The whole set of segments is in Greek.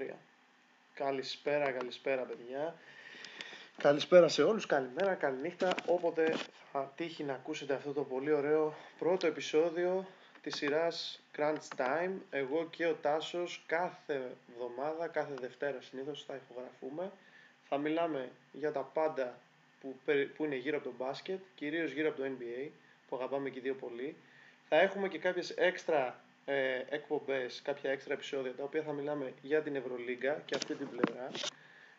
23. Καλησπέρα, καλησπέρα παιδιά. Καλησπέρα σε όλους, καλημέρα, καληνύχτα. Όποτε θα τύχει να ακούσετε αυτό το πολύ ωραίο πρώτο επεισόδιο της σειράς Crunch Time. Εγώ και ο Τάσος κάθε εβδομάδα, κάθε Δευτέρα συνήθως θα ηχογραφούμε. Θα μιλάμε για τα πάντα που, που είναι γύρω από το μπάσκετ, κυρίως γύρω από το NBA, που αγαπάμε και δύο πολύ. Θα έχουμε και κάποιες έξτρα ε, εκπομπές, κάποια έξτρα επεισόδια, τα οποία θα μιλάμε για την Ευρωλίγκα και αυτή την πλευρά.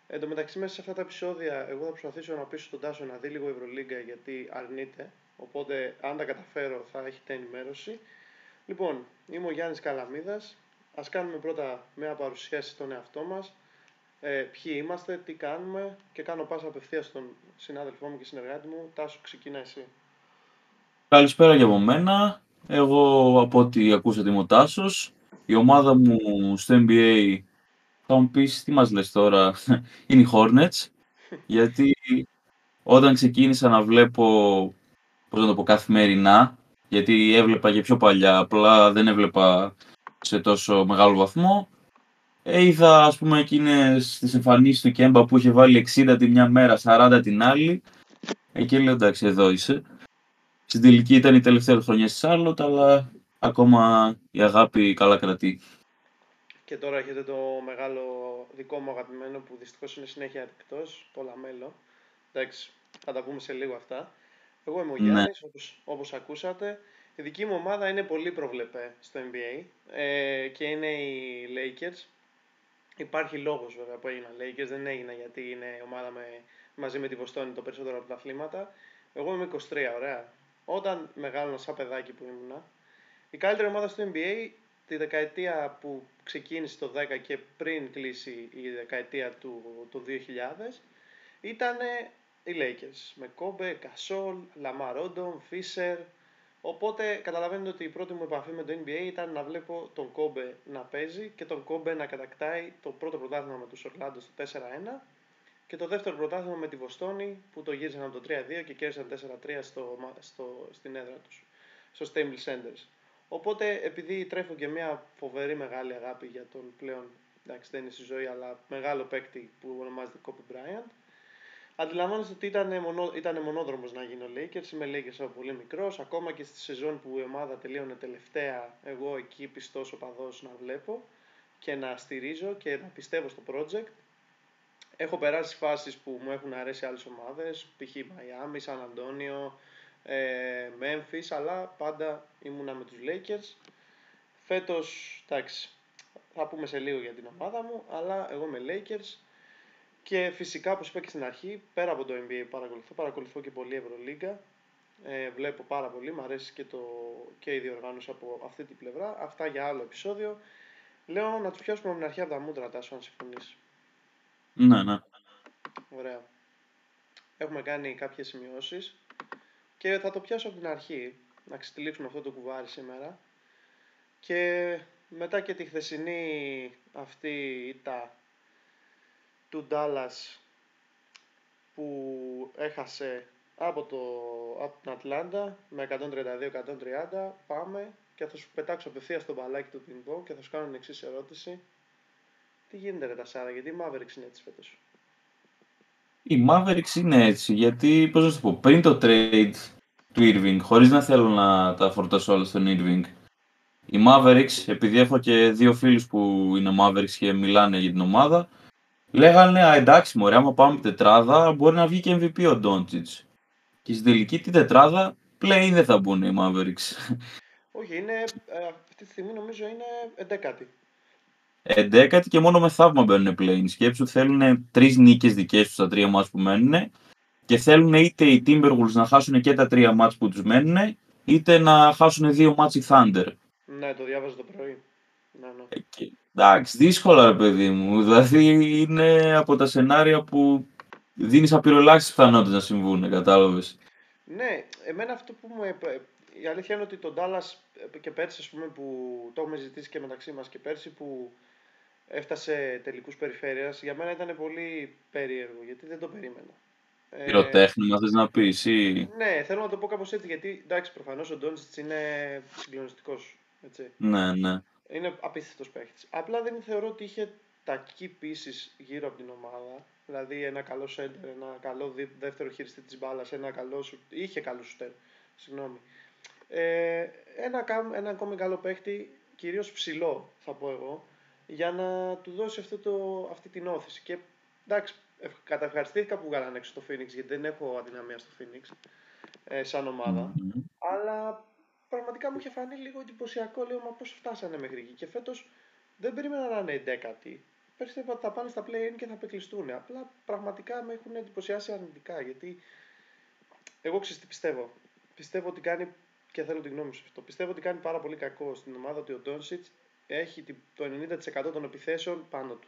Εν τω μεταξύ, μέσα σε αυτά τα επεισόδια, εγώ θα προσπαθήσω να πείσω τον Τάσο να δει λίγο Ευρωλίγκα γιατί αρνείται. Οπότε, αν τα καταφέρω, θα έχετε ενημέρωση. Λοιπόν, είμαι ο Γιάννης Καλαμίδας. Ας κάνουμε πρώτα μια παρουσίαση στον εαυτό μας. Ε, ποιοι είμαστε, τι κάνουμε και κάνω πάσα απευθείας στον συνάδελφό μου και συνεργάτη μου. Τάσο, ξεκινά εσύ. Καλησπέρα για από μένα. Εγώ από ό,τι ακούσατε είμαι ο Τάσος. Η ομάδα μου στο NBA θα μου πεις τι μας λες τώρα, είναι οι Hornets. γιατί όταν ξεκίνησα να βλέπω, πώς να το πω, καθημερινά, γιατί έβλεπα και πιο παλιά, απλά δεν έβλεπα σε τόσο μεγάλο βαθμό. Ε, είδα, ας πούμε, εκείνες τις εμφανίσεις του Κέμπα που είχε βάλει 60 τη μια μέρα, 40 την άλλη. Εκεί λέω, εντάξει, εδώ είσαι. Στην τελική ήταν η τελευταία χρονιά στη Σάρλοτ, αλλά ακόμα η αγάπη καλά κρατεί. Και τώρα έχετε το μεγάλο δικό μου αγαπημένο που δυστυχώς είναι συνέχεια εκτός, το Λαμέλο. Εντάξει, θα τα πούμε σε λίγο αυτά. Εγώ είμαι ο Γιάννης, ναι. όπως, όπως ακούσατε. Η δική μου ομάδα είναι πολύ προβλεπέ στο NBA ε, και είναι οι Lakers. Υπάρχει λόγος βέβαια που έγιναν Lakers, δεν έγιναν γιατί είναι ομάδα με, μαζί με τη Βοστόνη το περισσότερο από τα αθλήματα. Εγώ είμαι 23, ωραία όταν μεγάλωνα σαν παιδάκι που ήμουνα, η καλύτερη ομάδα στο NBA τη δεκαετία που ξεκίνησε το 10 και πριν κλείσει η δεκαετία του, του 2000 ήταν οι Lakers με Kobe, Gasol, Lamar Odom, Fisher. Οπότε καταλαβαίνετε ότι η πρώτη μου επαφή με το NBA ήταν να βλέπω τον Kobe να παίζει και τον Kobe να κατακτάει το πρώτο πρωτάθλημα με τους Orlando στο 4-1 και το δεύτερο πρωτάθλημα με τη Βοστόνη που το γύρισαν από το 3-2 και κέρδισαν 4-3 στο, στο, στην έδρα τους, στο Stable Centers. Οπότε επειδή τρέφω και μια φοβερή μεγάλη αγάπη για τον πλέον, εντάξει δεν είναι στη ζωή, αλλά μεγάλο παίκτη που ονομάζεται Kobe Bryant, αντιλαμβάνεστε ότι ήταν, μονό, ήταν μονόδρομος να γίνω Lakers, είμαι Lakers από πολύ μικρός, ακόμα και στη σεζόν που η ομάδα τελείωνε τελευταία, εγώ εκεί πιστός οπαδός να βλέπω και να στηρίζω και να πιστεύω στο project Έχω περάσει φάσεις που μου έχουν αρέσει άλλες ομάδες, π.χ. Miami, Σαν Αντώνιο, ε, Memphis, αλλά πάντα ήμουνα με τους Lakers. Φέτος, εντάξει, θα πούμε σε λίγο για την ομάδα μου, αλλά εγώ είμαι Lakers. Και φυσικά, όπως είπα και στην αρχή, πέρα από το NBA παρακολουθώ, παρακολουθώ και πολύ Ευρωλίγκα. Ε, βλέπω πάρα πολύ, μου αρέσει και, το, και η διοργάνωση από αυτή την πλευρά. Αυτά για άλλο επεισόδιο. Λέω να τους πιάσουμε από την αρχή από τα μούτρα, Τάσο, αν συμφωνείς. Ναι, ναι. Ωραία. Έχουμε κάνει κάποιες σημειώσεις και θα το πιάσω από την αρχή, να ξετυλίξουμε αυτό το κουβάρι σήμερα. Και μετά και τη χθεσινή αυτή ήττα του Dallas που έχασε από, το, από την Ατλάντα με 132-130 πάμε και θα σου πετάξω απευθείας στο μπαλάκι του πινγκ και θα σου κάνω την εξής ερώτηση. Τι γίνεται ρε τα Σάρα, γιατί η Mavericks είναι έτσι φέτος; Η Mavericks είναι έτσι, γιατί, πώς να σου πω, πριν το trade του Irving, χωρίς να θέλω να τα φορτώσω όλα στον Irving, η Mavericks, επειδή έχω και δύο φίλους που είναι Mavericks και μιλάνε για την ομάδα, λέγανε, α, εντάξει μωρέ, άμα πάμε τετράδα, μπορεί να βγει και MVP ο Doncic. Και στην τελική την τετράδα, πλέον δεν θα μπουν οι Mavericks. Όχι, είναι, ε, αυτή τη στιγμή νομίζω είναι εντέκατη. Εντέκατη και μόνο με θαύμα μπαίνουν πλέον. Σκέψου θέλουν τρεις νίκες δικές τους στα τρία μάτς που μένουν και θέλουν είτε οι Timberwolves να χάσουν και τα τρία μάτς που τους μένουν, είτε να χάσουν δύο μάτς οι Thunder. Ναι, το διάβαζα το πρωί. Ναι, ναι. Ε, εντάξει, δύσκολα ρε παιδί μου. Δηλαδή είναι από τα σενάρια που δίνεις απειροελάχιστες πιθανότητες να συμβούν, κατάλαβες. Ναι, εμένα αυτό που μου. Η αλήθεια είναι ότι τον Dallas και πέρσι, πούμε, που το έχουμε ζητήσει και μεταξύ μας και πέρσι, που έφτασε τελικούς περιφέρειας, για μένα ήταν πολύ περίεργο, γιατί δεν το περίμενα. Πυροτέχνημα, θες να πεις ή... Ναι, θέλω να το πω κάπως έτσι, γιατί εντάξει, προφανώς ο Ντόντσιτς είναι συγκλονιστικός, έτσι. Ναι, ναι. Είναι απίστευτος παίχτης. Απλά δεν θεωρώ ότι είχε τα key pieces γύρω από την ομάδα. Δηλαδή ένα καλό center, ένα καλό δεύτερο χειριστή της μπάλας, ένα καλό σου, είχε καλό σουτέρ, συγγνώμη. Ε, ένα, ένα ακόμη καλό παίχτη, κυρίως ψηλό θα πω εγώ, για να του δώσει αυτό το, αυτή την όθηση. Και εντάξει, καταευχαριστήθηκα που βγάλανε έξω το Phoenix, γιατί δεν έχω αδυναμία στο Phoenix ε, σαν ομάδα. Mm-hmm. Αλλά πραγματικά μου είχε φανεί λίγο εντυπωσιακό. Λέω, μα πώς φτάσανε μέχρι εκεί. Και φέτος δεν περίμενα να είναι εντέκατη. Πέρσι θα πάνε στα play-in και θα απεκλειστούν. Απλά πραγματικά με έχουν εντυπωσιάσει αρνητικά. Γιατί εγώ ξέρω τι πιστεύω. Πιστεύω ότι κάνει και θέλω την γνώμη σου αυτό. Πιστεύω ότι κάνει πάρα πολύ κακό στην ομάδα ότι ο Ντόνσιτ έχει το 90% των επιθέσεων πάνω του.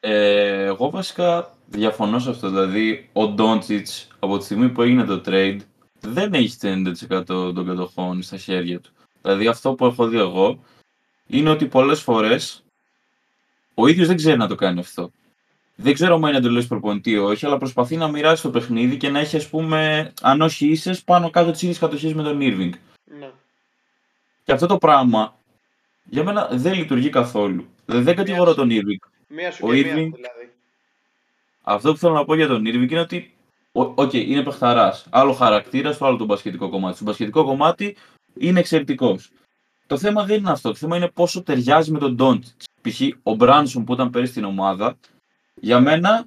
Ε, εγώ βασικά διαφωνώ σε αυτό. Δηλαδή, ο Ντόντσιτς από τη στιγμή που έγινε το trade δεν έχει το 90% των κατοχών στα χέρια του. Δηλαδή, αυτό που έχω δει εγώ είναι ότι πολλές φορές ο ίδιος δεν ξέρει να το κάνει αυτό. Δεν ξέρω αν είναι εντελώς προπονητή ή όχι, αλλά προσπαθεί να μοιράσει το παιχνίδι και να έχει, ας πούμε, αν όχι ίσες, πάνω κάτω τις ίδιες κατοχές με τον Irving. Ναι. Και αυτό το πράγμα για μένα δεν λειτουργεί καθόλου. Δηλαδή, δεν κατηγορώ τον Irving. Μία σου ο και Irving, μία, δηλαδή. Αυτό που θέλω να πω για τον Irving είναι ότι OK, okay, είναι παιχταράς. Άλλο χαρακτήρας, το άλλο το μπασχετικό κομμάτι. Στο μπασχετικό κομμάτι είναι εξαιρετικός. Το θέμα δεν είναι αυτό. Το θέμα είναι πόσο ταιριάζει με τον Ντόντσιτς. Π.χ. ο Μπράνσον που ήταν πέρυσι στην ομάδα, για μένα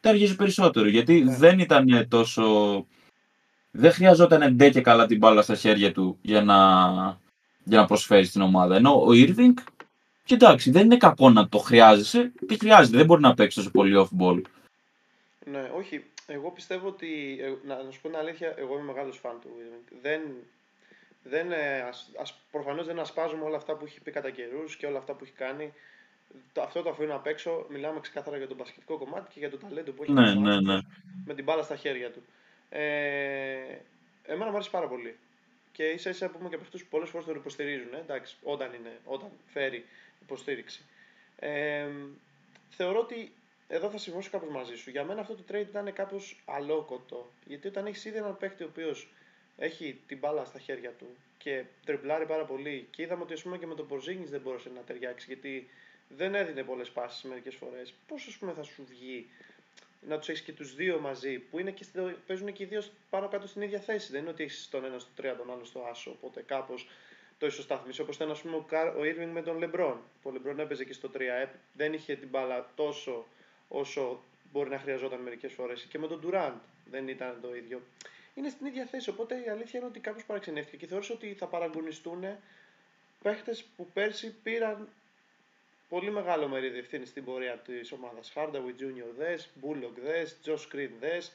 ταιριάζει περισσότερο. Γιατί yeah. Ναι. δεν ήταν τόσο. Δεν χρειαζόταν ντε και καλά την μπάλα στα χέρια του για να, για να προσφέρεις στην ομάδα. Ενώ ο Irving, κοιτάξτε, δεν είναι κακό να το χρειάζεσαι. Τι χρειάζεται, δεν μπορεί να παίξει τόσο πολύ off-ball. Ναι, όχι. Εγώ πιστεύω ότι. Ε, να, να σου πω την αλήθεια, εγώ είμαι μεγάλος φαν του Irving. Δεν, δεν, ε, ας, ας, προφανώς δεν ασπάζουμε όλα αυτά που έχει πει κατά καιρούς και όλα αυτά που έχει κάνει. Το, αυτό το αφήνω απ' έξω. Μιλάμε ξεκάθαρα για το πασχετικό κομμάτι και για το ταλέντο που έχει ναι, ναι, ναι. με την μπάλα στα χέρια του. Ε, εμένα μου αρέσει πάρα πολύ. Και ίσα ίσα πούμε και από αυτούς που πολλές φορές τον υποστηρίζουν. Ε, εντάξει, όταν, είναι, όταν φέρει υποστήριξη. Ε, θεωρώ ότι εδώ θα συμφωνήσω κάπως μαζί σου. Για μένα αυτό το trade ήταν κάπως αλόκοτο. Γιατί όταν έχεις ήδη έναν παίχτη ο οποίος έχει την μπάλα στα χέρια του και τριπλάρει πάρα πολύ. Και είδαμε ότι ας πούμε, και με τον Πορζίνη δεν μπορούσε να ταιριάξει γιατί δεν έδινε πολλές πάσει μερικές φορές. Πώς ας πούμε θα σου βγει να τους έχεις και τους δύο μαζί που είναι και στο, παίζουν και οι δύο πάνω κάτω στην ίδια θέση. Δεν είναι ότι έχεις τον ένα στο 3, τον άλλο στο άσο. Οπότε κάπως το ισοστάθμισε. Όπως ήταν ας πούμε, ο Irving με τον Λεμπρόν. Ο Λεμπρόν έπαιζε και στο 3. Ε, δεν είχε την μπάλα τόσο όσο μπορεί να χρειαζόταν μερικές φορές. Και με τον Durant δεν ήταν το ίδιο. Είναι στην ίδια θέση. Οπότε η αλήθεια είναι ότι κάπω παραξενεύτηκε και θεωρώ ότι θα παραγωνιστούν παίχτες που πέρσι πήραν πολύ μεγάλο μερίδιο ευθύνης στην πορεία της ομάδας. Hardaway Junior δες, Bullock δες, Josh Green δες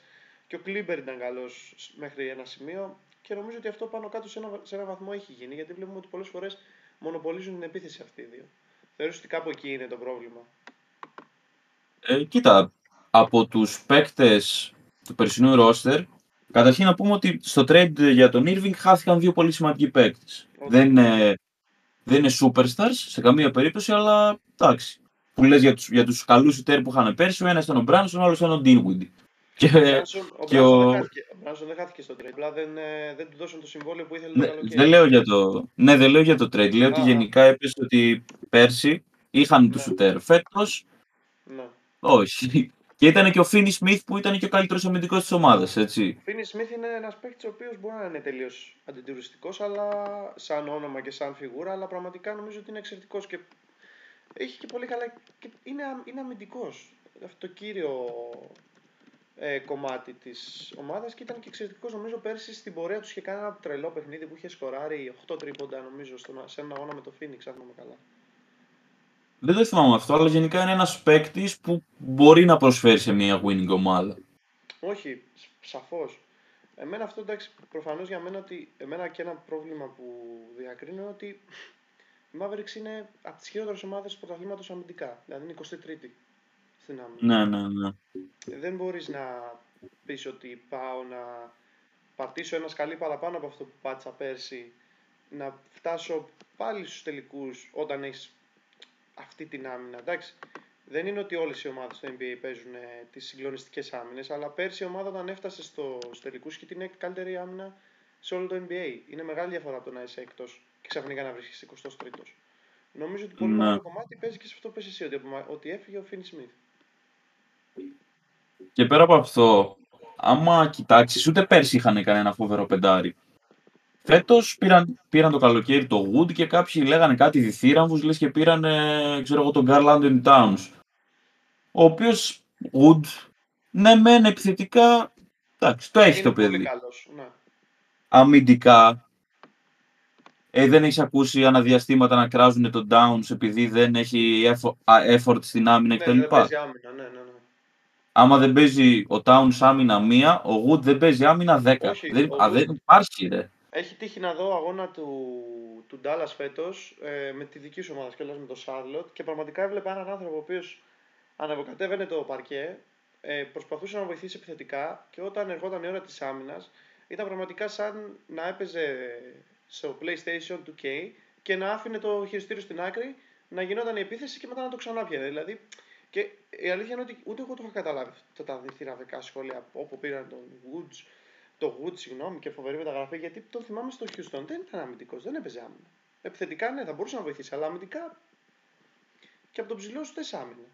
και ο Κλίμπερ ήταν καλός μέχρι ένα σημείο. Και νομίζω ότι αυτό πάνω κάτω σε ένα, σε ένα βαθμό έχει γίνει γιατί βλέπουμε ότι πολλές φορές μονοπολίζουν την επίθεση αυτοί οι δύο. Θεωρώ ότι κάπου εκεί είναι το πρόβλημα; Ε, κοίτα, από τους παίκτες του περσινού ρόστερ, καταρχήν να πούμε ότι στο trade για τον Irving χάθηκαν δύο πολύ σημαντικοί παίκτες. Δεν, είναι, δεν είναι superstars σε καμία περίπτωση, αλλά εντάξει. Που λες για τους, για τους καλούς σουτέρ που είχαν πέρσι, ο ένας ήταν ο Μπράνσον, ο άλλος ήταν ο Dinwiddie. Και, ο, και ο... Δεν χάθηκε, ο δεν χάθηκε στο trade, απλά δεν, ε, δεν του δώσαν το συμβόλαιο που ήθελε ναι, το καλοκαίρι. Δεν λέω για το, ναι, δεν λέω για το trade, λέω ότι γενικά έπεσε ότι πέρσι είχαν ναι. του σουτέρ. Φέτος ναι. Όχι. Και ήταν και ο Φίνι Σμιθ που ήταν και ο καλύτερος αμυντικός της ομάδας, έτσι. Ο Φίνι Σμιθ είναι ένας παίκτης ο οποίος μπορεί να είναι τελείως αντιτουριστικός, αλλά σαν όνομα και σαν φιγούρα, αλλά πραγματικά νομίζω ότι είναι εξαιρετικός και έχει και πολύ καλά. Και είναι, είναι αμυντικός. Αυτό το κύριο ε, κομμάτι της ομάδας και ήταν και εξαιρετικός. Νομίζω πέρσι στην πορεία τους είχε κάνει ένα τρελό παιχνίδι που είχε σκοράρει 8 τρίποντα, νομίζω, σε ένα αγώνα με το Phoenix, αν είμαι καλά. Δεν το θυμάμαι αυτό, αλλά γενικά είναι ένας παίκτης που μπορεί να προσφέρει σε μια winning ομάδα. Όχι, σαφώς. Εμένα αυτό εντάξει, προφανώς για μένα ότι εμένα και ένα πρόβλημα που διακρίνω είναι ότι η Mavericks είναι από τις χειρότερες ομάδες του πρωταθλήματος αμυντικά. Δηλαδή είναι 23η στην άμυνα. Ναι, ναι, ναι. Δεν μπορείς να πεις ότι πάω να πατήσω ένα σκαλί παραπάνω από αυτό που πάτησα πέρσι, να φτάσω πάλι στους τελικούς όταν έχεις αυτή την άμυνα. Εντάξει, δεν είναι ότι όλες οι ομάδες στο NBA παίζουν ε, τις συγκλονιστικές άμυνες, αλλά πέρσι η ομάδα όταν έφτασε στο, στο τελικού και την καλύτερη άμυνα σε όλο το NBA. Είναι μεγάλη διαφορά από το να είσαι εκτό και ξαφνικά να βρίσκεσαι 23ο. Νομίζω ότι πολύ Ναι. μεγάλο κομμάτι παίζει και σε αυτό που πες εσύ, ότι, ότι έφυγε ο Φίνι Σμιθ. Και πέρα από αυτό, άμα κοιτάξεις, ούτε πέρσι είχαν κανένα φοβερό πεντάρι. Φέτος πήραν, πήραν το καλοκαίρι το Wood και κάποιοι λέγανε κάτι διθύραμβου, λες και πήραν, ε, ξέρω εγώ, τον Carl Anthony Towns. Ο οποίος Wood, ναι, μεν επιθετικά, εντάξει, το έχει Είναι το παιδί. πολύ καλός, ναι. Αμυντικά, ε, δεν έχεις ακούσει αναδιαστήματα να κράζουν τον Downs επειδή δεν έχει effort, α, effort στην άμυνα Ναι, κτλ. δεν παίζει άμυνα, ναι, ναι, ναι. Άμα δεν παίζει ο Towns άμυνα μία, ο Wood δεν παίζει άμυνα δέκα. Όχι, δεν, ο α, Wood- δεν υπάρχει, ρε. Έχει τύχει να δω αγώνα του, του Dallas φέτος ε, με τη δική σου ομάδα κιόλας με το Charlotte και πραγματικά έβλεπα έναν άνθρωπο ο οποίος αναβοκατέβαινε το παρκέ, ε, προσπαθούσε να βοηθήσει επιθετικά και όταν ερχόταν η ώρα της άμυνας ήταν πραγματικά σαν να έπαιζε στο PlayStation 2K και να άφηνε το χειριστήριο στην άκρη να γινόταν η επίθεση και μετά να το ξανάπιανε. Δηλαδή, και η αλήθεια είναι ότι ούτε εγώ το είχα καταλάβει αυτά τα διθυραβικά σχόλια όπου πήραν τον Woods το Wood, συγγνώμη, και φοβερή μεταγραφή, γιατί τον θυμάμαι στο Houston. Δεν ήταν αμυντικός, δεν έπαιζε άμυνα. Επιθετικά ναι, θα μπορούσε να βοηθήσει, αλλά αμυντικά και από τον ψηλό σου θες άμυνα.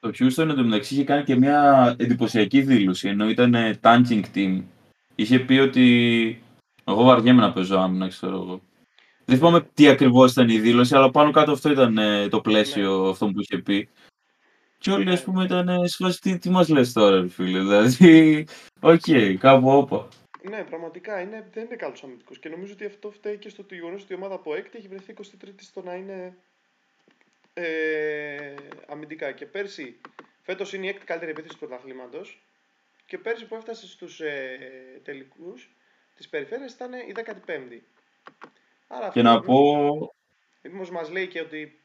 Το Houston εντωμεταξύ είχε κάνει και μια εντυπωσιακή δήλωση, ενώ ήταν ε, tanking team. Είχε πει ότι εγώ βαριέμαι να παίζω άμυνα, ξέρω εγώ. Δεν θυμάμαι τι ακριβώς ήταν η δήλωση, αλλά πάνω κάτω αυτό ήταν ε, το πλαίσιο αυτό που είχε πει. Και όλοι, ας πούμε, ήταν ε, σε φάση, τι, τι μας λες τώρα, ρε φίλε, δηλαδή, οκ, κάπου όπα. Ναι, πραγματικά είναι, δεν είναι καλός αμυντικός. Και νομίζω ότι αυτό φταίει και στο γεγονός ότι η ομάδα από έκτη έχει βρεθεί 23η στο να είναι ε, αμυντικά. Και πέρσι, φέτος είναι η έκτη καλύτερη επίθεση του πρωταθλήματος. Και πέρσι που έφτασε στους ε, τελικούς της περιφέρειας ήταν η 15η. Άρα Και αυτό να νομίζω- πω, Μήπως μας λέει και ότι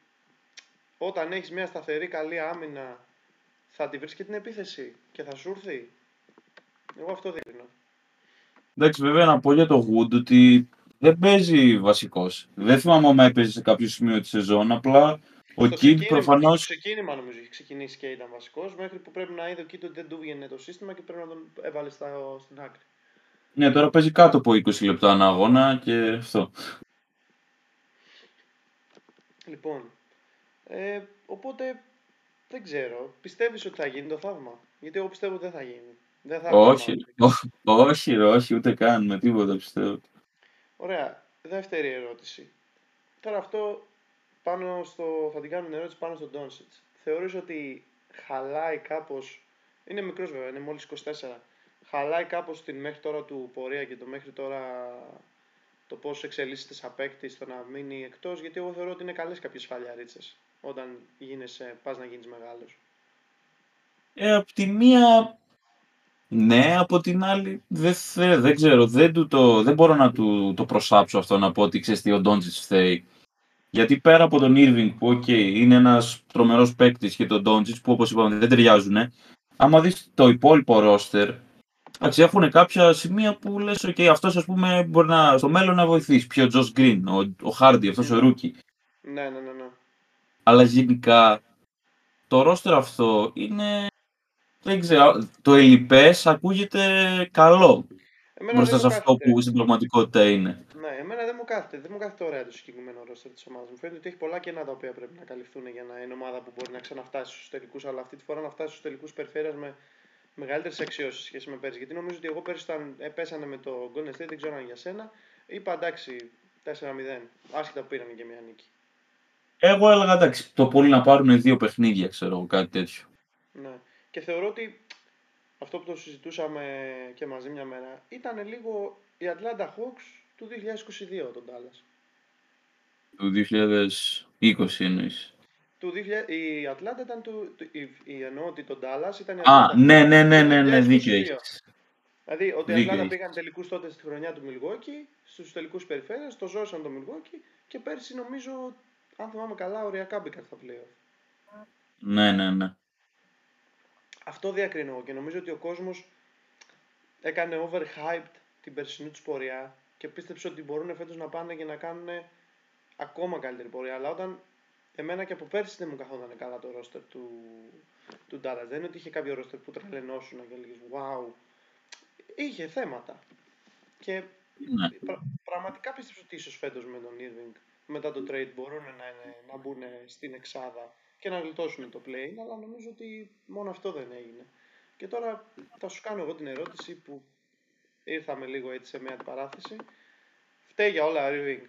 όταν έχεις μια σταθερή καλή άμυνα θα τη βρεις και την επίθεση και θα σου έρθει. Εγώ αυτό δείχνω. εντάξει, βέβαια να πω για το Wood ότι δεν παίζει βασικός. Δεν θυμάμαι αν έπαιζε σε κάποιο σημείο της σεζόν, απλά ο Στο Kid ξεκίνημα- προφανώς Στο ξεκίνημα νομίζω έχει ξεκινήσει και ήταν βασικός μέχρι που πρέπει να είδε ο Kid ότι δεν του βγαίνει το σύστημα και πρέπει να τον έβαλε στα, στην άκρη. Ναι, τώρα παίζει κάτω από 20 λεπτά ένα αγώνα και αυτό. Λοιπόν, ε, οπότε δεν ξέρω. Πιστεύεις ότι θα γίνει το θαύμα; Γιατί εγώ πιστεύω ότι δεν θα γίνει. Δεν θα έρθει Όχι, ομάδα. ό- όχι, ρε, όχι, ούτε καν με τίποτα πιστεύω. Ωραία. Δεύτερη ερώτηση. Τώρα αυτό πάνω στο, θα την κάνω την ερώτηση πάνω στον Ντόνσιτς. Θεωρείς ότι χαλάει κάπως, είναι μικρός βέβαια, είναι μόλις 24, χαλάει κάπως την μέχρι τώρα του πορεία και το μέχρι τώρα το πώς εξελίσσεται σαν παίκτης στο να μείνει εκτός, γιατί εγώ θεωρώ ότι είναι καλές κάποιες φαλιαρίτσες όταν γίνεσαι, πας να γίνεις μεγάλος. Ε, από τη μία, ναι, από την άλλη, δεν, θε, δεν ξέρω, δεν, του το, δεν μπορώ να του το προσάψω αυτό να πω ότι ξέρεις τι ο Ντόντζιτς φταίει. Γιατί πέρα από τον Irving που, οκ, είναι ένας τρομερός παίκτης και τον Ντόντζιτς που όπως είπαμε δεν ταιριάζουν, άμα δεις το υπόλοιπο ρόστερ, εντάξει, έχουν κάποια σημεία που λες, οκ, αυτός ας πούμε μπορεί να, στο μέλλον να βοηθήσει. Ποιος, ο Τζος Γκριν, ο, ο Hardy, αυτός ο rookie. Ναι, ναι, ναι, ναι. Αλλά γενικά το ρόστερ αυτό είναι. Δεν ξέρω. Το ελλειπές ακούγεται καλό Εμένα μπροστά δεν σε μου αυτό κάθεται. που στην πραγματικότητα είναι. Ναι, εμένα δεν μου κάθεται, δεν μου κάθεται ωραία το συγκεκριμένο ρόστερ της ομάδας. Μου φαίνεται ότι έχει πολλά κενά τα οποία πρέπει να καλυφθούν για να είναι ομάδα που μπορεί να ξαναφτάσει στους τελικούς, αλλά αυτή τη φορά να φτάσει στους τελικούς περιφέρειας με μεγαλύτερες αξιώσεις σε σχέση με πέρσι. Γιατί νομίζω ότι εγώ πέρσι όταν ε, πέσανε με το Golden State, δεν ξέρω αν για σένα, είπα εντάξει 4-0, άσχετα που πήραν και μια νίκη. Εγώ έλεγα εντάξει, το πολύ να πάρουν δύο παιχνίδια, ξέρω εγώ, κάτι τέτοιο. Ναι. Και θεωρώ ότι αυτό που το συζητούσαμε και μαζί μια μέρα ήταν λίγο η Atlanta Hawks του 2022 τον Dallas. Του 2020 εννοείς. Του 2000, η Ατλάντα ήταν του. του- η, η, εννοώ ότι το Dallas ήταν η Α, Ατλάντα. ναι, ναι, ναι, του ναι, ναι, 2022. δίκιο έχεις. Δηλαδή ότι η Δίκιο Ατλάντα έχεις. πήγαν τελικούς τότε στη χρονιά του Μιλγουόκι, στους τελικούς περιφέρειας, το ζόρισαν το Μιλγουόκι και πέρσι νομίζω, αν θυμάμαι καλά, οριακά μπήκαν στα playoff. Ναι, ναι, ναι. Αυτό διακρίνω εγώ και νομίζω ότι ο κόσμος έκανε overhyped την περσινή τους πορεία και πίστεψε ότι μπορούν φέτος να πάνε και να κάνουν ακόμα καλύτερη πορεία. Αλλά όταν εμένα και από πέρσι δεν μου καθόταν καλά το ρόστερ του, του Dallas. Δεν είναι ότι είχε κάποιο ρόστερ που τρελαινόσουν και έλεγες Wow. Είχε θέματα. Και ναι. πρα- πραγματικά πίστεψα ότι ίσως φέτος με τον Irving, μετά το trade μπορούν να, να μπουν στην εξάδα και να γλιτώσουν το play, αλλά νομίζω ότι μόνο αυτό δεν έγινε. Και τώρα θα σου κάνω εγώ την ερώτηση που ήρθαμε λίγο έτσι σε μια παράθεση. Φταίει για όλα Irving.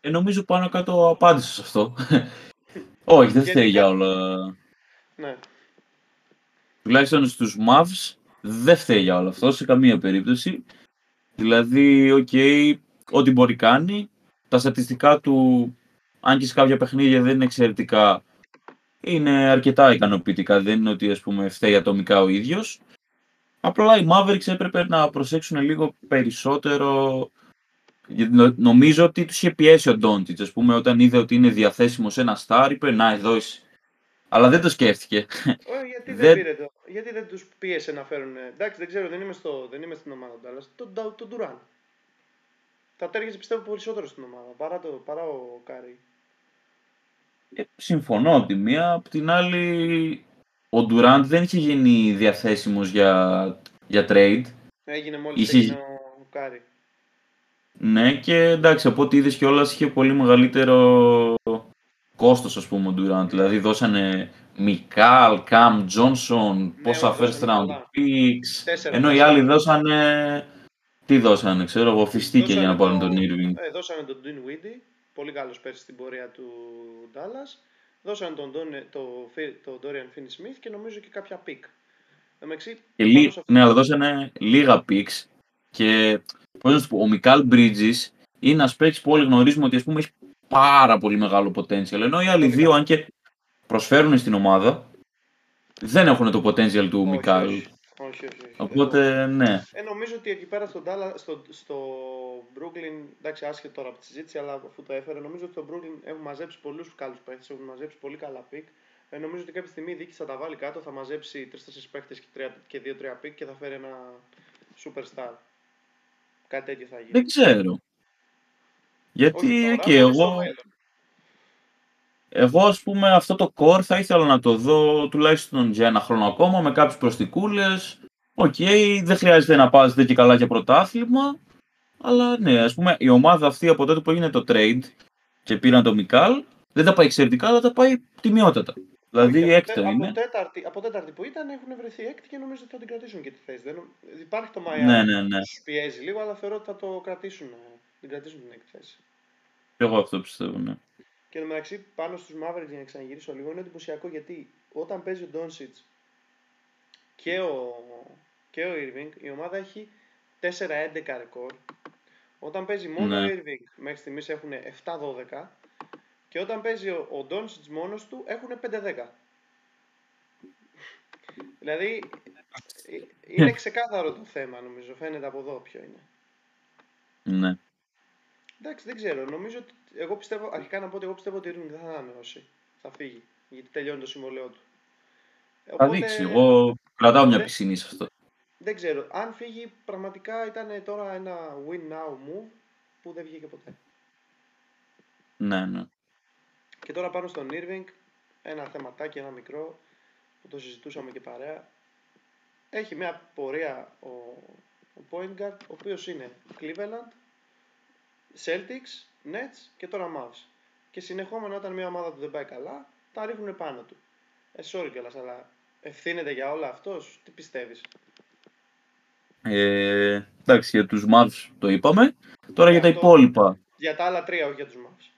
Ε, νομίζω πάνω κάτω απάντησα σε αυτό. Όχι, δεν φταίει για όλα. Ναι. Τουλάχιστον στους Mavs δεν φταίει για όλο αυτό σε καμία περίπτωση. Δηλαδή, OK, okay, ό,τι μπορεί κάνει. Τα στατιστικά του, αν και σε κάποια παιχνίδια δεν είναι εξαιρετικά, είναι αρκετά ικανοποιητικά. Δεν είναι ότι ας πούμε φταίει ατομικά ο ίδιος. Απλά οι Mavericks έπρεπε να προσέξουν λίγο περισσότερο. Νομίζω ότι τους είχε πιέσει ο Ντόντσιτς. Ας πούμε, όταν είδε ότι είναι διαθέσιμος σε ένα star, είπε να εδώ είσαι. Αλλά δεν το σκέφτηκε. γιατί δεν, πήρε το. Γιατί δεν τους πίεσε να φέρουν. Εντάξει, δεν ξέρω, δεν είμαι, στο, δεν είμαι στην ομάδα του, αλλά τον το Ντουράν. Θα ταίριαζε πιστεύω περισσότερο στην ομάδα παρά, το, παρά ο Κάρι. Ε, συμφωνώ από τη μία. Από την άλλη, ο Ντουράντ δεν είχε γίνει διαθέσιμος για, για trade. Έγινε μόλις είχε... έγινε ο Κάρι. Ναι, και εντάξει, από ό,τι είδες κιόλας είχε πολύ μεγαλύτερο κόστος, ας πούμε, ο Durant. Δηλαδή δώσανε Μικάλ, Καμ, Τζόνσον, ναι, πόσα first round picks, ενώ οι άλλοι δώσανε... Τι δώσανε, ξέρω εγώ, φιστίκια για να πάρουν τον Irving. Ε, δώσανε τον Dinwiddie, πολύ καλός πέρσι στην πορεία του Dallas. Δώσανε τον, τον, το, το Dorian Finney-Smith και νομίζω και κάποια pick. Λί... Ναι, αλλά δώσανε λίγα picks και πώς να σου πω, ο Μικάλ Bridges είναι ένας παίκτης που όλοι γνωρίζουμε ότι ας πούμε, έχει πάρα πολύ μεγάλο potential. Ενώ οι άλλοι δύο, αν και προσφέρουν στην ομάδα, δεν έχουν το potential του Μικάλ. Όχι, όχι, όχι. Οπότε, ναι. Ε, νομίζω ότι εκεί πέρα στο, στο, στο Brooklyn, εντάξει, άσχετο τώρα από τη συζήτηση, αλλά αφού το έφερε, νομίζω ότι στο Brooklyn έχουν μαζέψει πολλούς καλούς παίχτες, έχουν μαζέψει πολύ καλά pick. Ε, νομίζω ότι κάποια στιγμή η διοίκηση θα τα βάλει κάτω, θα μαζέψει τρει-τέσσερι παίχτες και δύο-τρία pick και θα φέρει ένα superstar. Κάτι τέτοιο θα γίνει. Δεν ξέρω. Γιατί και εγώ... Εγώ, ας πούμε, αυτό το core θα ήθελα να το δω τουλάχιστον για ένα χρόνο ακόμα με κάποιες προσθηκούλες. OK, okay, δεν χρειάζεται να παίζετε και καλά για πρωτάθλημα. Αλλά ναι, ας πούμε, η ομάδα αυτή από τότε που έγινε το trade και πήραν το Μικάλ, δεν τα πάει εξαιρετικά, αλλά τα πάει τιμιότατα. Δηλαδή από έκτα είναι. Από τέταρτη, από τέταρτη που ήταν έχουν βρεθεί έκτη και νομίζω ότι θα την κρατήσουν και τη θέση. Δεν, υπάρχει το Μάια ναι, ναι, ναι. που πιέζει λίγο, αλλά θεωρώ ότι θα το κρατήσουν, την κρατήσουν την έκτη θέση. Εγώ αυτό πιστεύω, ναι. Και μεταξύ πάνω στους Mavericks για να ξαναγυρίσω λίγο είναι εντυπωσιακό γιατί όταν παίζει ο Doncic και ο, και ο Irving η ομάδα έχει 4-11 ρεκόρ. Όταν παίζει μόνο ναι. ο Irving μέχρι στιγμής έχουν 7-12 και όταν παίζει ο, ο Doncic μόνος του έχουν 5-10. δηλαδή ε, είναι ξεκάθαρο το θέμα νομίζω, φαίνεται από εδώ ποιο είναι. Ναι. Εντάξει, δεν ξέρω. Νομίζω ότι. Εγώ πιστεύω, αρχικά να πω ότι εγώ πιστεύω ότι ο Irving δεν θα ανανεώσει. Θα φύγει. Γιατί τελειώνει το συμβολέο του. Θα Οπότε... δείξει. Εγώ κρατάω μια πισινή σε αυτό. Δεν ξέρω. Αν φύγει, πραγματικά ήταν τώρα ένα win now move που δεν βγήκε ποτέ. Ναι, ναι. Και τώρα πάνω στον Irving, ένα θεματάκι, ένα μικρό, που το συζητούσαμε και παρέα. Έχει μια πορεία ο, ο point guard, ο οποίος είναι Cleveland, Celtics, Nets και τώρα Mavs. Και συνεχόμενα όταν μια ομάδα του δεν πάει καλά, τα ρίχνουν πάνω του. Ε, sorry κιόλας, αλλά ευθύνεται για όλα αυτός, τι πιστεύεις; Ε, εντάξει, για τους Mavs το είπαμε. Τώρα για, τα υπόλοιπα. Για τα άλλα τρία, όχι για τους Mavs.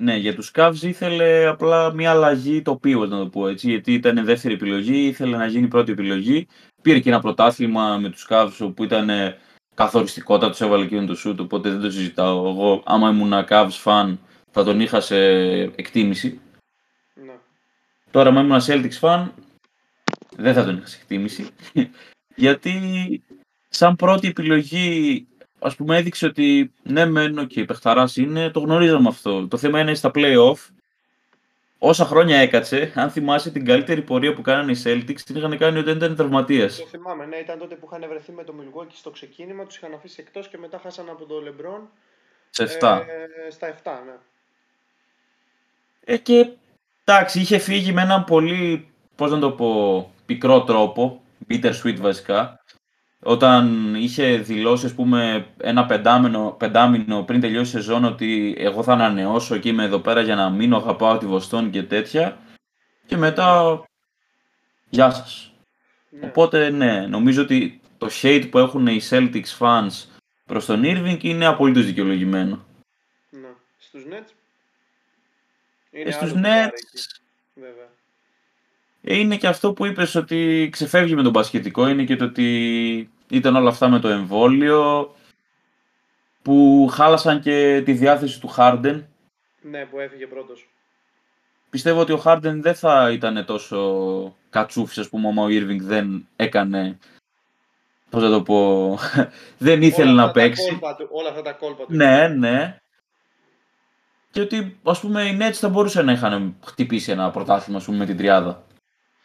Ναι, για τους Cavs ήθελε απλά μια αλλαγή τοπίου, να το πω έτσι, γιατί ήταν δεύτερη επιλογή, ήθελε να γίνει πρώτη επιλογή. Πήρε και ένα πρωτάθλημα με τους Cavs που ήταν καθοριστικότατο έβαλε εκείνο το σουτ, οπότε δεν το συζητάω. Εγώ, άμα ήμουν Cavs fan, θα τον είχα σε εκτίμηση. Ναι. Τώρα, άμα ήμουν Celtics fan, δεν θα τον είχα σε εκτίμηση. Γιατί, σαν πρώτη επιλογή, ας πούμε, έδειξε ότι ναι, μένω και okay, είναι, το γνωρίζαμε αυτό. Το θέμα είναι στα play-off όσα χρόνια έκατσε, αν θυμάσαι την καλύτερη πορεία που κάνανε οι Celtics, την είχαν κάνει όταν ήταν τραυματίας. Το θυμάμαι, ναι, ήταν τότε που είχαν βρεθεί με το Milwaukee στο ξεκίνημα, τους είχαν αφήσει εκτός και μετά χάσανε από τον LeBron. Σε 7. Ε, στα 7, ναι. Ε, και εντάξει, είχε φύγει με έναν πολύ, πώς να το πω, πικρό τρόπο, bitter sweet βασικά. Όταν είχε δηλώσει, ας πούμε, ένα πεντάμινο, πεντάμινο πριν τελειώσει η σεζόν ότι εγώ θα ανανεώσω και είμαι εδώ πέρα για να μείνω, αγαπάω τη Βοστόνη και τέτοια. Και μετά, γεια σας. Ναι. Οπότε, ναι, νομίζω ότι το hate που έχουν οι Celtics fans προς τον Irving είναι απολύτως δικαιολογημένο. Ναι. Στους Nets. Είναι στους Nets. Βέβαια. Ε, είναι και αυτό που είπες ότι ξεφεύγει με τον πασχετικό, είναι και το ότι ήταν όλα αυτά με το εμβόλιο, που χάλασαν και τη διάθεση του Χάρντεν. Ναι, που έφυγε πρώτος. Πιστεύω ότι ο Χάρντεν δεν θα ήταν τόσο κατσούφι, ας πούμε, άμα ο Ήρβινγκ δεν έκανε. Πώς θα το πω. δεν ήθελε να παίξει. Του, όλα αυτά τα κόλπα του. Ναι, ναι. Και ότι ας πούμε οι Nets θα μπορούσαν να είχαν χτυπήσει ένα πρωτάθλημα πούμε, με την τριάδα.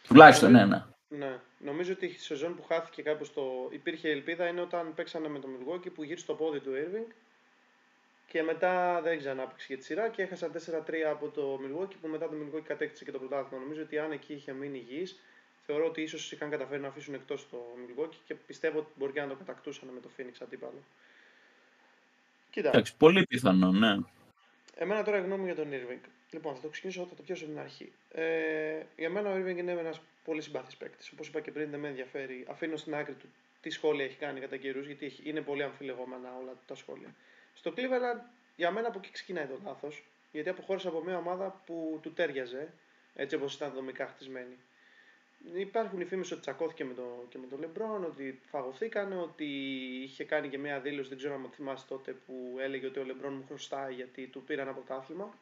Τουλάχιστον ένα. Ναι. Νομίζω ότι η σεζόν που χάθηκε κάπου στο. υπήρχε ελπίδα είναι όταν παίξανε με το Milwaukee που γύρισε το πόδι του Irving και μετά δεν ξανάπηξε για τη σειρά και έχασα 4-3 από το Milwaukee που μετά το Milwaukee κατέκτησε και το πρωτάθλημα. Νομίζω ότι αν εκεί είχε μείνει υγιής θεωρώ ότι ίσως είχαν καταφέρει να αφήσουν εκτός το Milwaukee και πιστεύω ότι μπορεί να το κατακτούσαν με το Phoenix αντίπαλο. Κοίτα. Εντάξει, πολύ πιθανό, ναι. Εμένα τώρα γνώμη για τον Irving. Λοιπόν, θα το ξεκινήσω, θα το πιάσω από την αρχή. Ε, για μένα ο Irving είναι ένας πολύ συμπαθή παίκτης. Όπως είπα και πριν, δεν με ενδιαφέρει. Αφήνω στην άκρη του τι σχόλια έχει κάνει κατά καιρούς, γιατί είναι πολύ αμφιλεγόμενα όλα τα σχόλια. Στο Cleveland, για μένα από εκεί ξεκινάει το λάθος, γιατί αποχώρησε από μια ομάδα που του τέριαζε, έτσι όπως ήταν δομικά χτισμένη. Υπάρχουν οι φήμες ότι τσακώθηκε με το, και με τον Λεμπρόν, ότι φαγωθήκαν, ότι είχε κάνει και μια δήλωση, δεν ξέρω αν θυμάσαι τότε, που έλεγε ότι ο Λεμπρόν μου χρωστάει γιατί του πήρα πρωτάθλημα.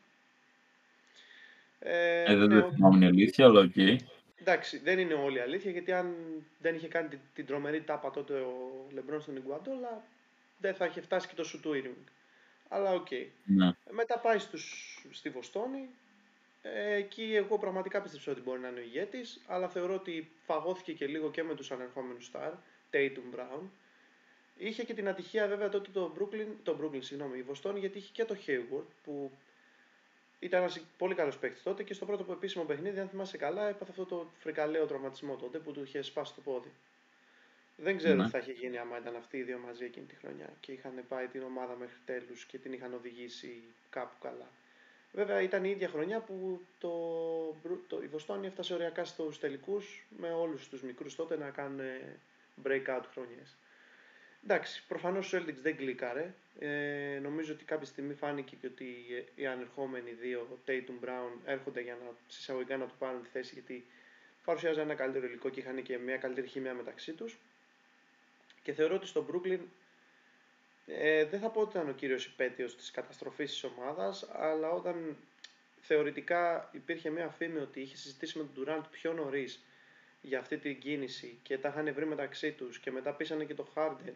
Ε, ε, δεν το θυμάμαι η αλήθεια, αλλά OK. Okay. Εντάξει, δεν είναι όλη η αλήθεια, γιατί αν δεν είχε κάνει την, την τρομερή τάπα τότε ο Λεμπρόν στον Ιγκουοντάλα, δεν θα είχε φτάσει και το σουτ του Irving. Αλλά OK. Okay. Ναι. Μετά πάει στους, στη Βοστόνη. Ε, εκεί εγώ πραγματικά πίστεψα ότι μπορεί να είναι ο ηγέτης, αλλά θεωρώ ότι φαγώθηκε και λίγο και με τους ανερχόμενους Star, Tatum Brown. Είχε και την ατυχία βέβαια τότε το Brooklyn, το Brooklyn συγγνώμη, η Βοστόνη, γιατί είχε και το Hayward, που ήταν ένας πολύ καλός παίκτης τότε και στο πρώτο που επίσημο παιχνίδι, αν θυμάσαι καλά, έπαθε αυτό το φρικαλαίο τραυματισμό τότε που του είχε σπάσει το πόδι. Δεν ξέρω ναι. τι θα είχε γίνει άμα ήταν αυτοί οι δύο μαζί εκείνη τη χρονιά και είχαν πάει την ομάδα μέχρι τέλους και την είχαν οδηγήσει κάπου καλά. Βέβαια ήταν η ίδια χρονιά που το, το, η Βοστόνη έφτασε οριακά στους τελικούς με όλους τους μικρούς τότε να κάνουν breakout χρονιές. Εντάξει, προφανώς ο Celtics δεν κλικάρε. Ε, νομίζω ότι κάποια στιγμή φάνηκε και ότι οι ανερχόμενοι δύο, Tatum Brown, έρχονται για να συσσαγωγικά να του πάρουν τη θέση γιατί παρουσιάζαν ένα καλύτερο υλικό και είχαν και μια καλύτερη χημία μεταξύ τους. Και θεωρώ ότι στο Brooklyn ε, δεν θα πω ότι ήταν ο κύριος υπαίτιος της καταστροφής της ομάδας, αλλά όταν θεωρητικά υπήρχε μια φήμη ότι είχε συζητήσει με τον Durant πιο νωρίς για αυτή την κίνηση και τα είχαν βρει μεταξύ τους και μετά πείσανε και το Harden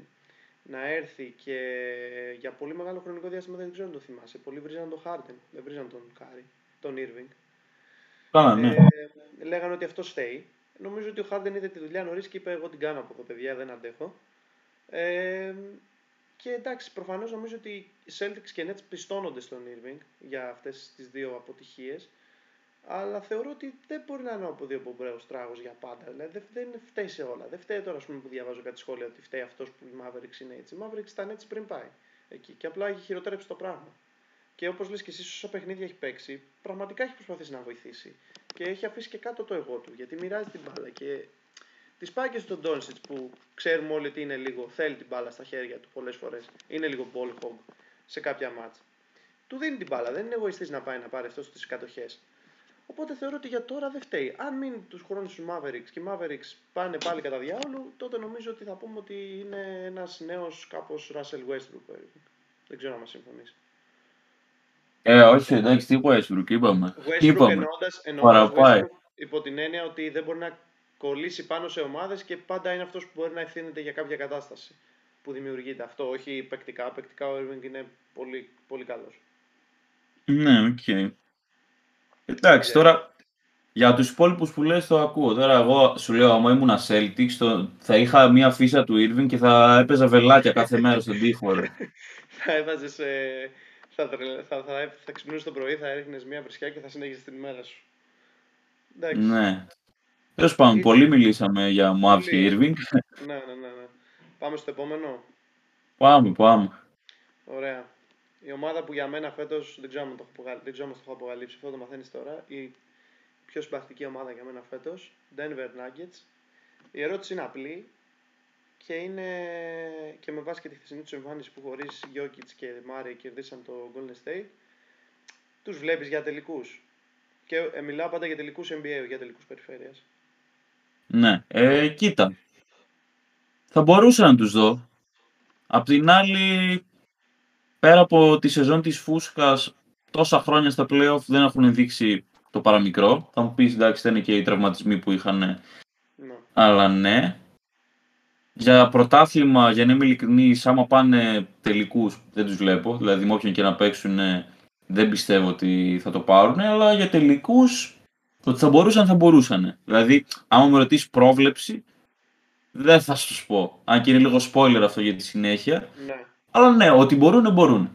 να έρθει και για πολύ μεγάλο χρονικό διάστημα δεν ξέρω αν το θυμάσαι. Πολλοί βρίζαν τον Harden, δεν βρίζαν τον Κάρι, τον Irving. Καλά, ναι. Ε, λέγανε ότι αυτός φταίει. Νομίζω ότι ο Harden είδε τη δουλειά νωρίς και είπε: Εγώ την κάνω από εδώ, παιδιά, δεν αντέχω. Ε, και εντάξει, προφανώς νομίζω ότι οι Celtics και Nets πιστώνονται στον Irving για αυτές τις δύο αποτυχίες αλλά θεωρώ ότι δεν μπορεί να είναι από δύο μπομπρέου τράγο για πάντα. Δηλαδή δεν φταίει σε όλα. Δεν φταίει τώρα πούμε, που διαβάζω κάτι σχόλια ότι φταίει αυτός που η Mavericks είναι έτσι. Η Mavericks ήταν έτσι πριν πάει εκεί και απλά έχει χειροτέρεψει το πράγμα. Και όπως λες και εσύ, όσα παιχνίδια έχει παίξει, πραγματικά έχει προσπαθήσει να βοηθήσει. Και έχει αφήσει και κάτω το εγώ του, γιατί μοιράζει την μπάλα. Και τη πάει και στον Ντόνσιτ που ξέρουμε όλοι ότι είναι λίγο, θέλει την μπάλα στα χέρια του πολλές φορές. Είναι λίγο ball hog σε κάποια μάτσα. Του δίνει την μπάλα, δεν είναι εγωιστής να πάει να πάρει αυτός στι κατοχές. Οπότε θεωρώ ότι για τώρα δεν φταίει. Αν μείνει τους χρόνου του Mavericks και οι Mavericks πάνε πάλι κατά διάολο, τότε νομίζω ότι θα πούμε ότι είναι ένας νέος κάπως Russell Westbrook. Δεν ξέρω αν μας συμφωνείς. Ε, όχι, εντάξει, τι Westbrook, είπαμε. Westbrook είπαμε. Παραπάει. υπό την έννοια ότι δεν μπορεί να κολλήσει πάνω σε ομάδες και πάντα είναι αυτός που μπορεί να ευθύνεται για κάποια κατάσταση που δημιουργείται. Αυτό όχι παικτικά. Παικτικά ο Irving είναι πολύ, πολύ καλός. Ναι, OK. Okay. Εντάξει, τώρα για τους υπόλοιπους που λες το ακούω. Τώρα εγώ σου λέω, άμα ήμουν Celtics, το, θα είχα μία αφίσα του Irving και θα έπαιζα βελάκια κάθε μέρα στον τοίχο. θα έβαζες, ε, θα, θα, θα, θα ξυπνούσες το πρωί, θα έριχνες μία βρισιά και θα συνέχιζες την ημέρα σου. Εντάξει. Ναι. Τέλος πάντων, πολύ μιλήσαμε για Μουάβ και Irving. ναι, ναι, ναι. ναι. Πάμε στο επόμενο. Πάμε, πάμε. Ωραία. Η ομάδα που για μένα φέτος δεν ξέρω αν το έχω, απογα- δεν ξέρω αν το έχω αποκαλύψει, αυτό το μαθαίνεις τώρα. Η πιο συμπαθητική ομάδα για μένα φέτος, Denver Nuggets. Η ερώτηση είναι απλή και είναι και με βάση και τη χθεσινή τους εμφάνιση που χωρίς Jokic και Murray κερδίσαν το Golden State. Τους βλέπεις για τελικούς. Και ε, μιλάω πάντα για τελικούς NBA, για τελικούς περιφέρειας. Ναι, ε, κοίτα. Θα μπορούσα να τους δω. Απ' την άλλη, πέρα από τη σεζόν της Φούσκας, τόσα χρόνια στα play-off δεν έχουν δείξει το παραμικρό. Θα μου πεις, εντάξει, ήταν και οι τραυματισμοί που είχαν, Ναι. αλλά ναι. Για πρωτάθλημα, για να είμαι ειλικρινής, άμα πάνε τελικούς, δεν τους βλέπω. Δηλαδή, με όποιον και να παίξουν, δεν πιστεύω ότι θα το πάρουν. Αλλά για τελικούς, ότι θα μπορούσαν, θα μπορούσαν. Δηλαδή, άμα με ρωτήσεις πρόβλεψη, δεν θα σου πω. Αν και είναι λίγο spoiler αυτό για τη συνέχεια. ναι. Αλλά ναι, ότι μπορούν, μπορούν.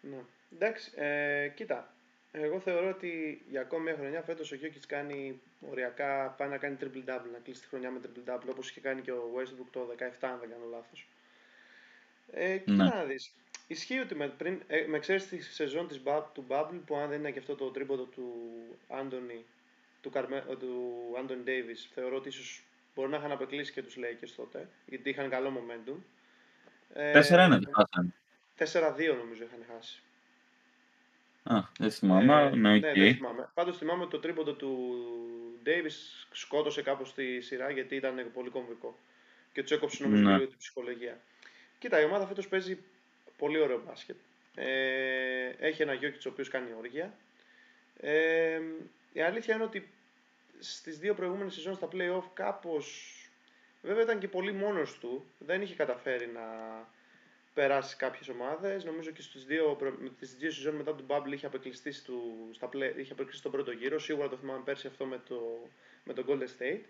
Ναι. Εντάξει, ε, κοίτα. Εγώ θεωρώ ότι για ακόμη μια χρονιά φέτος ο Γιώκητς κάνει οριακά, πάει να κάνει triple-double, να κλείσει τη χρονιά με triple-double, όπως είχε κάνει και ο Westbrook το 17, αν δεν κάνω λάθος. Ε, κοίτα Ναι. να δεις. Ισχύει ότι με, πριν, ε, με ξέρεις τη σεζόν της, Bub- του Bubble, που αν δεν είναι και αυτό το τρίποντο του Άντωνι, του, Καρμέ, ε, του Άντωνι Davis, θεωρώ ότι ίσως μπορεί να είχαν απεκλείσει και τους Lakers τότε, γιατί είχαν καλό momentum. Ε, 4-1 δεν χάσανε. 4-2 νομίζω είχαν χάσει. Α, δεν θυμάμαι. Ε, ναι, οκ. ναι, δεν θυμάμαι. Πάντως θυμάμαι ότι το τρίποντο του Davis σκότωσε κάπως τη σειρά γιατί ήταν πολύ κομβικό. Και του έκοψε νομίζω Ναι. λίγο την ψυχολογία. Κοίτα, η ομάδα φέτος παίζει πολύ ωραίο μπάσκετ. Ε, έχει ένα Γιόκιτς ο οποίος κάνει όργια. Ε, η αλήθεια είναι ότι στις δύο προηγούμενες σεζόν στα play-off κάπως... Βέβαια ήταν και πολύ μόνος του. Δεν είχε καταφέρει να περάσει κάποιες ομάδες. Νομίζω και στις δύο, προ- με τις δύο σεζόν μετά τον Bubble είχε απεκλειστεί, του, στα play, είχε απεκλειστεί στον πρώτο γύρο. Σίγουρα το θυμάμαι πέρσι αυτό με το, με τον Golden State.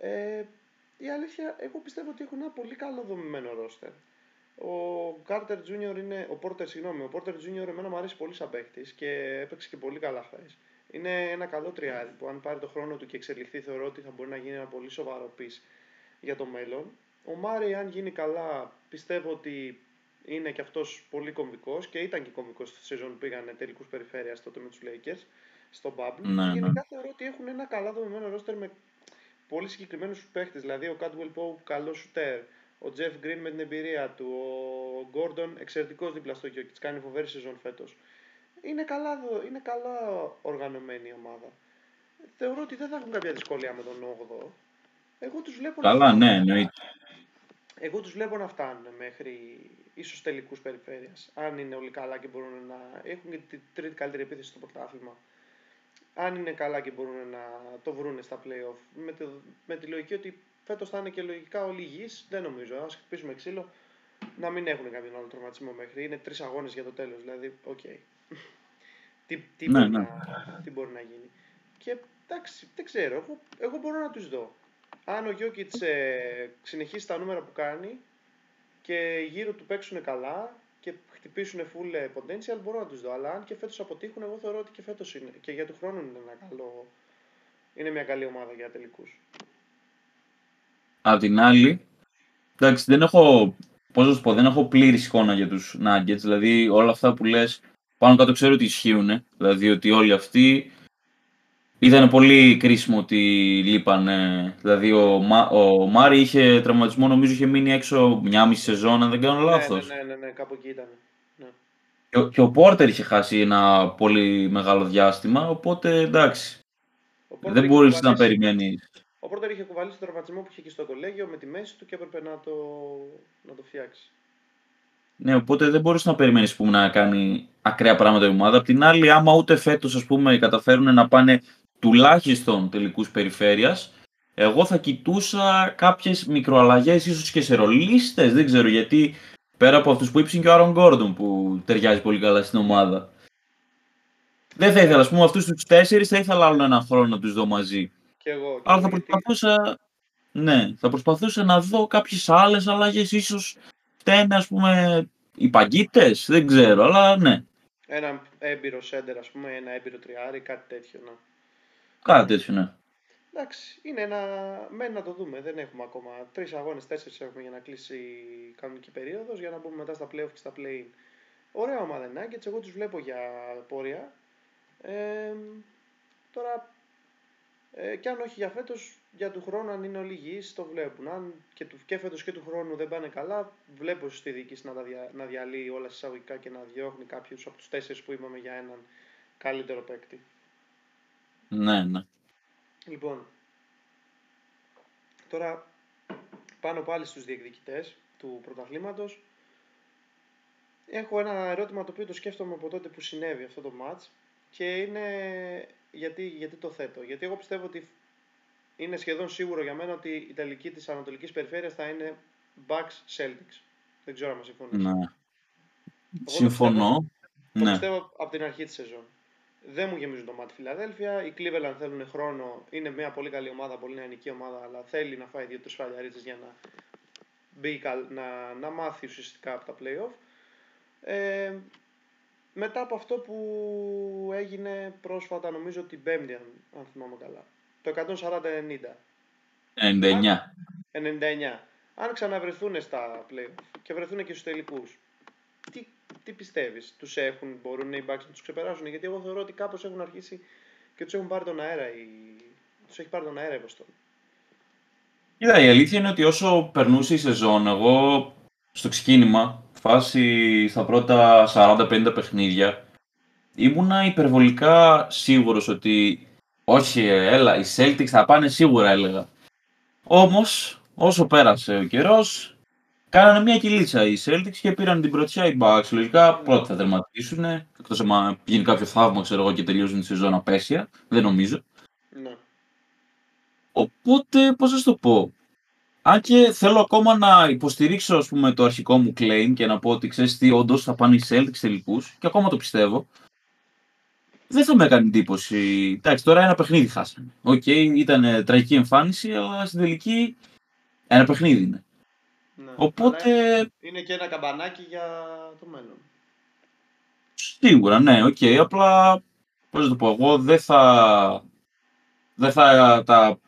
Ε, η αλήθεια, εγώ πιστεύω ότι έχουν ένα πολύ καλό δομημένο ρόστερ. Ο Carter Jr. είναι, ο Porter, συγγνώμη, ο Porter Jr. εμένα μου αρέσει πολύ σαν παίχτης και έπαιξε και πολύ καλά χθες. Είναι ένα καλό τριάρι που αν πάρει το χρόνο του και εξελιχθεί θεωρώ ότι θα μπορεί να γίνει ένα πολύ σοβαρό piece για το μέλλον. Ο Μάρι αν γίνει καλά πιστεύω ότι είναι και αυτός πολύ κομβικός και ήταν και κομβικός στη σεζόν που πήγανε τελικούς περιφέρειας τότε με τους Lakers στο Bubble. Ναι, ναι. Γενικά θεωρώ ότι έχουν ένα καλά δομημένο ρόστερ με πολύ συγκεκριμένους παίχτες, δηλαδή ο Caldwell Pope καλός σουτέρ, ο Jeff Green με την εμπειρία του, ο Gordon εξαιρετικός δίπλα στο Jokic, κάνει φοβερή σεζόν φέτος. Είναι καλά, δο- είναι καλά οργανωμένη η ομάδα. Θεωρώ ότι δεν θα έχουν κάποια δυσκολία με τον 8ο. Εγώ τους βλέπω να Καλά, φτάνουν. ναι, εννοείται. Εγώ τους βλέπω να φτάνουν μέχρι ίσως τελικούς περιφέρειας. Αν είναι όλοι καλά και μπορούν να... Έχουν και τη τρίτη καλύτερη επίθεση στο πρωτάθλημα. Αν είναι καλά και μπορούν να το βρούνε στα play-off. Με, το, με τη λογική ότι φέτος θα είναι και λογικά όλοι υγιείς. Δεν νομίζω. Ας χτυπήσουμε ξύλο να μην έχουν κάποιον άλλο τραυματισμό μέχρι. Είναι τρεις αγώνες για το τέλος. Δηλαδή, οκ. τι, τι, Ναι, μπορεί ναι. να, τι μπορεί να γίνει. Και εντάξει, δεν ξέρω. Εγώ, εγώ μπορώ να τους δω. Αν ο Γιώκητς ε, συνεχίσει τα νούμερα που κάνει και γύρω του παίξουν καλά και χτυπήσουν full ε, potential, μπορώ να τους δω. Αλλά αν και φέτος αποτύχουν, εγώ θεωρώ ότι και φέτος είναι. Και για του χρόνου είναι, ένα καλό, είναι μια καλή ομάδα για τελικούς. Απ' την άλλη, εντάξει, δεν έχω, πώς να σου πω, δεν έχω πλήρη εικόνα για τους Nuggets, δηλαδή όλα αυτά που λες πάνω κάτω ξέρω ότι ισχύουν, δηλαδή ότι όλοι αυτοί ήταν πολύ κρίσιμο ότι λείπανε, δηλαδή ο, Μα, ο Μάρι είχε τραυματισμό, νομίζω είχε μείνει έξω μια μισή σεζόν, αν δεν κάνω λάθος. Ναι, ναι, ναι, ναι, κάπου εκεί ήταν. Ναι. Και, ο- και ο Πόρτερ είχε χάσει ένα πολύ μεγάλο διάστημα, οπότε εντάξει, Ο Porter δεν είχε μπορείς να κουβαλήσει- περιμένεις. Ο Πόρτερ είχε κουβαλήσει τον τραυματισμό που είχε και στο κολέγιο με τη μέση του και έπρεπε να το, να το φτιάξει. Ναι, οπότε δεν μπορείς να περιμένεις πούμε, να κάνει ακραία πράγματα η ομάδα. Απ' την άλλη, άμα ούτε φέτος ας πούμε, καταφέρουν να πάνε τουλάχιστον τελικούς περιφέρειας, εγώ θα κοιτούσα κάποιες μικροαλλαγές, ίσως και σε ρολίστες, δεν ξέρω γιατί. Πέρα από αυτούς που είπες είναι και ο Άρον Γκόρντον που ταιριάζει πολύ καλά στην ομάδα. Δεν θα ήθελα, ας πούμε, αυτούς τους τέσσερις θα ήθελα άλλο έναν χρόνο να τους δω μαζί. Και εγώ. Και Αλλά εγώ θα γιατί- προσπαθούσα, ναι, θα προσπαθούσα να δω κάποιες άλλες αλλαγές, ίσως φταίνε ας πούμε οι παγκίτες, δεν ξέρω, αλλά ναι, Ένα έμπειρο σέντερ, ας πούμε, ένα έμπειρο τριάρι, κάτι τέτοιο. Ναι. Κάτι τέτοιο ναι. εντάξει, είναι ένα. Μένει να το δούμε. Δεν έχουμε ακόμα. Τρεις αγώνες, τέσσερις έχουμε για να κλείσει η κανονική περίοδος για να μπούμε μετά στα playoff και στα play. Ωραία ομάδα Nuggets. Εγώ τους βλέπω για πορεία. Ε, τώρα, ε, και αν όχι για φέτος, για του χρόνου, αν είναι όλοι υγιείς, το βλέπουν. Αν και, του, και φέτος και του χρόνου δεν πάνε καλά, βλέπω στη διοίκηση να, τα δια, να διαλύει όλα εισαγωγικά και να διώχνει κάποιους από τους τέσσερις που είπαμε για έναν καλύτερο παίκτη. Ναι, ναι. Λοιπόν, τώρα πάνω πάλι στους διεκδικητές του πρωταθλήματος. Έχω ένα ερώτημα το οποίο το σκέφτομαι από τότε που συνέβη αυτό το match και είναι γιατί, γιατί το θέτω. Γιατί εγώ πιστεύω ότι είναι σχεδόν σίγουρο για μένα ότι η τελική της Ανατολικής Περιφέρειας θα είναι Bucks Celtics. Δεν ξέρω αν συμφωνείς. Ναι. Συμφωνώ. Το πιστεύω, ναι. από την αρχή της σεζόν δεν μου γεμίζουν το μάτι Φιλαδέλφια. Οι Cleveland θέλουν χρόνο. Είναι μια πολύ καλή ομάδα, πολύ νεανική ομάδα, αλλά θέλει να φάει δύο-τρεις φαλιαρίτσε για να, μπει, να, να μάθει ουσιαστικά από τα playoff. Ε, μετά από αυτό που έγινε πρόσφατα, νομίζω την Πέμπτη, αν, αν θυμάμαι καλά. Το 140-90. 99. 99. Αν ξαναβρεθούν στα playoff και βρεθούν και στους τελικούς, τι τι πιστεύεις, τους έχουν, μπορούν οι Bucks να τους ξεπεράσουν, γιατί εγώ θεωρώ ότι κάπως έχουν αρχίσει και τους έχουν πάρει τον αέρα. Η... Τους έχει πάρει τον αέρα η Βοστόνη. Κοίτα, η αλήθεια είναι ότι όσο περνούσε η σεζόν, εγώ στο ξεκίνημα, φάση στα πρώτα 40-50 παιχνίδια, ήμουνα υπερβολικά σίγουρος ότι όχι, έλα, οι Celtics θα πάνε σίγουρα, έλεγα. Όμως, όσο πέρασε ο καιρός, Κάνανε μια κυλίτσα οι Celtics και πήραν την πρωτιά οι Bucks. Λογικά πρώτα θα τερματίσουν. Εκτός αν γίνει κάποιο θαύμα, ξέρω εγώ, και τελειώσουν τη σεζόν απέσια. Δεν νομίζω. Ναι. Οπότε, πώς να το πω. Αν και θέλω ακόμα να υποστηρίξω ας πούμε, το αρχικό μου claim και να πω ότι ξέρεις τι, όντως θα πάνε οι Celtics τελικούς, και ακόμα το πιστεύω, δεν θα με έκανε εντύπωση. Εντάξει, τώρα ένα παιχνίδι χάσανε. OK, okay, ήταν τραγική εμφάνιση, αλλά στην τελική ένα παιχνίδι είναι. Ναι. Οπότε... Είναι και ένα καμπανάκι για το μέλλον. Σίγουρα, ναι, OK. Okay. Απλά, πώς να το πω, εγώ δεν θα... Δεν θα τα...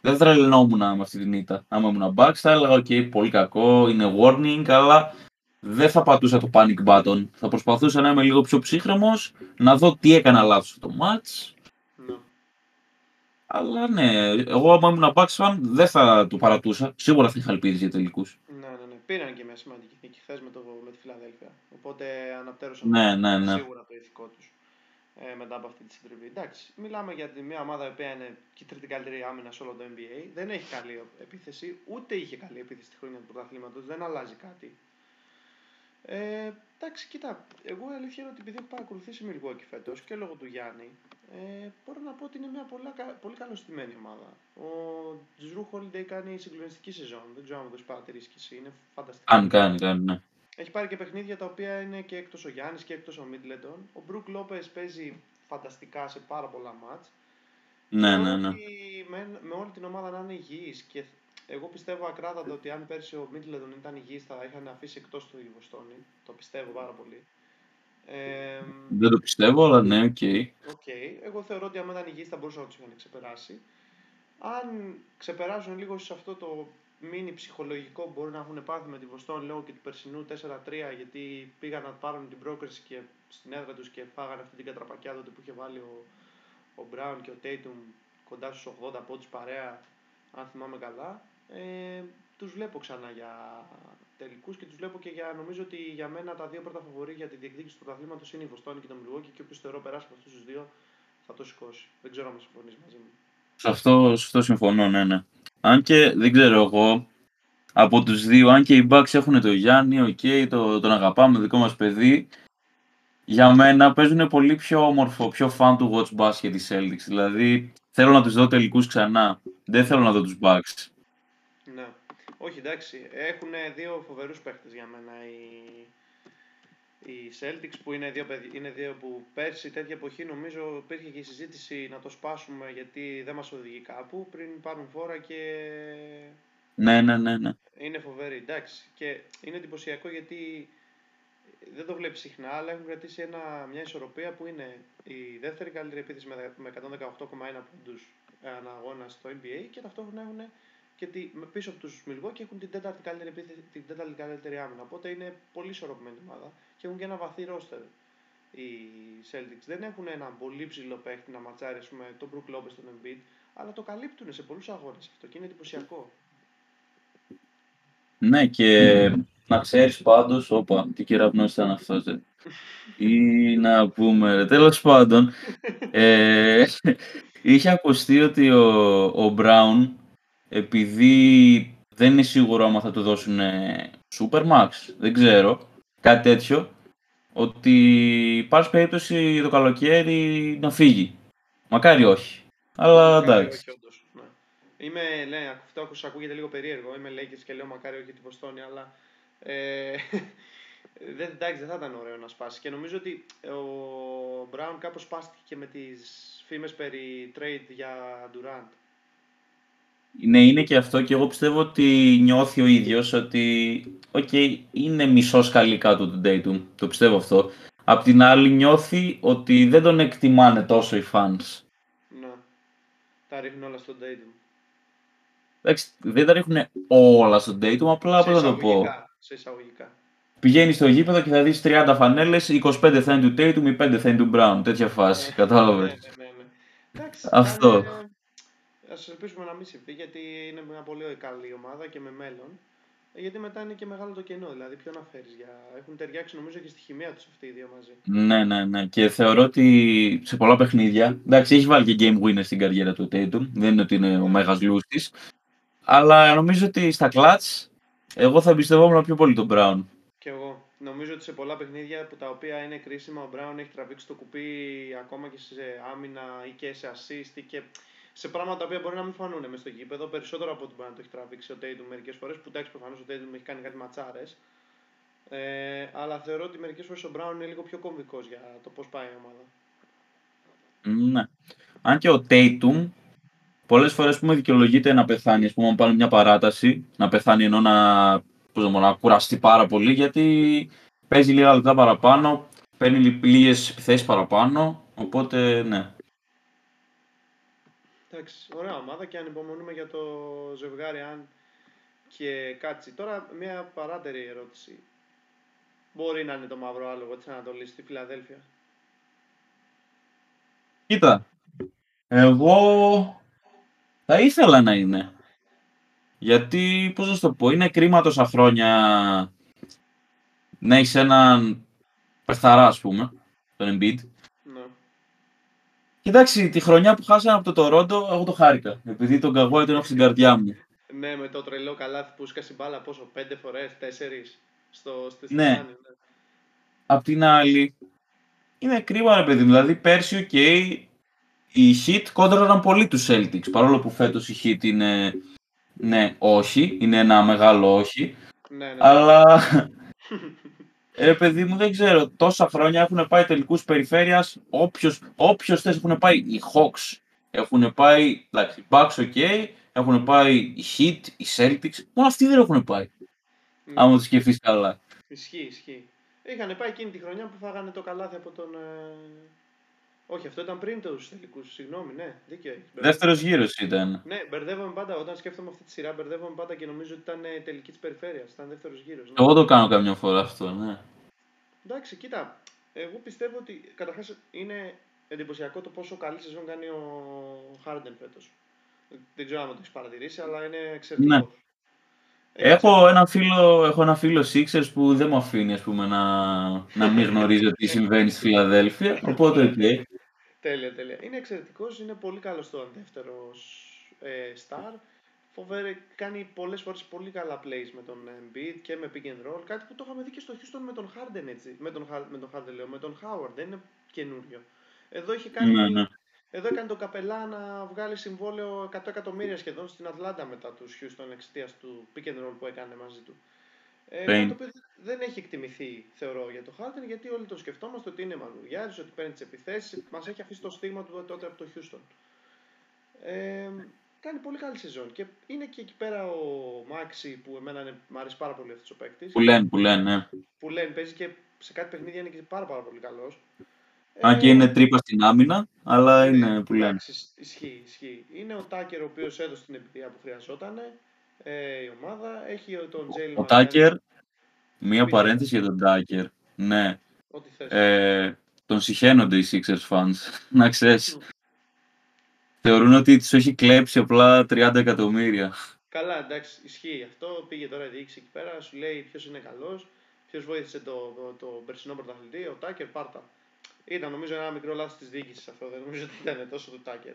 Δεν θα τρελαινόμουν με αυτή την ήττα. Άμα ήμουν Bucks, θα έλεγα, οκ, πολύ κακό, είναι warning, αλλά δεν θα πατούσα το panic button. Θα προσπαθούσα να είμαι λίγο πιο ψύχραιμος, να δω τι έκανα λάθος στο match αλλά ναι, εγώ άμα ήμουν Bucks fan δεν θα το παρατούσα. Σίγουρα θα είχα ελπίδες για τελικούς. Ναι, ναι, ναι. Πήραν και μια σημαντική νίκη χθες με, με τη Φιλαδέλφια. Οπότε αναπτέρωσαν ναι, ναι, ναι. σίγουρα το ηθικό τους ε, μετά από αυτή τη συντριβή. Εντάξει, μιλάμε για μια ομάδα που είναι η τρίτη καλύτερη άμυνα σε όλο το NBA. Δεν έχει καλή επίθεση, ούτε είχε καλή επίθεση τη χρονιά του πρωταθλήματος. Δεν αλλάζει κάτι. Ε, εντάξει, κοίτα, εγώ η αλήθεια είναι ότι επειδή έχω παρακολουθήσει Milwaukee φέτος και λόγω του Γιάννη, ε, μπορώ να πω ότι είναι μια πολύ, πολύ καλωστημένη ομάδα. Ο Τζρου Χόλιντεϊ κάνει συγκλονιστική σεζόν. Δεν ξέρω αν το έχει παρατηρήσεις και εσύ. Είναι φανταστικό. Αν κάνει, κάνει, ναι. Έχει πάρει και παιχνίδια τα οποία είναι και εκτός ο Γιάννης και εκτός ο Μίτλετον. Ο Μπρουκ Λόπες παίζει φανταστικά σε πάρα πολλά ματς. Ναι, ναι, ναι. Με, με όλη την ομάδα να είναι υγιής και εγώ πιστεύω ακράδαντα ότι αν πέρσι ο Μίτλετον ήταν υγιής θα είχαν αφήσει εκτός τη Βοστόνη. Το πιστεύω πάρα πολύ. Ε, Δεν το πιστεύω, αλλά ναι, OK. Okay. okay. Εγώ θεωρώ ότι αν ήταν υγιής θα μπορούσαν να τους είχαν ξεπεράσει. Αν ξεπεράσουν λίγο σε αυτό το μίνι ψυχολογικό που μπορεί να έχουν πάθει με τη Βοστόνη λόγω και του περσινού 4-3 γιατί πήγαν να πάρουν την πρόκριση και στην έδρα τους και φάγανε αυτή την κατραπακιά τότε που είχε βάλει ο, ο Μπράουν και ο Τέιτουμ κοντά στους 80 πόντους παρέα αν θυμάμαι καλά ε, τους βλέπω ξανά για τελικούς και τους βλέπω και για, νομίζω ότι για μένα τα δύο πρώτα φαβορή για τη διεκδίκηση του πρωταθλήματος είναι η Βοστόνη και το Μιλγόκι και όποιος θεωρώ περάσει από αυτούς τους δύο θα το σηκώσει. Δεν ξέρω αν συμφωνείς μαζί μου. Σε αυτό, σε αυτό συμφωνώ, ναι, ναι. Αν και δεν ξέρω εγώ, από τους δύο, αν και οι Bucks έχουν το Γιάννη, OK, okay, το, τον αγαπάμε, δικό μας παιδί, για μένα παίζουν πολύ πιο όμορφο, πιο fun to watch μπάσκετ οι Celtics. Δηλαδή, θέλω να τους δω τελικούς ξανά. Δεν θέλω να δω τους Bucks. Ναι. Όχι, εντάξει. Έχουν δύο φοβερούς παίχτες για μένα οι, οι Celtics που είναι δύο, είναι δύο που πέρσι τέτοια εποχή νομίζω υπήρχε και η συζήτηση να το σπάσουμε γιατί δεν μας οδηγεί κάπου πριν πάρουν φόρα και... Ναι, ναι, ναι, ναι. Είναι φοβερή, εντάξει. Και είναι εντυπωσιακό γιατί δεν το βλέπεις συχνά, αλλά έχουν κρατήσει ένα, μια ισορροπία που είναι η δεύτερη καλύτερη επίθεση με, με 118,1 πόντους ανά αγώνα στο NBA και ταυτόχρονα έχουν και τη, πίσω από τους Milwaukee έχουν την τέταρτη καλύτερη, επίθεση, την τέταρτη καλύτερη άμυνα. Οπότε είναι πολύ ισορροπημένη ομάδα και έχουν και ένα βαθύ ρόστερ οι Celtics. Δεν έχουν έναν πολύ ψηλό παίχτη να ματσάρει με τον Brook Lopez στον Embiid, αλλά το καλύπτουν σε πολλούς αγώνες αυτό και είναι εντυπωσιακό. Ναι, και να ξέρεις πάντως, όπα, τι κεραυνός ήταν αυτός, ε. Ή να πούμε, τέλος πάντων, ε, είχε ακουστεί ότι ο, ο Brown, επειδή δεν είναι σίγουρο άμα θα του δώσουν Supermax, δεν ξέρω, κάτι τέτοιο, ότι υπάρχει περίπτωση το καλοκαίρι να φύγει. Μακάρι όχι. Αλλά εντάξει. Είμαι, ναι, αυτό ακούγεται λίγο περίεργο. Είμαι Lakers και λέω μακάρι όχι την Ποστόνη, αλλά ε, δεν, εντάξει, δεν θα ήταν ωραίο να σπάσει. Και νομίζω ότι ο Μπράουν κάπως σπάστηκε και με τις φήμες περί trade για Durant. Ναι, είναι και αυτό και εγώ πιστεύω ότι νιώθει ο ίδιος ότι okay, είναι μισός καλή κάτω του Dayton, το πιστεύω αυτό. Απ' την άλλη νιώθει ότι δεν τον εκτιμάνε τόσο οι fans. Ναι, τα ρίχνουν όλα στον Dayton. Εντάξει, δεν τα ρίχνουν όλα στον Dayton, απλά πώς θα το πω. Σε εισαγωγικά. Πηγαίνει στο γήπεδο και θα δεις 30 φανέλες, 25 θα είναι του Tatum ή 5 θα είναι του Brown. Τέτοια φάση. Ναι, Κατάλαβες. ναι, ναι, ναι. Εντάξει, Αυτό. Α ελπίσουμε να μην συμβεί γιατί είναι μια πολύ καλή ομάδα και με μέλλον. Ε, γιατί μετά είναι και μεγάλο το κενό. Δηλαδή, ποιο να φέρεις. Για... Έχουν ταιριάξει νομίζω και στη χημεία τους αυτοί οι δύο μαζί. Ναι, ναι, ναι. Και θεωρώ ότι σε πολλά παιχνίδια. Εντάξει, έχει βάλει και game winner στην καριέρα του Tatum. Δεν είναι ότι είναι ο μέγα λούστη. Αλλά νομίζω ότι στα clutch εγώ θα εμπιστευόμουν πιο πολύ τον Brown. Και εγώ. Νομίζω ότι σε πολλά παιχνίδια που τα οποία είναι κρίσιμα, ο Brown έχει τραβήξει το κουπί ακόμα και σε άμυνα ή και σε assist και σε πράγματα τα οποία μπορεί να μην φανούν με στο γήπεδο. Περισσότερο από ό,τι μπορεί να το έχει τραβήξει ο Tatum μερικές φορές. Που εντάξει, προφανώς ο Tatum έχει κάνει κάτι ματσάρες. Ε, αλλά θεωρώ ότι μερικές φορές ο Brown είναι λίγο πιο κομβικός για το πώς πάει η ομάδα. Ναι. Αν και ο Tatum πολλές φορές που με δικαιολογείται να πεθάνει, ας πούμε, να πάρει μια παράταση, να πεθάνει ενώ να, πώς να, να κουραστεί πάρα πολύ, γιατί παίζει λίγα λεπτά παραπάνω, παίρνει λίγες επιθέσεις παραπάνω. Οπότε, ναι. Εντάξει, ωραία ομάδα και ανυπομονούμε για το ζευγάρι αν και κάτσει. Τώρα μια παράτερη ερώτηση. Μπορεί να είναι το μαύρο άλογο της Ανατολής στη Φιλαδέλφια; Κοίτα, εγώ θα ήθελα να είναι. Γιατί, πώς να το πω, είναι κρίμα τόσα χρόνια να έχεις έναν παιχταρά, ας πούμε, τον Embiid. Ναι. Κοιτάξτε, τη χρονιά που χάσανε από το Τορόντο, εγώ το χάρηκα. Επειδή τον Καγουάι τον έχω στην καρδιά μου. Ναι, με το τρελό καλάθι που σκάει η μπάλα, πόσο, πέντε φορές, τέσσερις, στο, στη Ναι. ναι. Απ' την άλλη, είναι κρίμα ρε παιδί μου. Δηλαδή, πέρσι, οκ, οι Heat κόντραραν πολύ τους Celtics. Παρόλο που φέτος η Heat είναι, ναι, όχι, είναι ένα μεγάλο όχι. Ναι, ναι. Αλλά, ρε παιδί μου, δεν ξέρω, τόσα χρόνια έχουν πάει τελικούς περιφέρειας, όποιος, όποιος θες έχουν πάει οι Hawks, έχουν πάει, εντάξει, οι Bucks, ok, έχουν πάει οι Heat, οι Celtics, μόνο αυτοί δεν έχουν πάει, Ναι. άμα το σκεφτείς καλά. Ισχύει, ισχύει. Είχαν πάει εκείνη τη χρονιά που φάγανε το καλάθι από τον. Ε... Όχι, αυτό ήταν πριν τους τελικούς. Συγγνώμη, ναι, δίκιο έχεις. Δεύτερος γύρος ήταν. Ναι, μπερδεύομαι πάντα. Όταν σκέφτομαι αυτή τη σειρά, μπερδεύομαι πάντα και νομίζω ότι ήταν ε, τελική της περιφέρειας. Ήταν δεύτερος γύρος. Ναι. Εγώ το κάνω καμιά φορά αυτό, ναι. Εντάξει, κοίτα. Εγώ πιστεύω ότι καταρχάς είναι εντυπωσιακό το πόσο καλή σεζόν κάνει ο Χάρντεν φέτος. Δεν ξέρω αν το έχεις παρατηρήσει, αλλά είναι εξαιρετικό. Ναι. Έχω ένα φίλο, έχω ένα φίλο Sixers που δεν μου αφήνει ας πούμε, να, να μην γνωρίζει τι συμβαίνει στη Φιλαδέλφια. Οπότε, οκ. Τέλεια, τέλεια. Είναι εξαιρετικός, είναι πολύ καλός στο δεύτερο ε, star. Φοβερέ, κάνει πολλές φορές πολύ καλά plays με τον Embiid και με pick and roll. Κάτι που το είχαμε δει και στο Houston με τον Harden έτσι. Με τον, Har- με τον Harden λέω, με τον Howard. Δεν είναι καινούριο. Εδώ είχε κάνει, Ναι, ναι. Εδώ έκανε τον Καπελά να βγάλει συμβόλαιο 100 εκατομμύρια σχεδόν στην Ατλάντα μετά τους Houston εξαιτίας του pick and roll που έκανε μαζί του. Ε, Pain. κάτι το οποίο δεν έχει εκτιμηθεί, θεωρώ, για το Harden, γιατί όλοι το σκεφτόμαστε ότι είναι μαγουλιάρης, ότι παίρνει τις επιθέσεις. Μας έχει αφήσει το στίγμα του τότε από το Houston. Ε, κάνει πολύ καλή σεζόν. Και είναι και εκεί πέρα ο Μάξι που εμένα είναι, μου αρέσει πάρα πολύ αυτός ο παίκτης. Που λένε, που λένε, ναι. Που λένε παίζει και σε κάτι παιχνίδια είναι και πάρα, πάρα πολύ καλός. Αν και είναι τρύπα στην άμυνα, αλλά ναι, είναι που λέμε. εντάξει, ισχύει, ισχύει. Είναι ο Τάκερ ο οποίος έδωσε την εμπειρία που χρειαζόταν ε, η ομάδα. Έχει τον Τζέιλ Ο Τάκερ, μία Πείτε. παρένθεση για τον Τάκερ. Ναι, Ό,τι θες. ε, τον συχαίνονται οι Sixers fans, να ξέρεις. Μμ. Θεωρούν ότι τους έχει κλέψει απλά 30 εκατομμύρια. Καλά, εντάξει, ισχύει αυτό. Πήγε τώρα η διοίκηση εκεί πέρα, σου λέει ποιος είναι καλός, ποιος βοήθησε το, το, το περσινό πρωταθλητή, ο Τάκερ, πάρτα. Ήταν νομίζω ένα μικρό λάθος της διοίκησης αυτό, δεν νομίζω ότι ήταν τόσο του Τάκερ.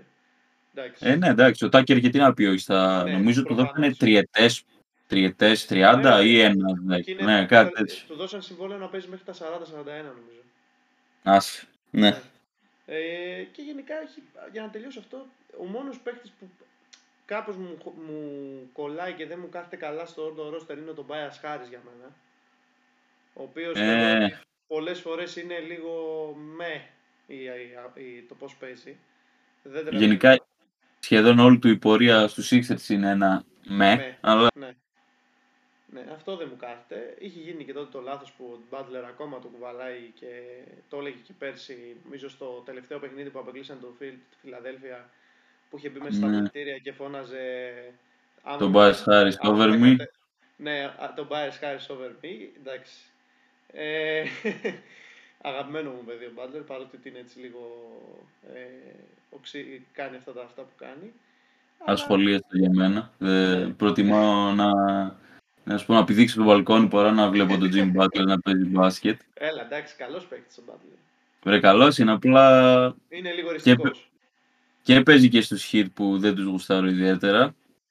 Εντάξει. Ε, ναι, εντάξει, ο Τάκερ γιατί να πει όχι στα... Ναι, νομίζω του δώσανε προφανώς. τριετές, τριετές 30 Ναι, ή ναι. ένα, ναι, Και είναι- ναι, κάτι τέτοιο. Του δώσαν συμβόλαιο να παίζει μέχρι τα 40-41 νομίζω. Άσε, ναι. Ε, και γενικά, έχει, για να τελειώσω αυτό, ο μόνος παίκτης που κάπως μου, μου κολλάει και δεν μου κάθεται καλά στο όρντο ρόστερ είναι ο τον Μπάιας Χάρης για μένα. Ο οποίος Ε. θεωρώ ότι πολλές φορές είναι λίγο με η, η- η- το πώς παίζει. Δεν τρελαίνεται. Γενικά, σχεδόν όλη του η πορεία στους Sixers είναι ένα με, Με. αλλά Ναι. Ναι, αυτό δεν μου κάθεται. Είχε γίνει και τότε το λάθος που ο Butler ακόμα το κουβαλάει και το έλεγε και πέρσι, νομίζω στο τελευταίο παιχνίδι που αποκλείσαν το Φιλ, τη Φιλαδέλφια, που είχε μπει μέσα στα Ναι. απαιτητήρια και φώναζε... «Αν τον με- Bias Harris αν over με me. κατε- Ναι, α, τον Bias Harris over me, εντάξει. Ε, αγαπημένο μου παιδί ο Butler, παρότι ότι είναι έτσι λίγο... Ε, οξύ, κάνει αυτά τα αυτά που κάνει. Αλλά- ασχολίαστο για μένα. Ε, Ναι. προτιμάω να, να, σου πω, να πηδήξω στο μπαλκόνι παρά να βλέπω τον Jim Butler να παίζει μπάσκετ. Έλα, εντάξει, καλός παίκτης ο Butler. Βρε καλός είναι, απλά Είναι λίγο οριστικός. και παίζει και στους hit που δεν τους γουστάρω ιδιαίτερα.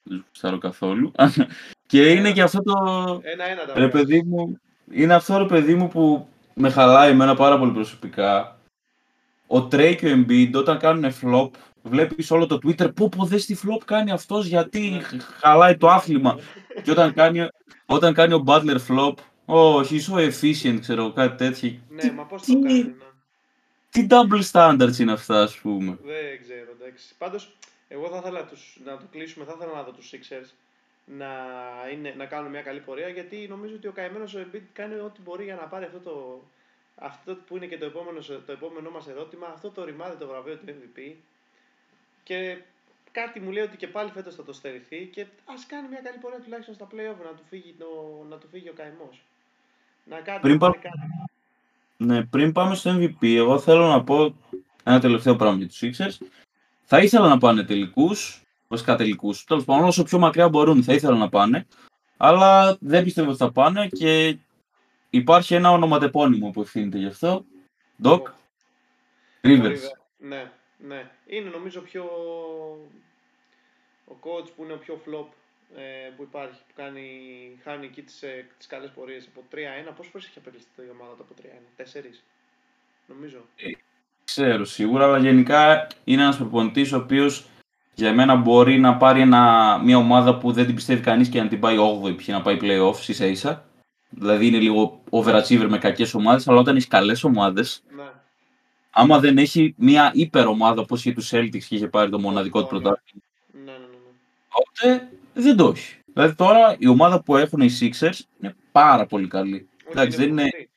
Δεν τους γουστάρω καθόλου. και είναι Ένα. και αυτό το... Ένα-ένα τα Ρε βγάζει. παιδί μου, είναι αυτό ρε παιδί μου που με χαλάει εμένα πάρα πολύ προσωπικά. Ο Trey και ο Embiid όταν κάνουν flop, βλέπεις όλο το Twitter πω πω δες τι flop κάνει αυτός γιατί Ναι. χαλάει το άθλημα. και όταν κάνει, όταν κάνει ο Butler flop, oh, he's so efficient, ξέρω κάτι τέτοιο. Ναι, μα πώς τι- το κάνει, ναι. Τι double standards είναι αυτά, ας πούμε. Δεν ξέρω, εντάξει. Πάντως, εγώ θα ήθελα τους, να το κλείσουμε, θα ήθελα να δω τους Sixers να, είναι, να κάνουν μια καλή πορεία, γιατί νομίζω ότι ο καημένος ο Embiid κάνει ό,τι μπορεί για να πάρει αυτό το, αυτό που είναι και το επόμενο, το επόμενό μας ερώτημα, αυτό το ρημάδι το βραβείο του MVP. Και κάτι μου λέει ότι και πάλι φέτος θα το στερηθεί και ας κάνει μια καλή πορεία τουλάχιστον στα play-off να του φύγει, το, να του φύγει ο καημός. Να κάνει, Πριν να πά- πάρει κάτι. Ναι, πριν πάμε στο MVP, εγώ θέλω να πω ένα τελευταίο πράγμα για τους Sixers. Θα ήθελα να πάνε τελικούς, βασικά τελικούς, τέλος πάντων όσο πιο μακριά μπορούν θα ήθελα να πάνε, αλλά δεν πιστεύω ότι θα πάνε και υπάρχει ένα ονοματεπώνυμο που ευθύνεται γι' αυτό, Doc Rivers. Rivers. Ναι, ναι. Είναι νομίζω πιο... Ο coach που είναι ο πιο flop ε, που υπάρχει, που κάνει, χάνει εκεί τις, ε, τις καλές πορείες από 3-1. Πόσες φορές έχει απελευθεί η ομάδα του από 3-1, τέσσερις, νομίζω. Ξέρω σίγουρα, αλλά γενικά είναι ένας προπονητής ο οποίος για μένα μπορεί να πάρει ένα, μια ομάδα που δεν την πιστεύει κανείς και να την πάει 8η, π.χ. να πάει playoffs ίσα ίσα. Δηλαδή είναι λίγο overachiever με κακές ομάδες, αλλά όταν έχεις καλές ομάδες, Ναι, άμα δεν έχει μια υπερομάδα όπως είχε τους Celtics και είχε πάρει το μοναδικό του Αυτό, ναι. πρωτάθλημα, ναι, ναι, ναι. ναι. τότε δεν το έχει. Δηλαδή τώρα η ομάδα που έχουν οι Sixers είναι πάρα πολύ καλή. Όχι, Εντάξει, δεν είναι, πολύ.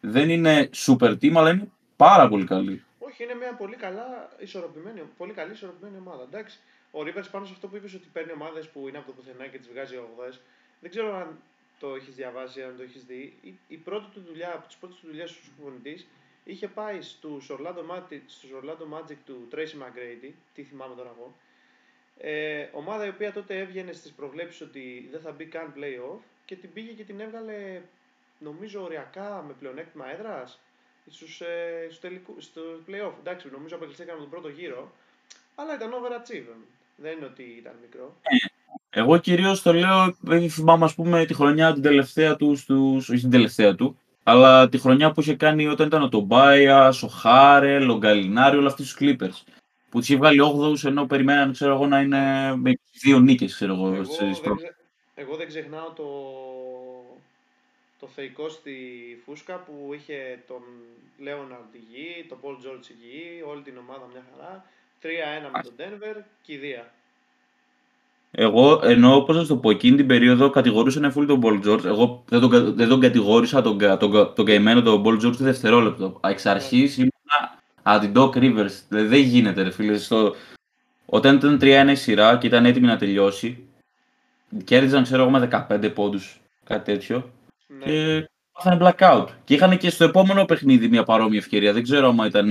δεν είναι super team, αλλά είναι πάρα πολύ καλή. Όχι, είναι μια πολύ καλά ισορροπημένη, πολύ καλή ισορροπημένη ομάδα. Εντάξει, ο Rivers πάνω σε αυτό που είπες ότι παίρνει ομάδες που είναι από το πουθενά και τις βγάζει 80. Δεν ξέρω αν το έχεις διαβάσει, αν το έχεις δει. Η, η πρώτη του δουλειά, από τις πρώτες του δουλειές ω προπονητής, είχε πάει στους Orlando, Magic, στους Orlando Magic του Tracy McGrady, τι θυμάμαι τώρα εγώ. Ε, ομάδα η οποία τότε έβγαινε στις προβλέψεις ότι δεν θα μπει καν play-off και την πήγε και την έβγαλε νομίζω οριακά με πλεονέκτημα έδρας στους, ε, στους τελικού, στο play-off. Εντάξει, νομίζω απεκλειστήκαμε τον πρώτο γύρο, αλλά ήταν overachievement. Δεν είναι ότι ήταν μικρό. Εγώ κυρίως το λέω, επειδή θυμάμαι ας πούμε τη χρονιά την τελευταία του, στους, όχι την τελευταία του, αλλά τη χρονιά που είχε κάνει όταν ήταν ο Τομπάια, ο Χάρελ, ο Γκαλινάρη, όλα αυτοί του Clippers. Που τους είχε βγάλει 8 ενώ περιμέναν ξέρω εγώ, να είναι με δύο νίκες, ξέρω εγώ. Εγώ, στις δεν, προ- ξε- εγώ δεν ξεχνάω το, το θεϊκό στη φούσκα που είχε τον Λέοναρντ υγιή, τον Πολ Τζόρτς υγιή, όλη την ομάδα μια χαρά. 3-1 με τον Denver, κηδεία. Εγώ ενώ πώς να το πω, εκείνη την περίοδο κατηγορούσαν full τον Paul George. Εγώ δεν τον, δεν τον κατηγόρησα τον, τον, τον καημένο τον Paul George το δευτερόλεπτο. Εξ αρχής ήμουν αντι-Doc Rivers. Δηλαδή δεν γίνεται, ρε φίλε. Στο... Όταν ήταν 3-1 η σειρά και ήταν έτοιμη να τελειώσει, κέρδιζαν ξέρω εγώ με 15 πόντους, κάτι τέτοιο. Ναι. Και πάθανε blackout. Και είχαν και στο επόμενο παιχνίδι μια παρόμοια ευκαιρία. Δεν ξέρω αν ήταν.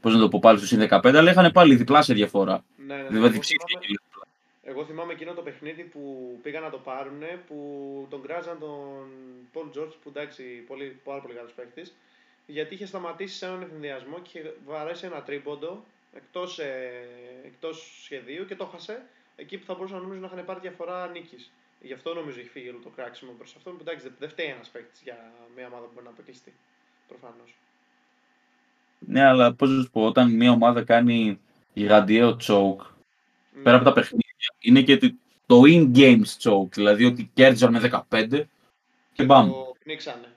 Πώς να το πω πάλι στο 15, αλλά είχαν πάλι διπλάσια διαφορά. Ναι, ναι, δηλαδή, εγώ θυμάμαι εκείνο το παιχνίδι που πήγαν να το πάρουν, που τον κράζαν τον Πολ Τζόρτζ, που εντάξει, πολύ, πάρα πολύ καλός παίχτη, γιατί είχε σταματήσει σε έναν εφημδιασμό και είχε βαρέσει ένα τρίποντο εκτός ε, εκτός σχεδίου και το χάσε εκεί που θα μπορούσαν νομίζω να είχαν πάρει διαφορά νίκης. Γι' αυτό νομίζω έχει φύγει όλο το κράξιμο προς αυτό. Που εντάξει, δεν φταίει ένας παίχτη για μια ομάδα που μπορεί να αποκλειστεί. Προφανώς. Ναι, αλλά πώς να σου πω, όταν μια ομάδα κάνει γιγαντιαίο τσόκ, ναι. πέρα από τα παιχνίδια είναι και το in-game choke, δηλαδή ότι κέρδισαν με 15 και μπαμ. Το πνίξανε.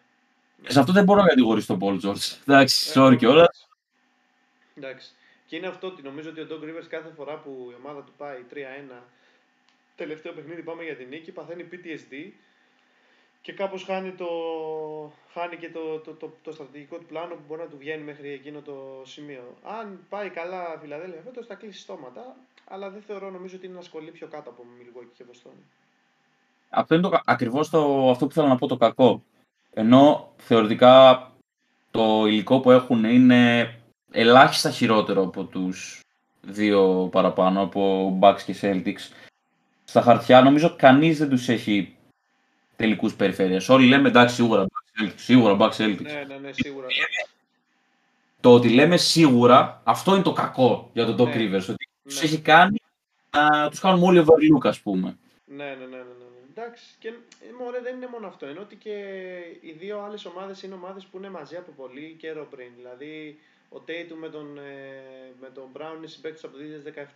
Σε αυτό δεν μπορώ να κατηγορήσω τον Paul George. Εντάξει, sorry και όλα. Εντάξει. Και είναι αυτό ότι νομίζω ότι ο Doug Rivers κάθε φορά που η ομάδα του πάει 3-1, τελευταίο παιχνίδι πάμε για την νίκη, παθαίνει PTSD και κάπως χάνει, το, χάνει και το, το, το, το, στρατηγικό του πλάνο που μπορεί να του βγαίνει μέχρι εκείνο το σημείο. Αν πάει καλά Φιλαδέλφια φέτος θα κλείσει στόματα, αλλά δεν θεωρώ νομίζω ότι είναι ένας σκολί πιο κάτω από Μιλγόκι και Βοστόνη. Αυτό είναι το, ακριβώς το, αυτό που θέλω να πω το κακό. Ενώ θεωρητικά το υλικό που έχουν είναι ελάχιστα χειρότερο από τους δύο παραπάνω, από Bucks και Celtics. Στα χαρτιά νομίζω κανείς δεν τους έχει τελικούς περιφέρειες. Όλοι λέμε εντάξει σίγουρα Bucks Celtics, σίγουρα Bucks Celtics. Ναι, ναι, ναι, σίγουρα. Το ότι λέμε σίγουρα, αυτό είναι το κακό για τον Doc ναι. Rivers. Ότι ναι. τους έχει κάνει να τους κάνουμε όλοι overlook, ας πούμε. Ναι, ναι, ναι, ναι. ναι. Εντάξει, και μωρέ, δεν είναι μόνο αυτό. Είναι ότι και οι δύο άλλες ομάδες είναι ομάδες που είναι μαζί από πολύ καιρό πριν. Δηλαδή, ο Τέιτου με τον, ε, με τον Brown είναι συμπαίκτης από το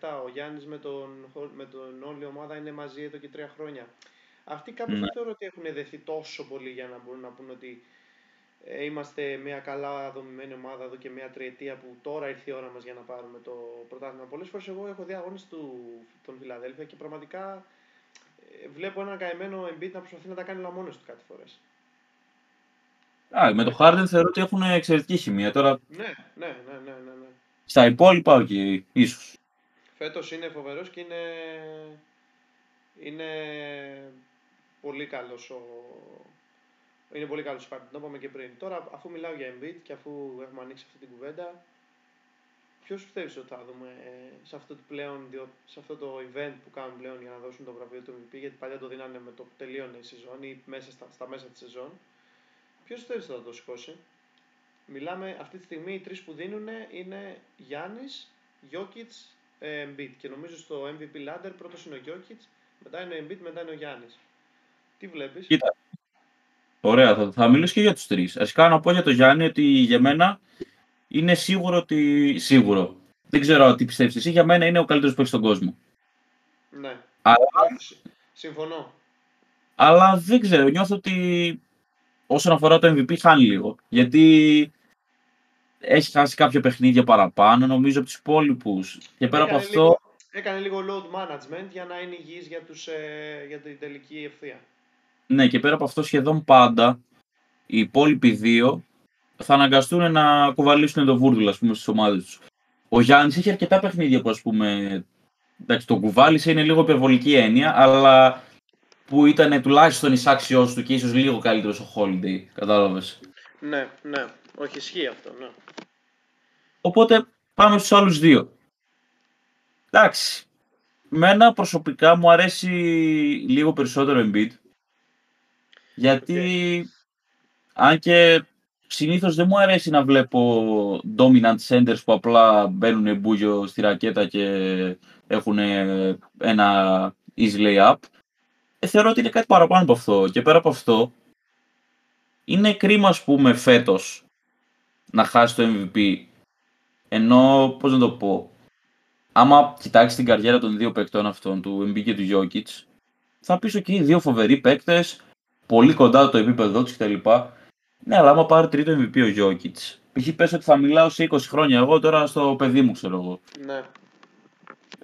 2017. Ο Γιάννης με τον, με τον όλη ομάδα είναι μαζί εδώ και τρία χρόνια. Αυτοί κάπως ναι. δεν θεωρώ ότι έχουν δεθεί τόσο πολύ για να μπορούν να πούνε ότι ε, είμαστε μια καλά δομημένη ομάδα εδώ και μια τριετία που τώρα ήρθε η ώρα μας για να πάρουμε το πρωτάθλημα. Πολλές φορές εγώ έχω δει αγώνες του, των Φιλαδέλφια και πραγματικά ε, βλέπω έναν καημένο Embiid να προσπαθεί να τα κάνει όλα μόνος του κάτι φορές. Α, με το Harden θεωρώ ότι έχουν εξαιρετική χημεία. Τώρα... Ναι, ναι, ναι, ναι, ναι, ναι. Στα υπόλοιπα, όχι, ίσως. Φέτος είναι φοβερός και είναι, είναι πολύ καλός ο, είναι πολύ καλός ο το είπαμε και πριν. Τώρα, αφού μιλάω για Embiid και αφού έχουμε ανοίξει αυτή την κουβέντα, ποιος πιστεύεις ότι θα δούμε ε, σε αυτό, το πλέον, σε αυτό το event που κάνουν πλέον για να δώσουν το βραβείο του MVP, γιατί παλιά το δίνανε με το που τελείωνε η σεζόν ή μέσα στα, στα μέσα της σεζόν. Ποιος πιστεύει ότι θα το σηκώσει; Μιλάμε αυτή τη στιγμή οι τρεις που δίνουν είναι Γιάννης, Γιώκητς, Embiid. Και νομίζω στο MVP ladder πρώτος είναι ο Γιώκητς, μετά είναι ο Embiid, μετά είναι ο Γιάννης. Τι βλέπεις; Κοίτα, Ωραία, θα, θα μιλήσω και για τους τρεις. Αρχικά να πω για τον Γιάννη ότι για μένα είναι σίγουρο ότι. Σίγουρο. Δεν ξέρω τι πιστεύεις εσύ. Για μένα είναι ο καλύτερος που έχει στον κόσμο. Ναι. Αλλά... Συμφωνώ. Αλλά δεν ξέρω. Νιώθω ότι όσον αφορά το MVP χάνει λίγο. Γιατί έχει χάσει κάποια παιχνίδια παραπάνω, νομίζω από τους υπόλοιπους. Και πέρα από αυτό. Λίγο, έκανε λίγο load management για να είναι υγιής για, τους, ε, για την τελική ευθεία. Ναι, και πέρα από αυτό σχεδόν πάντα οι υπόλοιποι δύο θα αναγκαστούν να κουβαλήσουν το βούρδουλο ας πούμε, στις ομάδες τους. Ο Γιάννης έχει αρκετά παιχνίδια που ας πούμε, εντάξει, το κουβάλισε είναι λίγο υπερβολική έννοια, αλλά που ήταν τουλάχιστον εισάξιός του και ίσως λίγο καλύτερος ο Holiday, κατάλαβες. Ναι, ναι, όχι ισχύει αυτό, ναι. Οπότε πάμε στους άλλους δύο. Εντάξει, μένα προσωπικά μου αρέσει λίγο περισσότερο Embiid. Γιατί, αν και συνήθως δεν μου αρέσει να βλέπω dominant centers που απλά μπαίνουν μπούγιο στη ρακέτα και έχουν ένα easy layup, ε, θεωρώ ότι είναι κάτι παραπάνω από αυτό. Και πέρα από αυτό, είναι κρίμα, ας πούμε, φέτος να χάσει το MVP. Ενώ, πώς να το πω, άμα κοιτάξεις την καριέρα των δύο παικτών αυτών, του MB και του Jokic, θα πεις ότι οι δύο φοβεροί παίκτες, πολύ κοντά το επίπεδο τους κτλ. Ναι, αλλά άμα πάρει τρίτο MVP ο Γιώκητς. Π.χ. πες ότι θα μιλάω σε 20 χρόνια εγώ τώρα στο παιδί μου, ξέρω εγώ. Ναι.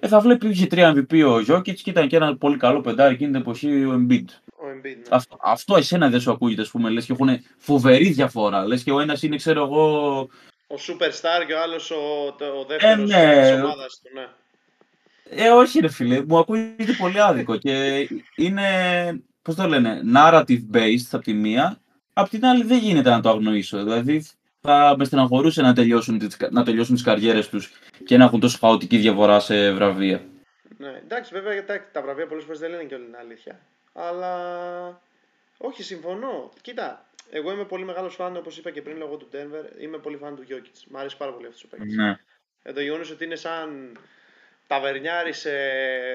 Ε, θα βλέπει είχε τρία MVP ο Jokic και ήταν και ένα πολύ καλό πεντάρι εκείνη την εποχή ο Embiid. Ο Embiid, ναι. Αυτό, αυτό εσένα δεν σου ακούγεται, ας πούμε, λες και έχουν φοβερή διαφορά. Λες και ο ένας είναι, ξέρω εγώ, Ο Superstar και ο άλλος ο, το- ο δεύτερος ναι. της ομάδας του, ναι. Ε, όχι ρε φίλε, μου ακούγεται πολύ άδικο και είναι, πώς το λένε, narrative based από τη μία, απ' την άλλη δεν γίνεται να το αγνοήσω. Δηλαδή θα με στεναχωρούσε να τελειώσουν, τις, να τελειώσουν τις καριέρες τους και να έχουν τόσο χαοτική διαφορά σε βραβεία. Ναι, εντάξει, βέβαια εντάξει, τα βραβεία πολλές φορές δεν λένε και όλη την αλήθεια. Αλλά όχι, συμφωνώ. Κοίτα, εγώ είμαι πολύ μεγάλος φαν, όπως είπα και πριν λόγω του Denver, είμαι πολύ φαν του Jokic. Μ' αρέσει πάρα πολύ αυτός ο παίκτης. Ναι. Ε, το γεγονός ότι είναι σαν ταβερνιάρη σε,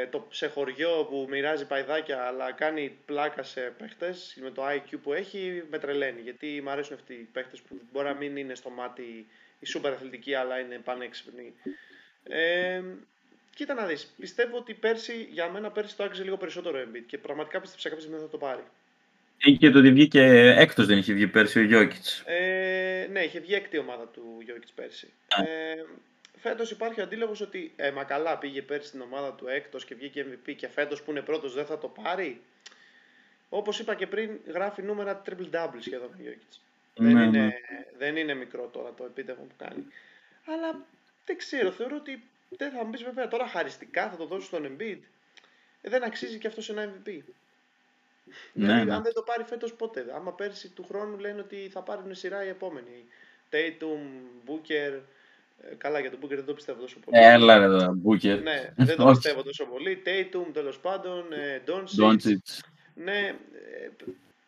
το, σε χωριό που μοιράζει παϊδάκια αλλά κάνει πλάκα σε παίχτες με το IQ που έχει, με τρελαίνει. Γιατί μου αρέσουν αυτοί οι παίχτες που μπορεί να μην είναι στο μάτι οι σούπερ αθλητικοί αλλά είναι πανέξυπνοι. Ε, κοίτα να δεις, πιστεύω ότι πέρσι, για μένα πέρσι το άξιζε λίγο περισσότερο ο Embiid και πραγματικά πίστεψα κάποια στιγμή θα το πάρει. Ή και το ότι βγήκε έκτος δεν είχε βγει πέρσι ο Γιώκητς. Ε, ναι, είχε βγει έκτη ομάδα του Jokic πέρσι. Ε, φέτος υπάρχει ο αντίλογος ότι ε, μα καλά πήγε πέρσι στην ομάδα του έκτος και βγήκε MVP και φέτος που είναι πρώτος δεν θα το πάρει. Όπως είπα και πριν, γράφει νούμερα triple-double σχεδόν ο Jokic. δεν, Ναι, είναι, ναι. δεν είναι μικρό τώρα το επίτευγμα που κάνει. Αλλά δεν ξέρω, θεωρώ ότι δεν θα μου πεις βέβαια τώρα χαριστικά θα το δώσεις στον Embiid. Ε, δεν αξίζει και αυτό ένα MVP. Ναι, Δηλαδή, ναι. αν δεν το πάρει φέτος ποτέ. Άμα πέρσι του χρόνου λένε ότι θα πάρουν σειρά οι επόμενοι. Tatum, Booker. Ε, καλά, για τον Booker δεν το πιστεύω τόσο πολύ. Έλα ρε εδώ, Μπούκερ. Ναι, δεν το Όχι. πιστεύω τόσο πολύ. Tatum τέλος πάντων, ε, Doncic. Doncic. Ναι, ε,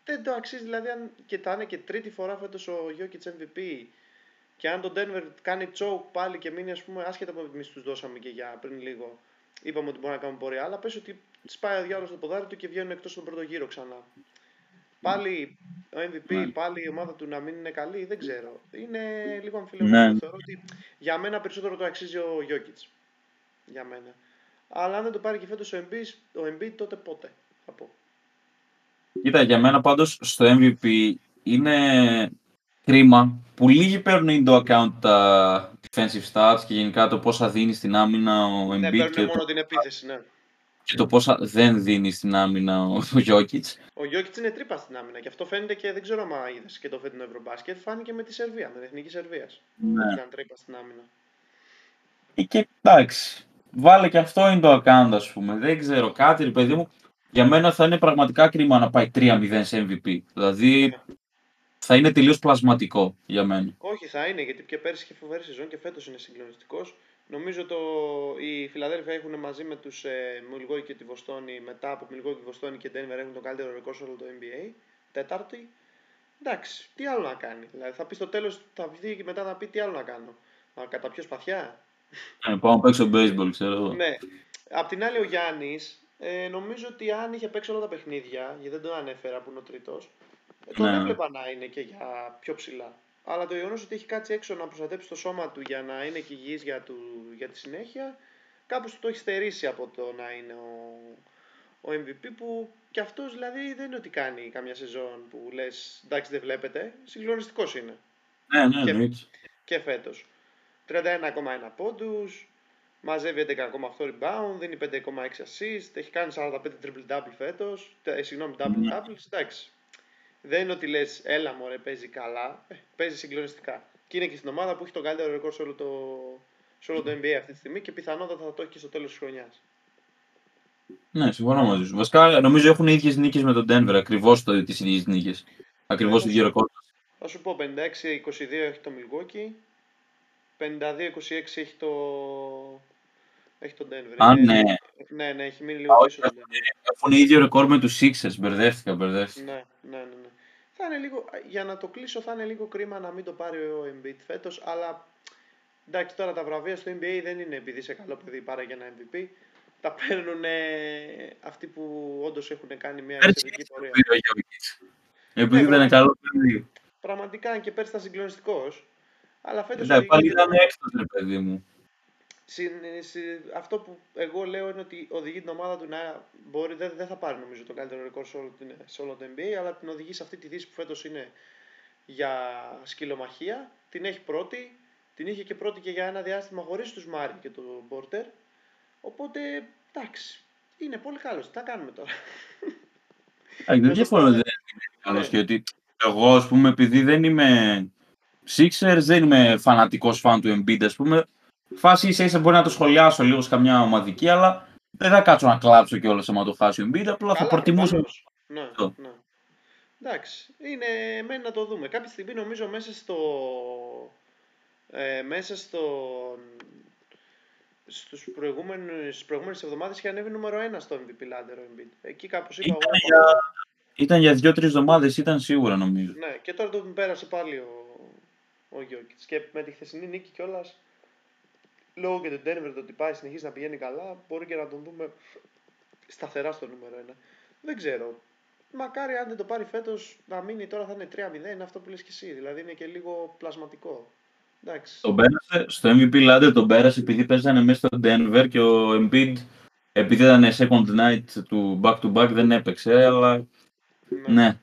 δεν το αξίζει. Δηλαδή, αν και θα είναι και τρίτη φορά φέτος ο Jokic MVP και αν το Denver κάνει choke πάλι και μείνει, ας πούμε, άσχετα από εμείς τους δώσαμε και για πριν λίγο, είπαμε ότι μπορεί να κάνουν πορεία. Αλλά πες ότι σπάει ο διάλογο στο ποδάρι του και βγαίνουν εκτός στον πρώτο γύρο ξανά. Πάλι ο MVP, Ναι. πάλι η ομάδα του να μην είναι καλή, δεν ξέρω. Είναι λίγο αμφιλεγόμενο. Ναι. Θεωρώ ότι για μένα περισσότερο το αξίζει ο Jokic. Για μένα. Αλλά αν δεν το πάρει και φέτος ο Embiid, ο Embiid τότε πότε, θα πω. Κοίτα, για μένα πάντως στο MVP είναι κρίμα που λίγοι παίρνουν into account τα defensive stats και γενικά το πόσα δίνει στην άμυνα ο Ναι, Embiid παίρνουν και, μόνο την επίθεση, ναι. Και το πόσα δεν δίνει στην άμυνα ο, ο Jokic. Ο Jokic είναι τρύπα στην άμυνα και αυτό φαίνεται και δεν ξέρω αν είδες και το φετινό Ευρωμπάσκετ. Φάνηκε με τη Σερβία, με την εθνική Σερβίας. Ναι. Ήταν τρύπα στην άμυνα. Ε, Και εντάξει, βάλε και αυτό into account ας πούμε. Δεν ξέρω, κάτι ρε παιδί μου, για μένα θα είναι πραγματικά κρίμα να πάει 3-0 σε MVP. Δηλαδή θα είναι τελείως πλασματικό για μένα. Όχι, θα είναι γιατί και πέρσι είχε φοβερή σεζόν και φέτος είναι συγκλονιστικός. Νομίζω το, οι Φιλαδέλφια έχουν μαζί με τους ε, Μιλγόη και τη Βοστόνη, μετά από Μιλγόη και Βοστόνη και Denver έχουν το καλύτερο ρεκόρ σε όλο το NBA. Τέταρτη. Εντάξει, τι άλλο να κάνει. Δηλαδή θα πει στο τέλος, θα βγει και μετά να πει τι άλλο να κάνω. Να καταπιώ σπαθιά. Ε, πάω να παίξω baseball, ξέρω εγώ. Ναι. Απ' την άλλη, ο Γιάννης, ε, νομίζω ότι αν είχε παίξει όλα τα παιχνίδια, γιατί δεν τον ανέφερα που είναι ο τρίτος, τον Ναι. έβλεπα να είναι και για πιο ψηλά. Αλλά το γεγονός ότι έχει κάτσει έξω να προστατέψει το σώμα του για να είναι και υγιής για, του, για τη συνέχεια, κάπως του το έχει στερήσει από το να είναι ο, ο MVP που κι αυτός δηλαδή δεν είναι ότι κάνει καμιά σεζόν που λες εντάξει δεν βλέπετε, συγκλονιστικός είναι Ναι, ναι, Και- εννοείται. και φέτος. 31,1 πόντους, μαζεύει 11,8 rebound, δίνει 5,6 assist, έχει κάνει 45 triple-double φέτος, τε- ε, συγγνώμη, double-double, εντάξει. Δεν είναι ότι λες, έλα μωρέ, παίζει καλά, ε, παίζει συγκλονιστικά. Και είναι και στην ομάδα που έχει το καλύτερο ρεκόρ σε όλο το, σε όλο το NBA αυτή τη στιγμή και πιθανότατα θα το έχει και στο τέλος της χρονιάς. Ναι, συμφωνώ μαζί σου. Βασικά νομίζω έχουν ίδιες νίκες με τον Denver. Ακριβώς τις ίδιες νίκες. Ακριβώς το ίδιο ρεκόρ. Θα σου πω 56-22 έχει το Milwaukee, 52-26 έχει το, έχει το Denver. Α, Είναι- ναι. Ναι, ναι, έχει μείνει λίγο Α, πίσω το Denver. Έχουν ίδιο ρεκόρ με τους Sixers. Μπερδεύτηκα, μπερδεύτηκα. Ναι, ναι, ναι, ναι. Θα είναι λίγο, για να το κλείσω θα είναι λίγο κρίμα να μην το πάρει ο Embiid φέτος, αλλά εντάξει τώρα τα βραβεία στο NBA δεν είναι επειδή είσαι καλό παιδί πάρε για ένα MVP. Τα παίρνουν αυτοί που όντως έχουν κάνει μια Πέρσι εξαιρετική έτσι το πορεία. πήρε ο Jokic. Επειδή Ναι, ήταν καλό παιδί. Πραγματικά αν και πέρσι ήταν συγκλονιστικός. Αλλά φέτος Εντάξει, πάλι οδηγείται- ήταν έκτο, ρε παιδί μου. Συν- συ- αυτό που εγώ λέω είναι ότι οδηγεί την ομάδα του να μπορεί, δεν, δεν θα πάρει νομίζω το καλύτερο ρεκόρ σε όλο, την- σε όλο το NBA, αλλά την οδηγεί σε αυτή τη δύση που φέτος είναι για σκυλομαχία. Την έχει πρώτη, την είχε και πρώτη και για ένα διάστημα χωρίς τους Μάρι και τον Πόρτερ. Οπότε, εντάξει, είναι πολύ καλός. Τι θα κάνουμε τώρα; Α, δεν διαφωνώ δεν είναι; καλός Ναι. γιατί εγώ, ας πούμε, επειδή δεν είμαι Sixers, δεν είμαι φανατικός φαν του Embiid, ας πούμε, φάση ίσα ίσα μπορεί να το σχολιάσω λίγο σε καμιά ομαδική, αλλά δεν θα κάτσω να κλάψω κιόλας άμα το χάσει ο Embiid, απλά θα Καλά, προτιμούσα προφανώς. Ναι, αυτό. ναι. Εντάξει, είναι μένει να το δούμε. Κάποια στιγμή νομίζω μέσα στο... Ε, μέσα στο... Στους προηγούμενους, στις προηγούμενες εβδομάδες είχε ανέβει νούμερο 1 στο MVP Ladder ο Embiid. Εκεί κάπως είπα Ήταν εγώ. για, ήταν για δύο-τρεις εβδομάδες, ήταν σίγουρα νομίζω. Ναι, και τώρα τον πέρασε πάλι ο, ο Γιώκητς. Και με τη χθεσινή νίκη κιόλας, λόγω και του Denver το ότι πάει συνεχίζει να πηγαίνει καλά, μπορεί και να τον δούμε σταθερά στο νούμερο 1. Δεν ξέρω. Μακάρι αν δεν το πάρει φέτος να μείνει τώρα θα είναι 3-0, είναι αυτό που λες και εσύ. Δηλαδή είναι και λίγο πλασματικό. Εντάξει. Τον πέρασε, στο MVP Ladder τον πέρασε επειδή παίζανε μέσα στο Denver και ο Embiid επειδή ήταν second night του back to back δεν έπαιξε, αλλά Ναι. ναι,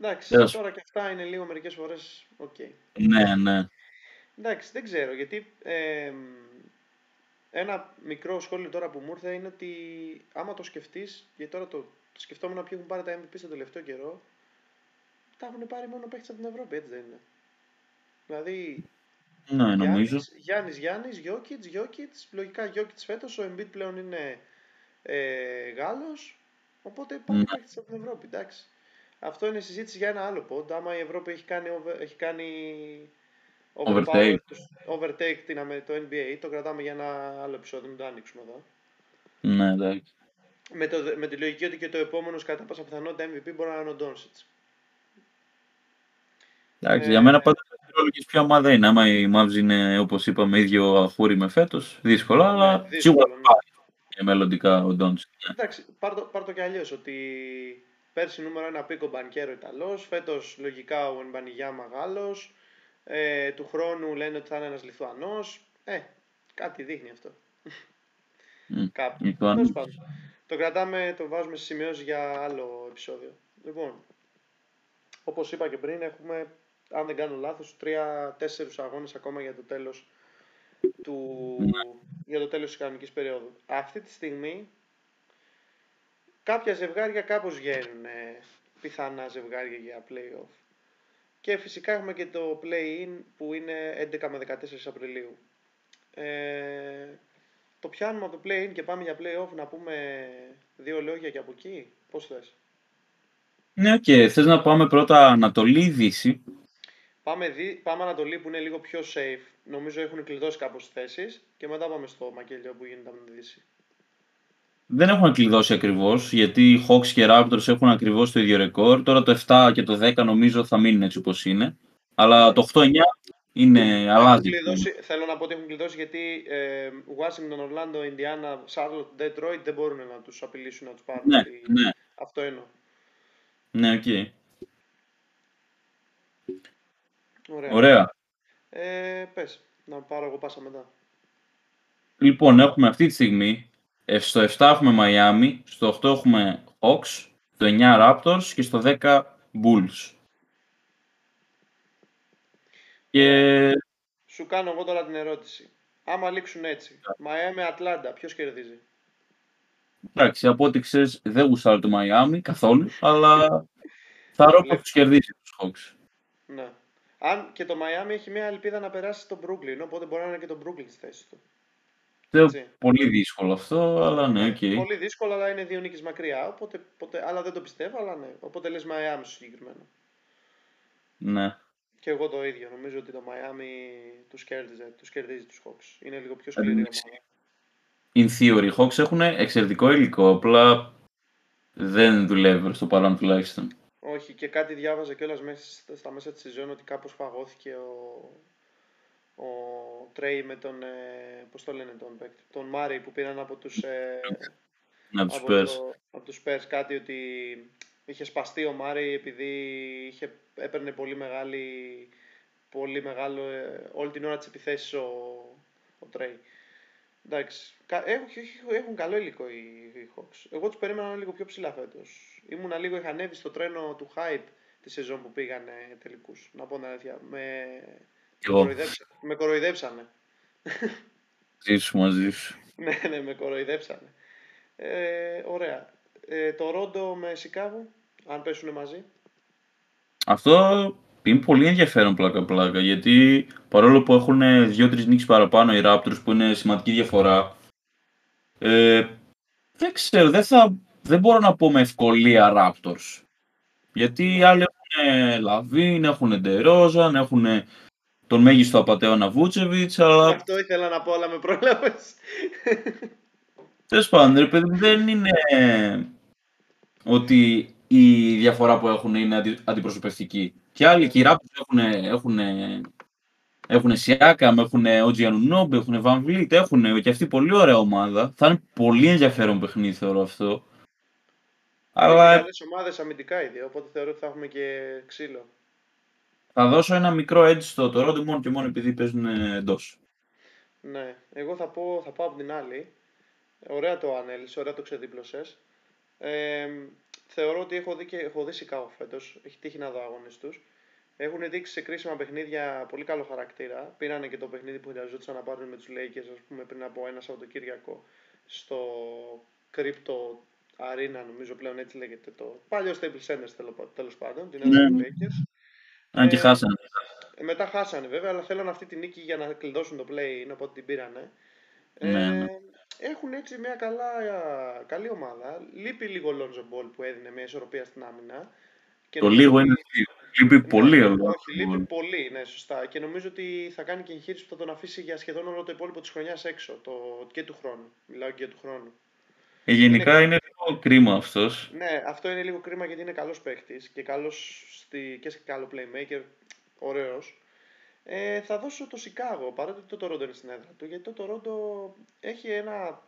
Εντάξει, Τέλος. τώρα και αυτά είναι λίγο μερικές φορές οκ. ναι, ναι. Εντάξει, δεν ξέρω γιατί ε, ένα μικρό σχόλιο τώρα που μου ήρθε είναι ότι άμα το σκεφτείς, γιατί τώρα το, το σκεφτόμουν ποιοι έχουν πάρει τα MVP στο τελευταίο καιρό, τα έχουν πάρει μόνο παίχτες από την Ευρώπη, έτσι δεν είναι. Δηλαδή, Ναι, νομίζω. Γιάννης, Γιάννης, Γιάννης, Γιώκητς, Γιώκητς, λογικά Γιώκητς φέτος, ο Embiid πλέον είναι ε, Γάλλος, οπότε πάρει Ναι. παίχτες από την Ευρώπη, εντάξει. Αυτό είναι συζήτηση για ένα άλλο pod, άμα η Ευρώπη έχει κάνει, over- έχει κάνει overpower Overtake. τους- overtake την, αμε- το NBA, το κρατάμε για ένα άλλο επεισόδιο, μην το ανοίξουμε εδώ. Ναι, εντάξει. Με, το, με τη λογική ότι και το επόμενος κατά πάσα πιθανότητα MVP μπορεί να είναι ο Ντόνσιτς. Εντάξει, Ε, για μένα πάντα ρόλο και ποια ομάδα είναι. Άμα η Mavs είναι, όπως είπαμε, ίδιο αχούρι με φέτος, δύσκολα, αλλά Ναι, δύσκολο, σίγουρα ναι. θα πάρει και μελλοντικά ο Ντόντς. Εντάξει, πάρ το, πάρ το και αλλιώς ότι πέρσι νούμερο ένα πήκο Μπανκέρο Ιταλός, φέτος λογικά ο Ενμπανιγιάμα Γάλλος, ε, του χρόνου λένε ότι θα είναι ένας Λιθουανός, ε, κάτι δείχνει αυτό. Μμ, Κάπου. Λιθουανός. Τέλος πάντων. Το κρατάμε, το βάζουμε στις σημειώσεις για άλλο επεισόδιο. Λοιπόν, όπως είπα και πριν, έχουμε, αν δεν κάνω λάθος, τρία-τέσσερους αγώνες ακόμα για το τέλος του, για το τέλος της κανονικής περίοδου. Αυτή τη στιγμή κάποια ζευγάρια κάπως βγαίνουν ε, πιθανά ζευγάρια για play-off. Και φυσικά έχουμε και το play-in που είναι 11 με 14 Απριλίου. Ε, το πιάνουμε από το play-in και πάμε για play-off να πούμε δύο λόγια και από εκεί. Πώς θες; Ναι, οκ. Θες να πάμε πρώτα Ανατολή ή Δύση. Πάμε, δι... πάμε Ανατολή που είναι λίγο πιο safe. Νομίζω έχουν κλειδώσει κάπως τις θέσεις και μετά πάμε στο μακελιό που γίνεται από την Δύση. Δεν έχουν κλειδώσει ακριβώς, γιατί οι Hawks και οι Raptors έχουν ακριβώς το ίδιο ρεκόρ. Τώρα το 7 και το 10 νομίζω θα μείνουν έτσι όπως είναι. Αλλά το 8-9 είναι, Έχουν αλλάζει. κλειδώσει, θέλω να πω ότι έχουν κλειδώσει γιατί ε, Washington, Orlando, Indiana, Charlotte, Detroit δεν μπορούν να τους απειλήσουν να τους πάρουν. Ναι, τη- ναι, Αυτό εννοώ. ναι, οκ. Ωραία. Ωραία. Ε, πες, να πάρω εγώ πάσα μετά. Λοιπόν, έχουμε αυτή τη στιγμή, ε, στο 7 έχουμε Miami, στο 8 έχουμε Hawks, στο 9 Raptors και στο 10 Bulls. Και Σου κάνω εγώ τώρα την ερώτηση. Άμα λήξουν έτσι, Miami, Ατλάντα, ποιος κερδίζει; εντάξει, από ό,τι ξέρεις δεν γουστάρω το Miami καθόλου, αλλά θεωρώ Βλέπω. που τους κερδίσει τους Hawks. Ναι. Αν και το Miami έχει μια ελπίδα να περάσει στο Brooklyn, οπότε μπορεί να είναι και το Brooklyn στη θέση του. Δεν Έτσι. πολύ δύσκολο αυτό, αλλά ναι, οκ. Πολύ δύσκολο, αλλά είναι δύο νίκες μακριά. Οπότε, ποτέ, αλλά δεν το πιστεύω, αλλά ναι. Οπότε λες Miami στο συγκεκριμένο. Ναι. Και εγώ το ίδιο. Νομίζω ότι το Miami τους κέρδιζε, τους κερδίζει τους Hawks. Είναι λίγο πιο σκληρή Εντάξει. ομάδα. In theory, οι Hawks έχουν εξαιρετικό υλικό, απλά δεν δουλεύει προς το παρόν τουλάχιστον. Όχι, και κάτι διάβαζα κιόλας μέσα στα- στα μέσα της σεζόν ότι κάπως φαγώθηκε ο, ο Τρέι με τον, ε, πώς το λένε τον παίκτη, τον Μάρι που πήραν από τους, ε, Να τους από, πες. το, από τους Spurs κάτι ότι είχε σπαστεί ο Μάρι επειδή είχε, έπαιρνε πολύ μεγάλη πολύ μεγάλο ε, όλη την ώρα της επιθέσεις ο, ο Τρέι. Εντάξει, κα- έχουν, έχουν- έχουν καλό υλικό οι, οι Hawks. Εγώ τους περίμενα λίγο πιο ψηλά φέτος. Ήμουνα λίγο, είχα ανέβει στο τρένο του hype τη σεζόν που πήγανε τελικούς. Να πω την αλήθεια. Με, Κι εγώ. Κοροϊδέψα- με κοροϊδέψανε. Μαζί σου, μαζί σου. ναι, ναι, με κοροϊδέψανε. Ε, ωραία. Ε, το Ρόντο με Σικάγο, αν πέσουν μαζί. Αυτό είναι πολύ ενδιαφέρον πλάκα-πλάκα, γιατί παρόλο που έχουν δύο-τρεις νίκες παραπάνω οι Raptors, που είναι σημαντική διαφορά, ε, δεν ξέρω, δεν, θα, δεν μπορώ να πω με ευκολία Raptors. Γιατί οι άλλοι έχουν Λαβίν, έχουν Ντερόζαν, έχουν τον μέγιστο απαταιώνα Βούτσεβιτ, αλλά. Αυτό ήθελα να πω, αλλά με πρόλαβες. Τέλος πάντων, ρε παιδί δεν είναι ότι η διαφορά που έχουν είναι αντι... αντιπροσωπευτική. Και άλλοι και οι έχουν, έχουν, έχουν Σιάκαμ, έχουν Ότζι Ανουνόμπ, έχουν Βαν Βλίτ, έχουν και αυτή πολύ ωραία ομάδα. Θα είναι πολύ ενδιαφέρον παιχνίδι, θεωρώ αυτό. Αλλά... Έχουν ομάδες αμυντικά ήδη, οπότε θεωρώ ότι θα έχουμε και ξύλο. Θα δώσω ένα μικρό edge στο Toronto μόνο και μόνο επειδή παίζουν εντός. Ναι, εγώ θα, πω, θα πάω από την άλλη. Ωραία το ανέλησε, ωραία το ξεδίπλωσες. Ε, θεωρώ ότι έχω δει, και, έχω δει Σικάγο φέτος. Έχει τύχει να δω αγώνες τους. Έχουν δείξει σε κρίσιμα παιχνίδια πολύ καλό χαρακτήρα. Πήραν και το παιχνίδι που χρειαζόταν να πάρουν με τους Lakers ας πούμε, πριν από ένα Σαββατοκύριακο στο Crypto Arena, νομίζω πλέον έτσι λέγεται το παλιό Staples Center τέλο πάντων, την έδρα του Lakers. Αν και ε, χάσανε. Μετά χάσανε βέβαια, αλλά θέλουν αυτή τη νίκη για να κλειδώσουν το play, οπότε την πήρανε. Ε, ναι, ναι. Έχουν έτσι μια καλά, καλή ομάδα. Λείπει λίγο ο Lonzo Ball που έδινε μια ισορροπία στην άμυνα. Και το λίγο είναι λίγο. Λείπει ναι, πολύ. Ναι, όχι, λείπει πολύ, ναι, σωστά. Και νομίζω ότι θα κάνει και εγχείρηση που θα τον αφήσει για σχεδόν όλο το υπόλοιπο της χρονιάς έξω το, και του χρόνου. Μιλάω και για του χρόνου. Ε, γενικά είναι, είναι λίγο κρίμα αυτός. Ναι, αυτό είναι λίγο κρίμα γιατί είναι καλός παίχτης και καλός στη, και καλό playmaker, ωραίος. Ε, θα δώσω το Σικάγο, παρότι το Toronto είναι στην έδρα του, γιατί το Toronto έχει, ένα,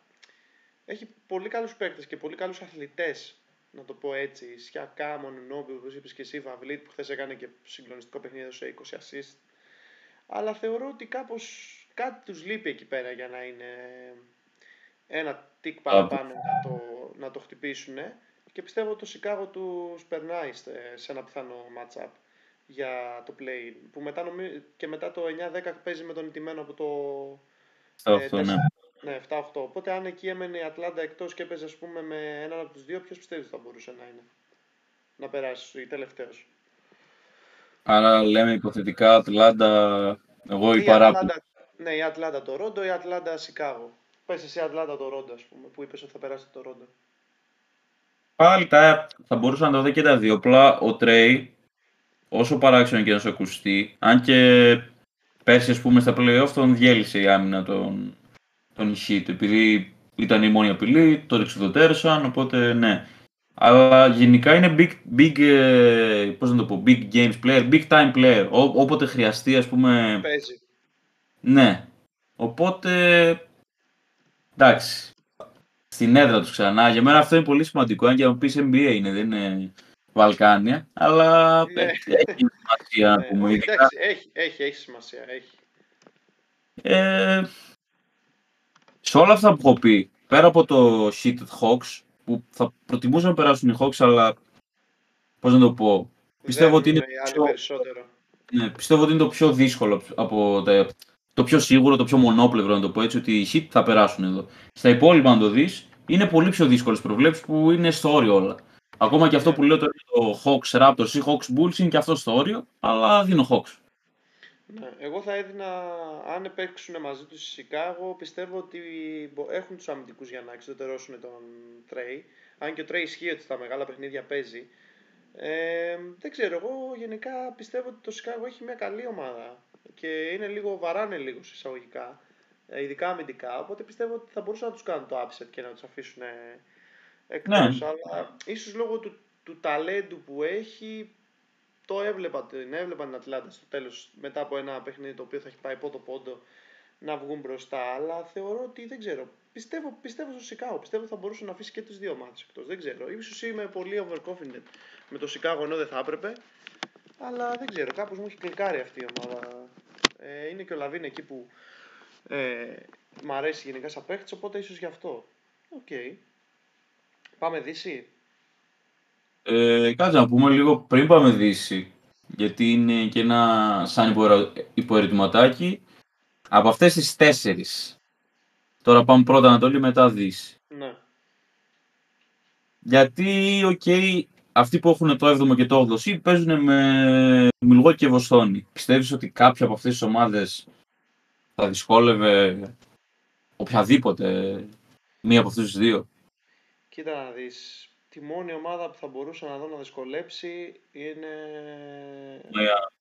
έχει πολύ καλούς παίκτες και πολύ καλούς αθλητές, να το πω έτσι. Σιακά, Μονινόμπι, όπως είπες και εσύ, Βαβλίτ, που χθες έκανε και συγκλονιστικό παιχνίδι σε 20 assist. Αλλά θεωρώ ότι κάπως κάτι τους λείπει εκεί πέρα για να είναι ένα τικ παραπάνω να το, να το χτυπήσουν και πιστεύω ότι το Σικάγο του περνάει σε ένα πιθανό match-up για το play-in μετά και μετά το 9-10 παίζει με τον ηττημένο από το 7-8 ε, ναι. ναι 7-8 οπότε αν εκεί έμενε η Ατλάντα εκτός και έπαιζε ας πούμε με έναν από τους δύο ποιος πιστεύεις θα μπορούσε να είναι να περάσει η τελευταίος; Άρα λέμε υποθετικά Ατλάντα εγώ η, η Ατλάντα, Ναι ή Ατλάντα Τορόντο ή Ατλάντα Σικάγο Πες εσύ Ατλάντα Τορόντο ας πούμε που είπες ότι θα περάσει το Ρόντο Πάλι τα, θα μπορούσα να το δω και τα δύο. Απλά ο Τρέι, όσο παράξενο και να σου ακουστεί, αν και πέρσι ας πούμε στα playoff τον διέλυσε η άμυνα των, των Heat, επειδή ήταν η μόνη απειλή, το εξουδετέρωσαν, οπότε ναι. Αλλά γενικά είναι big, big, ε, πώς να το πω, big games player, big time player, Ό, όποτε χρειαστεί ας πούμε... Παίζει. Ναι. Οπότε, εντάξει, στην έδρα τους ξανά. Για μένα αυτό είναι πολύ σημαντικό. Αν και αν πεις NBA είναι, δεν είναι Βαλκάνια. Αλλά ναι. έχει σημασία να πούμε. Ναι, έχει, έχει, έχει σημασία. Έχει. Ε, σε όλα αυτά που έχω πει, πέρα από το Heated Hawks, που θα προτιμούσα να περάσουν οι Hawks, αλλά πώς να το πω, πιστεύω ότι είναι, πιο... ναι, πιστεύω ότι είναι το πιο δύσκολο από τα... Το πιο σίγουρο, το πιο μονόπλευρο να το πω έτσι, ότι οι Heat θα περάσουν εδώ. Στα υπόλοιπα, αν το δεις, είναι πολύ πιο δύσκολες προβλέψεις που είναι στο όριο όλα. Ακόμα και αυτό που λέω τώρα το Hawks Raptors ή Hawks Bulls είναι και αυτό στο όριο, αλλά δίνω Hawks. Ναι, εγώ θα έδινα, αν παίξουν μαζί τους στη Σικάγο, πιστεύω ότι έχουν τους αμυντικούς για να εξωτερώσουν τον Τρέι. Αν και ο Τρέι ισχύει ότι στα μεγάλα παιχνίδια παίζει. Ε, δεν ξέρω, εγώ γενικά πιστεύω ότι το Σικάγο έχει μια καλή ομάδα και είναι λίγο, βαράνε λίγο εισαγωγικά. Ε, ειδικά αμυντικά. Οπότε πιστεύω ότι θα μπορούσαν να τους κάνουν το upset και να τους αφήσουν εκτός. Ναι. Αλλά ίσως λόγω του, του ταλέντου που έχει, το έβλεπα, την έβλεπα την Ατλάντα στο τέλος μετά από ένα παιχνίδι το οποίο θα έχει πάει πόντο πόντο να βγουν μπροστά. Αλλά θεωρώ ότι δεν ξέρω. Πιστεύω, πιστεύω στο Σικάγο. Πιστεύω ότι θα μπορούσε να αφήσει και και τις δύο ομάδες εκτός. Δεν ξέρω. Ίσως είμαι πολύ overconfident με το Σικάγο ενώ δεν θα έπρεπε. Αλλά δεν ξέρω. Κάπως μου έχει κλικάρει αυτή η ομάδα. Ε, είναι και ο Λαβίν εκεί που ε, μ' αρέσει γενικά σαν παίχτης, οπότε ίσως γι' αυτό. Οκ. Okay. Πάμε Δύση; Ε, κάτσε να πούμε λίγο πριν πάμε Δύση, γιατί είναι και ένα σαν υποερωτηματάκι. Από αυτές τις τέσσερις, Τώρα πάμε πρώτα Ανατολή, μετά Δύση. Ναι. Γιατί, οκ, okay, αυτοί που έχουν το 7ο και το 8ο seed παίζουν με Μιλγουόκι και Βοστόνη. Πιστεύεις ότι κάποια από αυτές τις ομάδες θα δυσκόλευε οποιαδήποτε μία από αυτούς τους δύο; Κοίτα να δεις, τη μόνη ομάδα που θα μπορούσα να δω να δυσκολέψει είναι... Yeah.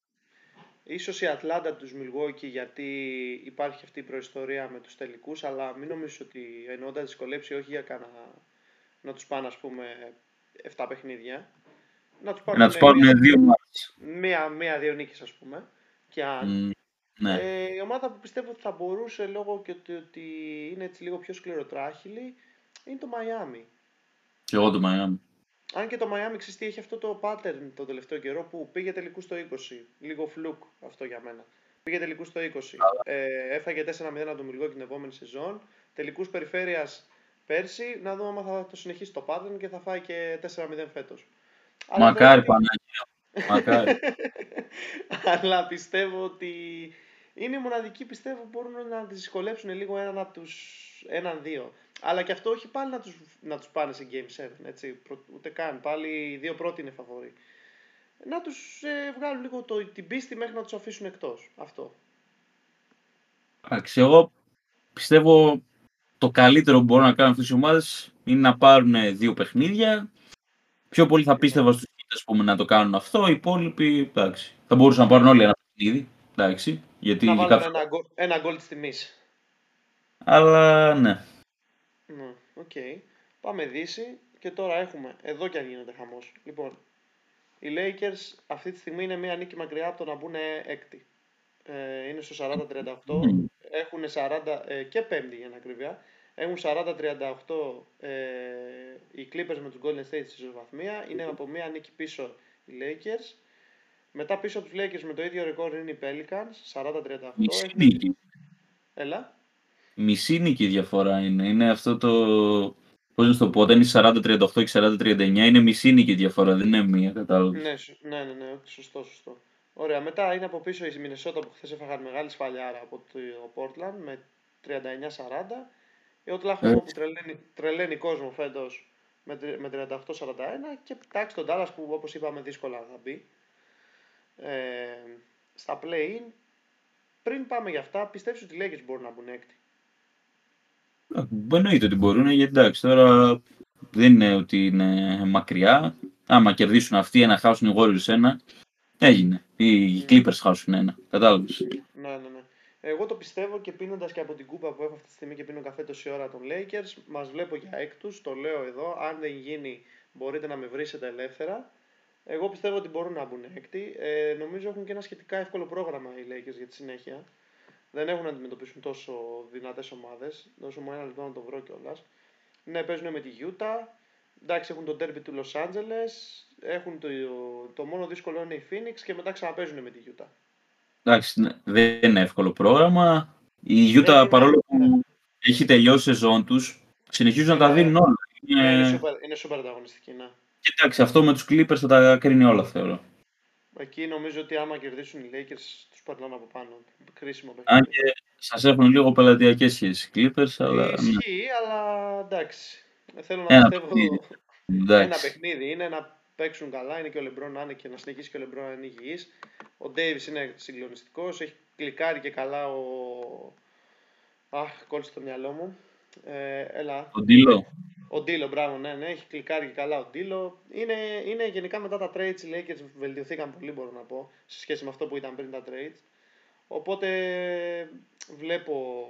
Ίσως η Ατλάντα τους Μιλγουόκι γιατί υπάρχει αυτή η προϊστορία με τους τελικούς αλλά μην νομίζω ότι εννοώ να δυσκολέψει όχι για κάνα να τους πάνε ας πούμε 7 παιχνίδια να τους πάρουν, να τους πάρουν δύο μάτς μία, μία, δύο νίκες ας πούμε και αν ναι. ε, η ομάδα που πιστεύω ότι θα μπορούσε λόγω και ότι, ότι είναι έτσι λίγο πιο σκληροτράχυλη είναι το Μαϊάμι. Και εγώ το Μαϊάμι. Αν και το Miami ξέρεις έχει αυτό το pattern το τελευταίο καιρό που πήγε τελικού στο 20. Λίγο φλουκ αυτό για μένα. Πήγε τελικού στο 20. Ε, έφαγε 4-0 από τον Μιλγό την επόμενη σεζόν. Τελικούς περιφέρειας πέρσι. Να δούμε αν θα το συνεχίσει το pattern και θα φάει και 4-0 φέτος. Μακάρι, Παναγία. Μακάρι. Αλλά πιστεύω ότι είναι οι μοναδικοί πιστεύω που μπορούν να δυσκολέψουν λίγο έναν από του έναν-δύο. Αλλά και αυτό όχι πάλι να τους, να τους πάνε σε Game 7, έτσι, ούτε καν. Πάλι οι δύο πρώτοι είναι φαβοροί. Να τους ε, βγάλουν λίγο το, την πίστη μέχρι να τους αφήσουν εκτός. Αυτό. Εντάξει, εγώ πιστεύω το καλύτερο που μπορούν να κάνουν αυτές οι ομάδες είναι να πάρουν δύο παιχνίδια. Πιο πολύ θα πίστευα στους πούμε, να το κάνουν αυτό. Οι υπόλοιποι, εντάξει, θα μπορούσαν να πάρουν όλοι ένα παιχνίδι. Εντάξει, γιατί να βάλουν ένα, ένα γκολ της τιμής. Αλλά ναι. Ναι, οκ. Okay. Πάμε Δύση και τώρα έχουμε, εδώ και αν γίνεται χαμός. Λοιπόν, οι Lakers αυτή τη στιγμή είναι μία νίκη μακριά από το να μπουν έκτοι. Ε, είναι στο 40-38, έχουν 40 ε, και πέμπτοι για να ακριβιά. Έχουν 40-38 ε, οι Clippers με τους Golden State στη ισοβαθμία. Είναι από μία νίκη πίσω οι Lakers. Μετά πίσω από τους Lakers με το ίδιο ρεκόρ είναι οι Pelicans, 40-38. Έλα μισή νίκη διαφορά είναι. Είναι αυτό το. Πώς να το πω, όταν είναι 40-38 και 40-39, είναι μισή νίκη διαφορά, δεν είναι μία, κατάλαβες. Ναι, ναι, ναι, ναι, σωστό, σωστό. Ωραία, μετά είναι από πίσω η Μινεσότα που χθες έφαγαν μεγάλη σφαλιάρα από το Portland με 39-40. Η Οτλάχο που τρελαίνει, τρελαίνει κόσμο φέτος με, με 38-41 και εντάξει τον Dallas που όπως είπαμε δύσκολα θα μπει. Ε, στα play-in, πριν πάμε για αυτά, πιστεύεις ότι οι Lakers μπορούν να μπουν έκτη; Εννοείται ότι μπορούν, γιατί εντάξει, τώρα δεν είναι ότι είναι μακριά. Άμα κερδίσουν αυτοί ένα, χάσουν οι Warriors ένα, έγινε. Οι ναι. Clippers χάσουν ένα. Κατάλαβες. Ναι, ναι, ναι. Εγώ το πιστεύω και πίνοντας και από την κούπα που έχω αυτή τη στιγμή και πίνω καφέ τόση ώρα των Lakers, μας βλέπω για έκτους. Το λέω εδώ. Αν δεν γίνει, μπορείτε να με βρίσετε ελεύθερα. Εγώ πιστεύω ότι μπορούν να μπουν έκτη. Ε, νομίζω έχουν και ένα σχετικά εύκολο πρόγραμμα οι Lakers για τη συνέχεια δεν έχουν να αντιμετωπίσουν τόσο δυνατές ομάδες. Δώσω μου ένα λεπτό να το βρω κιόλας. Ναι, παίζουν με τη Utah. Εντάξει, έχουν το derby του Los Angeles. Έχουν το, το μόνο δύσκολο είναι η Phoenix και μετά ξαναπέζουν με τη Utah. Εντάξει, ναι, δεν είναι εύκολο πρόγραμμα. Η Utah ναι, παρόλο που ναι. έχει τελειώσει σεζόν τους, συνεχίζουν να τα δίνουν όλα. Είναι, είναι, super, είναι super ανταγωνιστική, ναι. Κοιτάξτε, αυτό με τους Clippers θα τα κρίνει όλα, θεωρώ. Εκεί νομίζω ότι άμα κερδίσουν οι Lakers, τους περνάνε από πάνω. Κρίσιμο παιχνίδι. Αν και σας έχουν λίγο πελατειακές σχέσεις Clippers, αλλά. Ναι. Ισχύει, ναι. αλλά εντάξει. Θέλω να ένα πιστεύω. Παιχνίδι. Ένα παιχνίδι είναι να παίξουν καλά. Είναι και ο Λεμπρόν να είναι και να συνεχίσει και ο Λεμπρόν να είναι υγιής. Ο Ντέιβις είναι συγκλονιστικός. Έχει κλικάρει και καλά ο. Αχ, κόλλησε το μυαλό μου. Ε, έλα. Ο Ντίλο. Ο Ντίλο, μπράβο, ναι, ναι, έχει κλικάρει και καλά ο Ντίλο. Είναι, είναι γενικά μετά τα trades οι Lakers βελτιωθήκαν πολύ, μπορώ να πω, σε σχέση με αυτό που ήταν πριν τα trades. Οπότε βλέπω,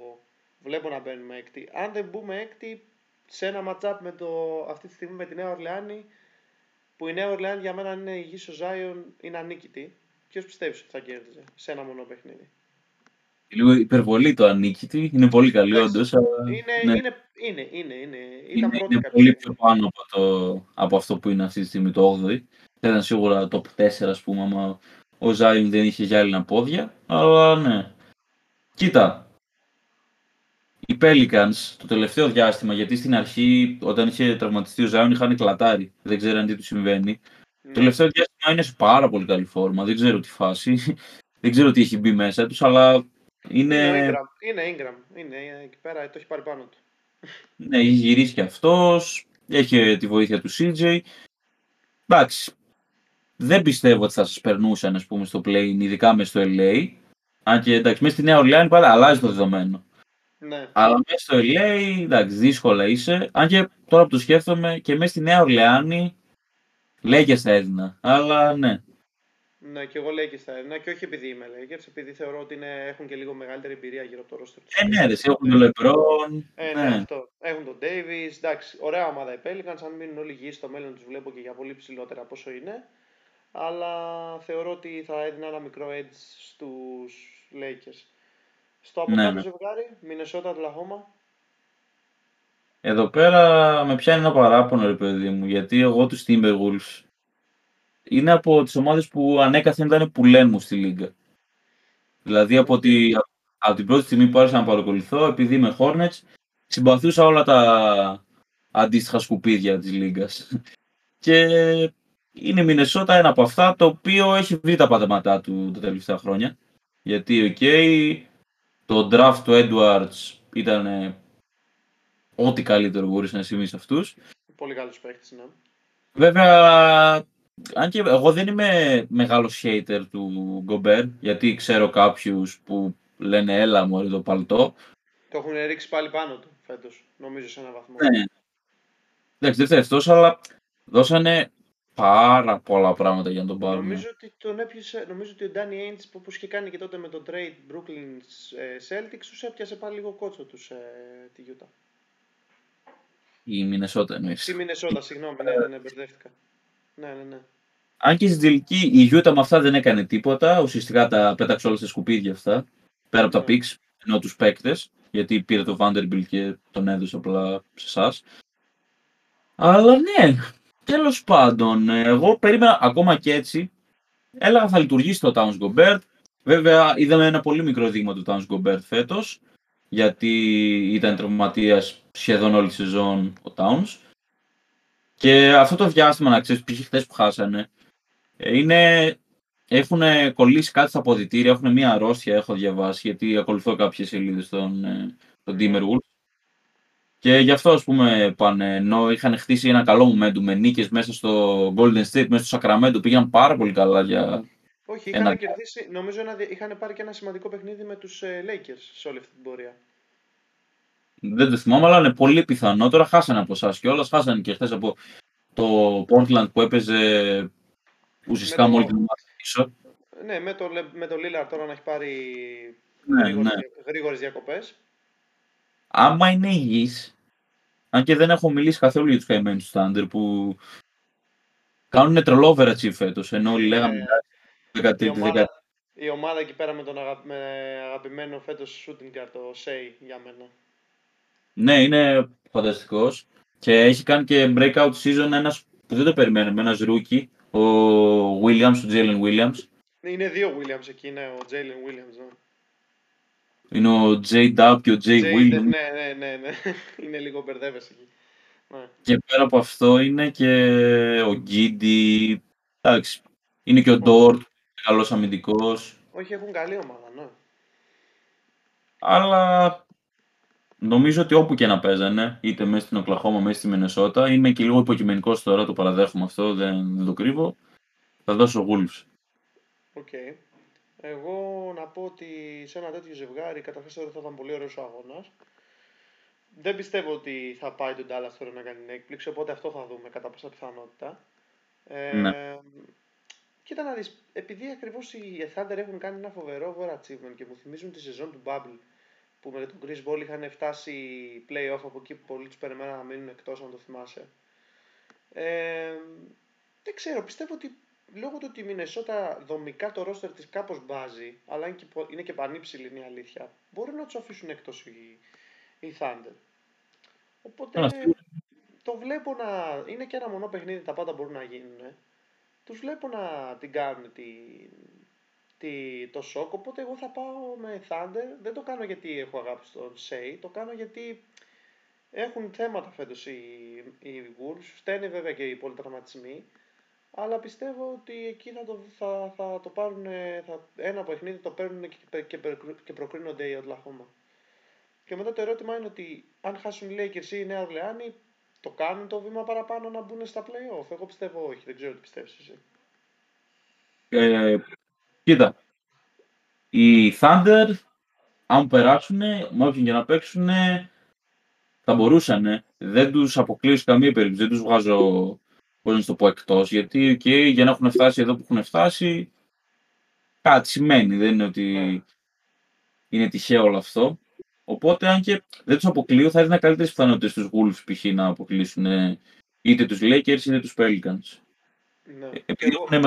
βλέπω να μπαίνουμε έκτη. Αν δεν μπούμε έκτη, σε ένα matchup με το, αυτή τη στιγμή με τη Νέα Ορλεάνη, που η Νέα Ορλεάνη για μένα είναι υγιής ο Ζάιον, είναι ανίκητη. Ποιος πιστεύεις ότι θα κέρδιζε σε ένα μόνο παιχνίδι; Λίγο υπερβολή το ανίκητη, είναι πολύ καλή όντως. Είναι, ναι. είναι, είναι, είναι, είναι, ήταν είναι, είναι πολύ πιο πάνω από, το, από αυτό που είναι αυτή τη στιγμή το 8η. Θα ήταν σίγουρα top 4 ας πούμε, άμα ο Ζάιν δεν είχε γυάλινα πόδια. Αλλά ναι. Κοίτα, οι Pelicans το τελευταίο διάστημα, γιατί στην αρχή όταν είχε τραυματιστεί ο Ζάιν είχαν κλατάρει. Δεν ξέρω αν τι του συμβαίνει. Το τελευταίο διάστημα είναι σε πάρα πολύ καλή φόρμα. Δεν ξέρω τι φάση. δεν ξέρω τι έχει μπει μέσα τους, αλλά Είναι, είναι, Ingram. είναι Ingram. Είναι εκεί πέρα, το έχει πάρει πάνω του. Ναι, έχει γυρίσει και αυτός, έχει τη βοήθεια του CJ. Εντάξει, δεν πιστεύω ότι θα σας περνούσαν ας πούμε, στο play, ειδικά μες στο LA. Αν και εντάξει, μέσα στη Νέα Ορλεάνη πάλι αλλάζει το δεδομένο. Ναι. Αλλά μέσα στο LA, εντάξει, δύσκολα είσαι. Αν και τώρα που το σκέφτομαι και μέσα στη Νέα Ορλεάνη, λέγε θα έδινα. Αλλά ναι. Ναι, και εγώ λέει και στα έδινα και όχι επειδή είμαι Lakers, επειδή θεωρώ ότι είναι, έχουν και λίγο μεγαλύτερη εμπειρία γύρω από το roster τους. Ε, ναι, ρε, έχουν τον LeBron. Ε, ναι, αυτό. Έχουν τον Davis. Εντάξει, ωραία ομάδα οι Pelicans. Αν μείνουν όλοι γη στο μέλλον τους βλέπω και για πολύ ψηλότερα από όσο είναι. Αλλά θεωρώ ότι θα έδινα ένα μικρό edge στους Lakers. Στο από Ναι, κάτω ναι. ζευγάρι, Μινεσότα Ατλαχώμα. Εδώ πέρα με πιάνει ένα παράπονο, ρε παιδί μου, γιατί εγώ τους Timberwolves είναι από τις ομάδες που ανέκαθεν ήταν που λένε μου στη Λίγκα. Δηλαδή από, τη, από την πρώτη στιγμή που άρχισα να παρακολουθώ, επειδή είμαι Hornets, συμπαθούσα όλα τα αντίστοιχα σκουπίδια της Λίγκας. Και είναι η Μινεσότα ένα από αυτά, το οποίο έχει βρει τα πατήματά του τα τελευταία χρόνια. Γιατί, οκ, το draft του Edwards ήταν ε, ό,τι καλύτερο μπορούσε να συμβεί σε αυτούς. Πολύ καλός παίχτης, ναι. Βέβαια, αν και εγώ δεν είμαι μεγάλος hater του Γκομπέρ, γιατί ξέρω κάποιους που λένε έλα μου το παλτό. Το έχουν ρίξει πάλι πάνω του φέτος, νομίζω σε έναν βαθμό. Ναι. Εντάξει, δεν φταίει αυτός, αλλά δώσανε πάρα πολλά πράγματα για να τον πάρουν. Νομίζω ότι τον έπιασε, νομίζω ότι ο Danny Ainge που όπως είχε κάνει και τότε με το trade Brooklyn ε, Celtics τους έπιασε πάλι λίγο κότσο τους ε, τη Utah. Η Μινεσότα εννοείς. Στη Μινεσότα, συγγνώμη, ναι, ναι, ναι, μπερδεύτηκα. Ναι, ναι, ναι. Αν και στην τελική η Utah με αυτά δεν έκανε τίποτα, ουσιαστικά τα πέταξε όλα στα σκουπίδια αυτά, πέρα από τα Ναι. picks, ενώ τους παίκτες, γιατί πήρε το Vanderbilt και τον έδωσε απλά σε εσάς. Αλλά ναι, τέλος πάντων, ε, εγώ περίμενα ακόμα και έτσι, έλεγα θα λειτουργήσει το Towns Gobert. Βέβαια είδαμε ένα πολύ μικρό δείγμα του Towns Gobert φέτος, γιατί ήταν τραυματίας σχεδόν όλη τη σεζόν ο Towns. Και αυτό το διάστημα, να ξέρεις, π.χ. χθες που χάσανε, ε, είναι, έχουν κολλήσει κάτι στα αποδητήρια, έχουν μία αρρώστια, έχω διαβάσει, γιατί ακολουθώ κάποιες σελίδες στον, ε, τον Timberwolves. Και γι' αυτό, ας πούμε, πάνε, ενώ είχαν χτίσει ένα καλό momentum με νίκες μέσα στο Golden State, μέσα στο Sacramento, πήγαν πάρα πολύ καλά για... Όχι, Ένα- είχαν κερδίσει, νομίζω ένα, είχαν πάρει και ένα σημαντικό παιχνίδι με τους ε, Lakers σε όλη αυτή την πορεία. Δεν το θυμάμαι, αλλά είναι πολύ πιθανό. Τώρα χάσανε από εσάς κιόλας. Χάσανε και χθες από το Portland που έπαιζε ουσιαστικά Με το- με όλη την ομάδα πίσω. Ναι, με το, Λε- με το Lillard τώρα να έχει πάρει Ναι, γρήγορες, ναι. γρήγορες διακοπές. Άμα είναι υγιής, αν και δεν έχω μιλήσει καθόλου για τους καημένους του Thunder που κάνουν τρελό overachieve φέτος, ενώ όλοι λέγαμε Ε, 13η, η, 13η. ομάδα, η ομάδα εκεί πέρα με τον αγα- με αγαπημένο φέτος shooting guard, το Shea για μένα. Ναι, είναι φανταστικός και έχει κάνει και breakout season ένας που δεν το περιμένουμε, ένας rookie, ο Williams, ο Jalen Williams. Είναι δύο Williams εκεί, είναι ο Jalen Williams. Ναι. Είναι ο J. Dub και ο J. Jay- Williams. ναι, ναι, ναι, ναι. είναι λίγο μπερδεύεσαι εκεί. Ναι. Και πέρα από αυτό είναι και ο Γκίντι. Εντάξει. Είναι και ο Ντόρτ, καλός αμυντικός. Όχι, έχουν καλή ομάδα, ναι. Αλλά νομίζω ότι όπου και να παίζανε, είτε μέσα στην Οκλαχώμα, μέσα στη Μενεσότα, είμαι και λίγο υποκειμενικός τώρα, το παραδέχομαι αυτό, δεν, δεν το κρύβω. Θα δώσω Wolves. Οκ. Εγώ να πω ότι σε ένα τέτοιο ζευγάρι καταρχάς θεωρώ ότι θα ήταν πολύ ωραίος ο αγώνας. Δεν πιστεύω ότι θα πάει το Dallas τώρα να κάνει την έκπληξη, οπότε αυτό θα δούμε κατά πάσα πιθανότητα. Ε, Ναι. Κοίτα να δεις, επειδή ακριβώς οι Thunder έχουν κάνει ένα φοβερό overachievement και μου θυμίζουν τη σεζόν του Bubble που με τον Chris Ball είχαν φτάσει play-off από εκεί που πολλοί τους περιμέναν να μείνουν εκτός, αν το θυμάσαι. Ε, δεν ξέρω, πιστεύω ότι λόγω του ότι η Μινεσότα δομικά το ρόστερ της κάπως μπάζει, αλλά είναι και, πο- είναι και πανύψηλη είναι η αλήθεια, μπορεί να τους αφήσουν εκτός οι, οι Thunder. Οπότε Α, σίγουρα. το βλέπω να... Είναι και ένα μονό παιχνίδι, τα πάντα μπορούν να γίνουν. Τους βλέπω να την κάνουν τη, τη, το σοκ, οπότε εγώ θα πάω με Thunder. Δεν το κάνω γιατί έχω αγάπη στον Shea, το κάνω γιατί έχουν θέματα φέτος οι, οι Wolves. Φταίνε βέβαια και οι πολλοί τραυματισμοί. Αλλά πιστεύω ότι εκεί θα το, θα, θα το πάρουν, θα, ένα παιχνίδι το παίρνουν και, και, και προκρίνονται οι Οτλαχώμα. Και μετά το ερώτημα είναι ότι αν χάσουν οι Lakers ή η Νέα Ορλεάνη, το κάνουν το βήμα παραπάνω να μπουν στα play-off; Εγώ πιστεύω όχι, δεν ξέρω τι πιστεύεις εσύ. Ε, κοίτα, οι Thunder, αν περάσουν, με όποιον και να παίξουν, θα μπορούσαν. Δεν τους αποκλείω σε καμία περίπτωση, δεν τους βγάζω, πώς να το πω, εκτός, γιατί okay, για να έχουν φτάσει εδώ που έχουν φτάσει, κάτι σημαίνει, δεν είναι ότι ναι. είναι τυχαίο όλο αυτό. Οπότε, αν και δεν τους αποκλείω, θα έδινα καλύτερες πιθανότητες στους Wolves π.χ. να αποκλείσουν είτε τους Lakers είτε τους Pelicans. Ναι. Ε, επειδή έχουν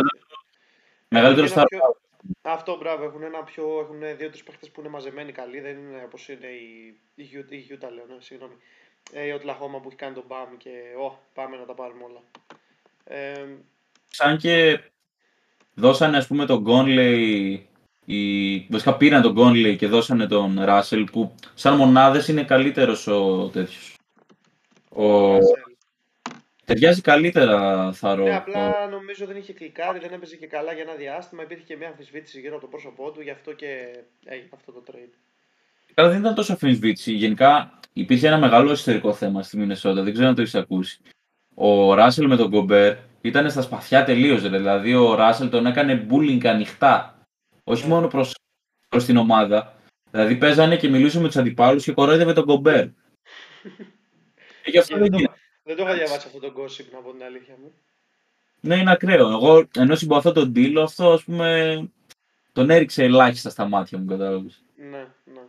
μεγαλύτερο στάρ. Αυτό μπράβο, έχουν, ένα πιο, έχουν δύο-τρει παίχτες που είναι μαζεμένοι καλοί. Δεν είναι όπως είναι η, η, η Utah, λέω, ναι, συγγνώμη. Ε, η Οτλαχώμα που έχει κάνει τον Μπαμ και oh, πάμε να τα πάρουμε όλα. Ε, Σαν και δώσανε ας πούμε τον Conley οι... Βασικά πήραν τον Conley και δώσανε τον Ράσελ που σαν μονάδες είναι καλύτερος ο τέτοιος. Ο... Ταιριάζει καλύτερα θα ρω. Ναι, απλά νομίζω δεν είχε κλικάρει, δεν έπαιζε και καλά για ένα διάστημα. Υπήρχε και μια αμφισβήτηση γύρω από το πρόσωπό του, γι' αυτό και έγινε αυτό το trade. Καλά, δεν ήταν τόσο αμφισβήτηση. Γενικά υπήρχε ένα μεγάλο εσωτερικό θέμα στη Μινεσότα, δεν ξέρω αν το έχεις ακούσει. Ο Ράσελ με τον Κομπέρ ήταν στα σπαθιά τελείως. Δηλαδή ο Ράσελ τον έκανε bullying ανοιχτά. Όχι μόνο προς προς την ομάδα. Δηλαδή παίζανε και μιλούσε με τους αντιπάλους και κορόιδευε τον Γκομπέρ. και αυτό δεν, το, δεν το είχα διαβάσει αυτό το gossip, να πω την αλήθεια μου. Ναι, είναι ακραίο. Εγώ ενώ συμπαθώ τον Ντίλο, αυτό ας πούμε τον έριξε ελάχιστα στα μάτια μου, κατάλαβες. Ναι, ναι.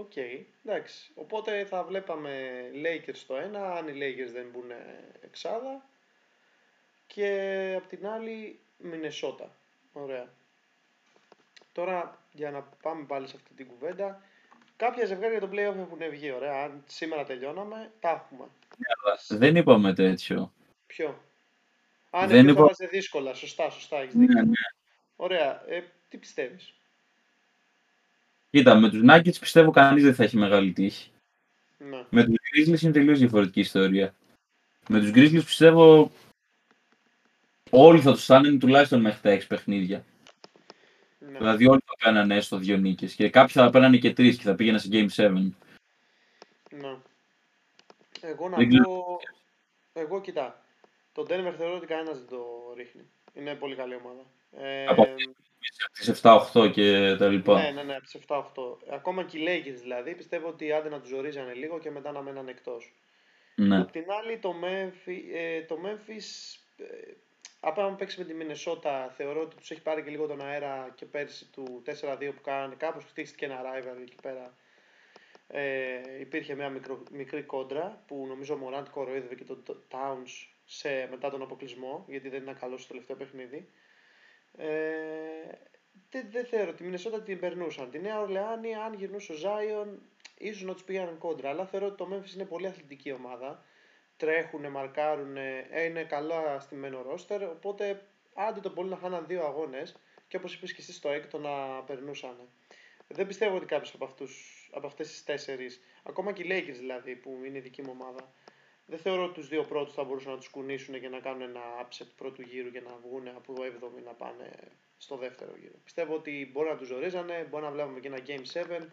Οκ, okay, εντάξει. Οπότε θα βλέπαμε Lakers στο ένα, αν οι Lakers δεν μπουν εξάδα. Και απ' την άλλη Μινεσότα. Ωραία. Τώρα, για να πάμε πάλι σε αυτή την κουβέντα, κάποια ζευγάρια για το playoff έχουν βγει. Ωραία. Αν σήμερα τελειώναμε, τα έχουμε. δεν είπαμε τέτοιο. Ποιο; Αν δεν είπα... θα δύσκολα. Σωστά, σωστά. Έχεις ναι, ναι. Ωραία. Ε, τι πιστεύεις; Κοίτα, με τους Nuggets πιστεύω κανείς δεν θα έχει μεγάλη τύχη. Ναι. Με τους Grizzlies είναι τελείως διαφορετική ιστορία. Με τους Grizzlies πιστεύω όλοι θα τους στάνουν τουλάχιστον μέχρι τα 6 παιχνίδια. Ναι. Δηλαδή όλοι θα κάνανε έστω δύο νίκες. Και κάποιοι θα παίρνανε και τρεις και θα πήγαιναν σε Game 7. Ναι. Εγώ να πω. Εγώ κοιτά. Το Denver θεωρώ ότι κανένας δεν το ρίχνει. Είναι πολύ καλή ομάδα. Ε, από τις 7-8 και τα λοιπά. Ναι, ναι, ναι, από τις 7-8. Ακόμα και οι Lakers δηλαδή πιστεύω ότι άντε να τους ζορίζανε λίγο και μετά να μέναν εκτός. Ναι. Απ' την άλλη το Memphis, ε, το Memphis ε, Απλά αν παίξει με τη Μινεσότα, θεωρώ ότι τους έχει πάρει και λίγο τον αέρα και πέρσι του 4-2 που κάνανε. Κάπως χτίστηκε ένα rival εκεί πέρα. Ε, υπήρχε μια μικρο, μικρή κόντρα που νομίζω ο Μωράντ κοροϊδεύε και τον Towns σε, μετά τον αποκλεισμό, γιατί δεν είναι καλό στο τελευταίο παιχνίδι. Ε, δεν, δεν θεωρώ τη Μινεσότα την περνούσαν. Τη Νέα Ορλεάνη, αν γυρνούσε ο Ζάιον, ίσως να τους πήγαιναν κόντρα. Αλλά θεωρώ ότι το Memphis είναι πολύ αθλητική ομάδα τρέχουν, μαρκάρουν, είναι καλά στημένο ρόστερ, οπότε άντε το πολύ να χάναν δύο αγώνες και όπως είπες και εσύ στο έκτο να περνούσαν. Δεν πιστεύω ότι κάποιος από, αυτούς, από αυτές τις τέσσερις, ακόμα και οι Lakers δηλαδή που είναι η δική μου ομάδα, δεν θεωρώ ότι τους δύο πρώτους θα μπορούσαν να τους κουνήσουν και να κάνουν ένα upset πρώτου γύρου και να βγουν από το 7 να πάνε στο δεύτερο γύρο. Πιστεύω ότι μπορεί να τους ζορίζανε, μπορεί να βλέπουμε και ένα Game 7,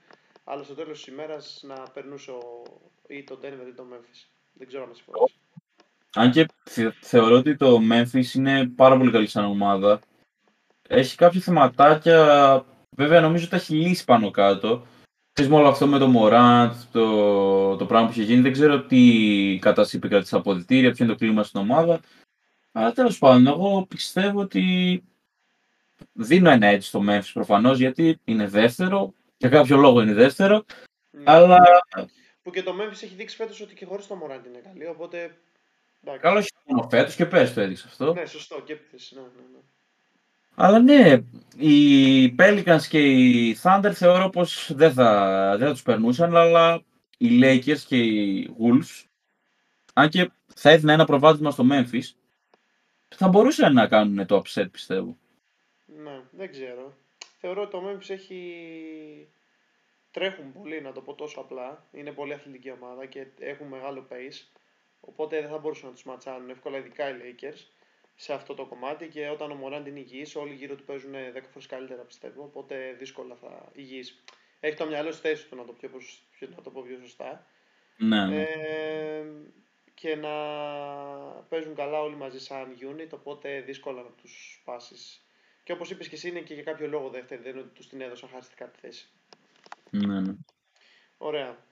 αλλά στο τέλος της ημέρας να περνούσε ο, ή το Denver ή το Memphis. Δεν ξέρω αν με συμφωνείς. Αν και θεωρώ ότι το Memphis είναι πάρα πολύ καλή σαν ομάδα. Έχει κάποια θεματάκια, βέβαια νομίζω ότι τα έχει λύσει πάνω κάτω. Ξέρεις όλο αυτό με το Morant, το, το πράγμα που είχε γίνει, δεν ξέρω τι κατάσταση επικρατεί στα αποδητήρια, ποιο είναι το κλίμα στην ομάδα. Αλλά τέλος πάντων, εγώ πιστεύω ότι δίνω ένα έτσι στο Memphis προφανώς γιατί είναι δεύτερο. Για κάποιο λόγο είναι δεύτερο. Ναι. Αλλά που και το Memphis έχει δείξει φέτος ότι και χωρίς το Morant είναι καλή. Οπότε. Καλό όχι μόνο φέτος και πες το έδειξε αυτό. Ναι, σωστό και πες, ναι, ναι, ναι. Αλλά ναι, οι Pelicans και οι Thunder θεωρώ πως δεν θα, δεν θα τους περνούσαν, αλλά οι Lakers και οι Wolves, αν και θα έδινε ένα προβάδισμα στο Memphis, θα μπορούσαν να κάνουν το upset πιστεύω. Ναι, δεν ξέρω. Θεωρώ ότι το Memphis έχει τρέχουν πολύ, να το πω τόσο απλά. Είναι πολύ αθλητική ομάδα και έχουν μεγάλο pace. Οπότε δεν θα μπορούσαν να τους ματσάνουν εύκολα, ειδικά οι Lakers. Σε αυτό το κομμάτι και όταν ο Μωράντ είναι υγιής, όλοι γύρω του παίζουν 10 φορές καλύτερα πιστεύω, οπότε δύσκολα θα υγιείς. Έχει το μυαλό στη θέση του να το, πιο, να το πω πιο σωστά. Ναι, ναι. Ε, και να παίζουν καλά όλοι μαζί σαν unit, οπότε δύσκολα να τους πάσεις. Και όπως είπες και εσύ είναι και για κάποιο λόγο δεύτερη, δεν είναι ότι τους την έδωσαν χάριστηκα τη θέση. Ναι, ναι. Ωραία.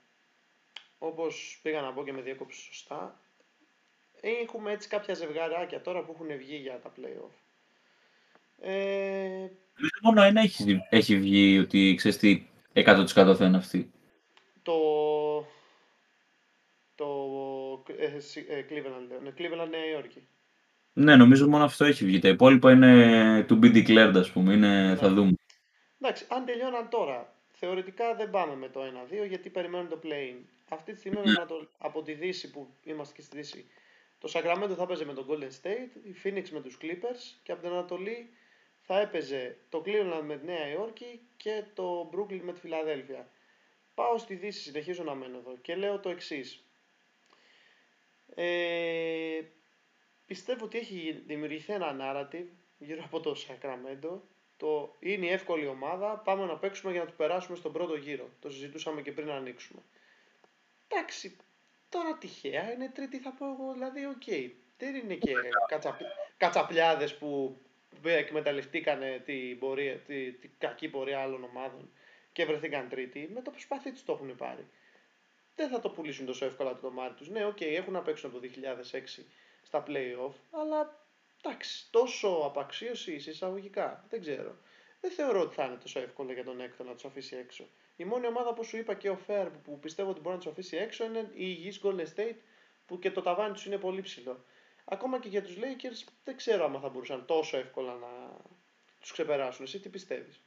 Όπως πήγα να πω και με διέκοψη σωστά, έχουμε έτσι κάποια ζευγαράκια τώρα που έχουν βγει για τα play-off. Ε... Μόνο ένα έχει, έχει βγει ότι ξέρεις τι 100% θα είναι αυτή. Το... Το... Ε, ε, Cleveland λέω. Ναι, Cleveland Νέα Υόρκη. Ναι, νομίζω μόνο αυτό έχει βγει. Τα υπόλοιπα είναι to be declared, ας πούμε. Είναι, ναι. Θα δούμε. Εντάξει, αν τελειώναν τώρα, θεωρητικά δεν πάμε με το 1-2 γιατί περιμένουν το play-in. Αυτή τη στιγμή ναι. το, από τη Δύση που είμαστε και στη Δύση, το Sacramento θα έπαιζε με τον Golden State, η Phoenix με τους Clippers και από την Ανατολή θα έπαιζε το Cleveland με τη Νέα Υόρκη και το Brooklyn με τη Φιλαδέλφια. Πάω στη Δύση, συνεχίζω να μένω εδώ και λέω το εξής. Ε, πιστεύω ότι έχει δημιουργηθεί ένα narrative γύρω από το Sacramento. Το είναι η εύκολη ομάδα, πάμε να παίξουμε για να του περάσουμε στον πρώτο γύρο. Το συζητούσαμε και πριν να ανοίξουμε. Εντάξει, τώρα τυχαία είναι τρίτη θα πω εγώ, δηλαδή οκ. Okay. Δεν είναι και κατσαπλιάδες που εκμεταλλευτήκαν την, πορεία, τη, την κακή πορεία άλλων ομάδων και βρεθήκαν τρίτη, με το σπαθί τους το έχουν πάρει. Δεν θα το πουλήσουν τόσο εύκολα το τομάρι τους. Ναι, οκ, okay, έχουν να παίξουν από το 2006 στα playoff, αλλά εντάξει, τόσο απαξίωση εισαγωγικά. Δεν ξέρω. Δεν θεωρώ ότι θα είναι τόσο εύκολο για τον έκτο να τους αφήσει έξω. Η μόνη ομάδα που σου είπα και ο Φέρ που πιστεύω ότι μπορεί να τους αφήσει έξω είναι η υγιής Golden State που και το ταβάνι τους είναι πολύ ψηλό ακόμα και για τους Lakers δεν ξέρω αν θα μπορούσαν τόσο εύκολα να τους ξεπεράσουν. Εσύ τι πιστεύεις;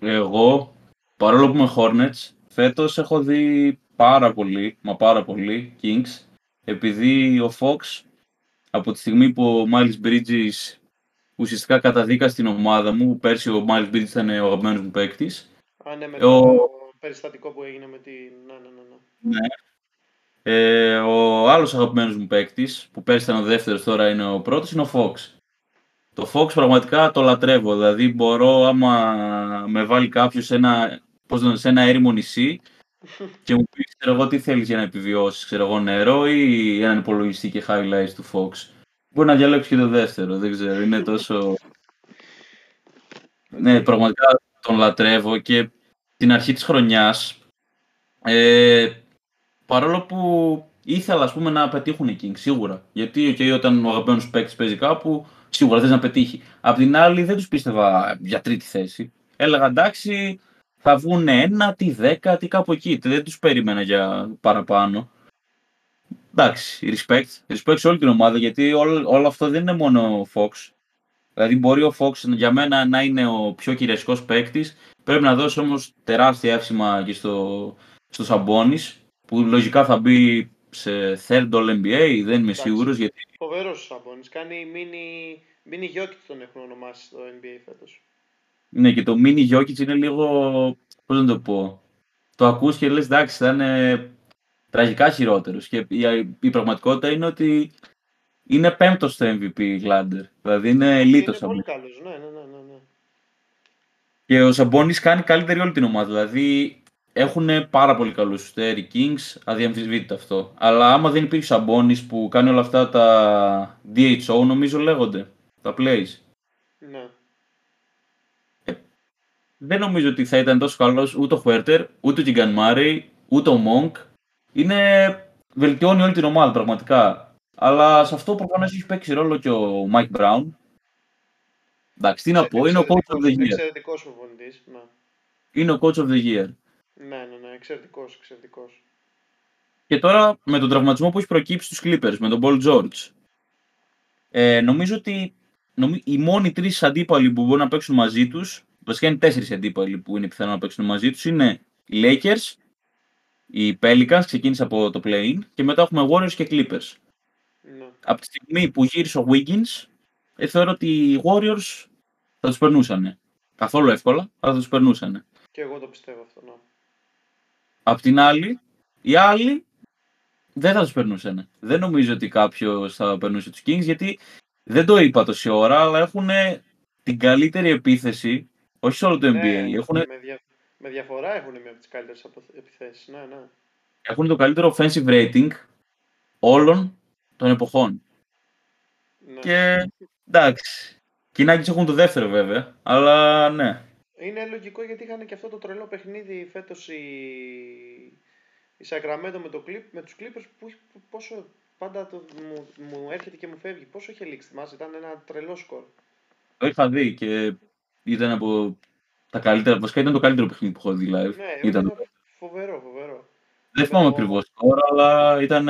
Εγώ, παρόλο που είμαι Hornets, φέτος έχω δει πάρα πολύ, μα πάρα πολύ, Kings, επειδή ο Fox από τη στιγμή που ο Miles Bridges ουσιαστικά καταδίκα στην ομάδα μου, πέρσι ο Miles Bridges ήταν ο αγαπημένος μου παίκτης. Α, ναι, με το περιστατικό που έγινε με την... Ναι, ναι, ναι. ναι. ναι. Ε, ο άλλος αγαπημένος μου παίκτης, που πέρσι ήταν ο δεύτερος, τώρα είναι ο πρώτος, είναι ο Fox. Το Fox πραγματικά το λατρεύω, δηλαδή μπορώ άμα με βάλει κάποιος σε ένα, πώς σε ένα έρημο νησί και μου πεις, ξέρω εγώ, τι θέλεις για να επιβιώσεις, ξέρω εγώ, νερό ή έναν υπολογιστή και highlights του Fox. Μπορεί να διαλέξει και το δεύτερο, δεν ξέρω, είναι τόσο... ναι, πραγματικά τον λατρεύω και την αρχή της χρονιάς ε, Παρόλο που ήθελα ας πούμε, να πετύχουν οι Kings, σίγουρα. Γιατί okay, όταν ο αγαπημένος παίκτης παίζει κάπου, σίγουρα θες να πετύχει. Απ' την άλλη, δεν τους πίστευα για τρίτη θέση. Έλεγα εντάξει, θα βγουν ένα, τι δέκα, τι κάπου εκεί. Δεν τους περίμενα για παραπάνω. Εντάξει, respect. Respect σε όλη την ομάδα γιατί όλο, όλο αυτό δεν είναι μόνο ο Fox. Δηλαδή, μπορεί ο Fox για μένα να είναι ο πιο κυριαρχικό παίκτης. Πρέπει να δώσει όμως τεράστια εύσημα και στο, στο Σαμπόνις που λογικά θα μπει σε third all NBA, δεν είμαι σίγουρος. Γιατί... Φοβερός ο Σαμπόνι. Κάνει mini, mini Jokic τον έχουν ονομάσει στο NBA φέτος. Ναι, και το mini Jokic είναι λίγο. Πώς να το πω. Το ακούς και λες εντάξει, θα είναι τραγικά χειρότερος. Και η, η, πραγματικότητα είναι ότι είναι πέμπτος στο MVP Γκλάντερ. Δηλαδή είναι ελίτο. Είναι πολύ καλός, ναι, ναι, ναι, ναι, ναι. Και ο Σαμπόνι κάνει καλύτερη όλη την ομάδα. Δηλαδή έχουν πάρα πολύ καλούς σουτέρ οι Kings, αδιαμφισβήτητο αυτό. Αλλά άμα δεν υπήρχε Σαμπόνις που κάνει όλα αυτά τα DHO νομίζω λέγονται, τα plays. Ναι. Ε, δεν νομίζω ότι θα ήταν τόσο καλός ούτε ο Huerter, ούτε ο Gigan Murray, ούτε ο Monk. Είναι... Βελτιώνει όλη την ομάδα πραγματικά. Αλλά σε αυτό προφανώς έχει παίξει ρόλο και ο Mike Brown. Εντάξει, τι να πω, είναι ο coach of the year. Ναι. Είναι ο coach of the year. Ναι, ναι, ναι, εξαιρετικός, εξαιρετικός. Και τώρα με τον τραυματισμό που έχει προκύψει στους Clippers, με τον Paul George, ε, νομίζω ότι νομι... οι μόνοι τρεις αντίπαλοι που μπορούν να παίξουν μαζί τους, βασικά είναι τέσσερις αντίπαλοι που είναι πιθανό να παίξουν μαζί τους, είναι οι Lakers, οι Pelicans, ξεκίνησε από το play και μετά έχουμε Warriors και Clippers. Ναι. Από τη στιγμή που γύρισε ο Wiggins, ε, θεωρώ ότι οι Warriors θα τους περνούσαν. Καθόλου εύκολα, αλλά θα τους περνούσαν. Και εγώ το πιστεύω αυτό, ναι. Απ' την άλλη, οι άλλοι δεν θα τους περνούσαν. Δεν νομίζω ότι κάποιος θα περνούσε τους Kings γιατί δεν το είπα τόση ώρα, αλλά έχουν την καλύτερη επίθεση, όχι σε όλο το NBA. Ναι, Έχουνε, με, δια... με διαφορά έχουν μία από τις καλύτερες επιθέσεις. Ναι, ναι. έχουν το καλύτερο offensive rating όλων των εποχών. ναι. Και εντάξει. Και οι Nuggets έχουν το δεύτερο βέβαια, αλλά ναι. Είναι λογικό γιατί είχαν και αυτό το τρελό παιχνίδι φέτος η, η Sacramento με, το Clip... με τους Clippers που που- πόσο πάντα το... μου... μου έρχεται και μου φεύγει. Πόσο είχε λήξει, θυμάσαι, ήταν ένα τρελό σκορ. Το είχα δει και ήταν από τα καλύτερα. Βασικά ήταν το καλύτερο παιχνίδι που έχω δει live. Ναι, Ήταν ήταν φοβερό, φοβερό. Δεν θυμάμαι Εγώ- ακριβώς τώρα, αλλά ήταν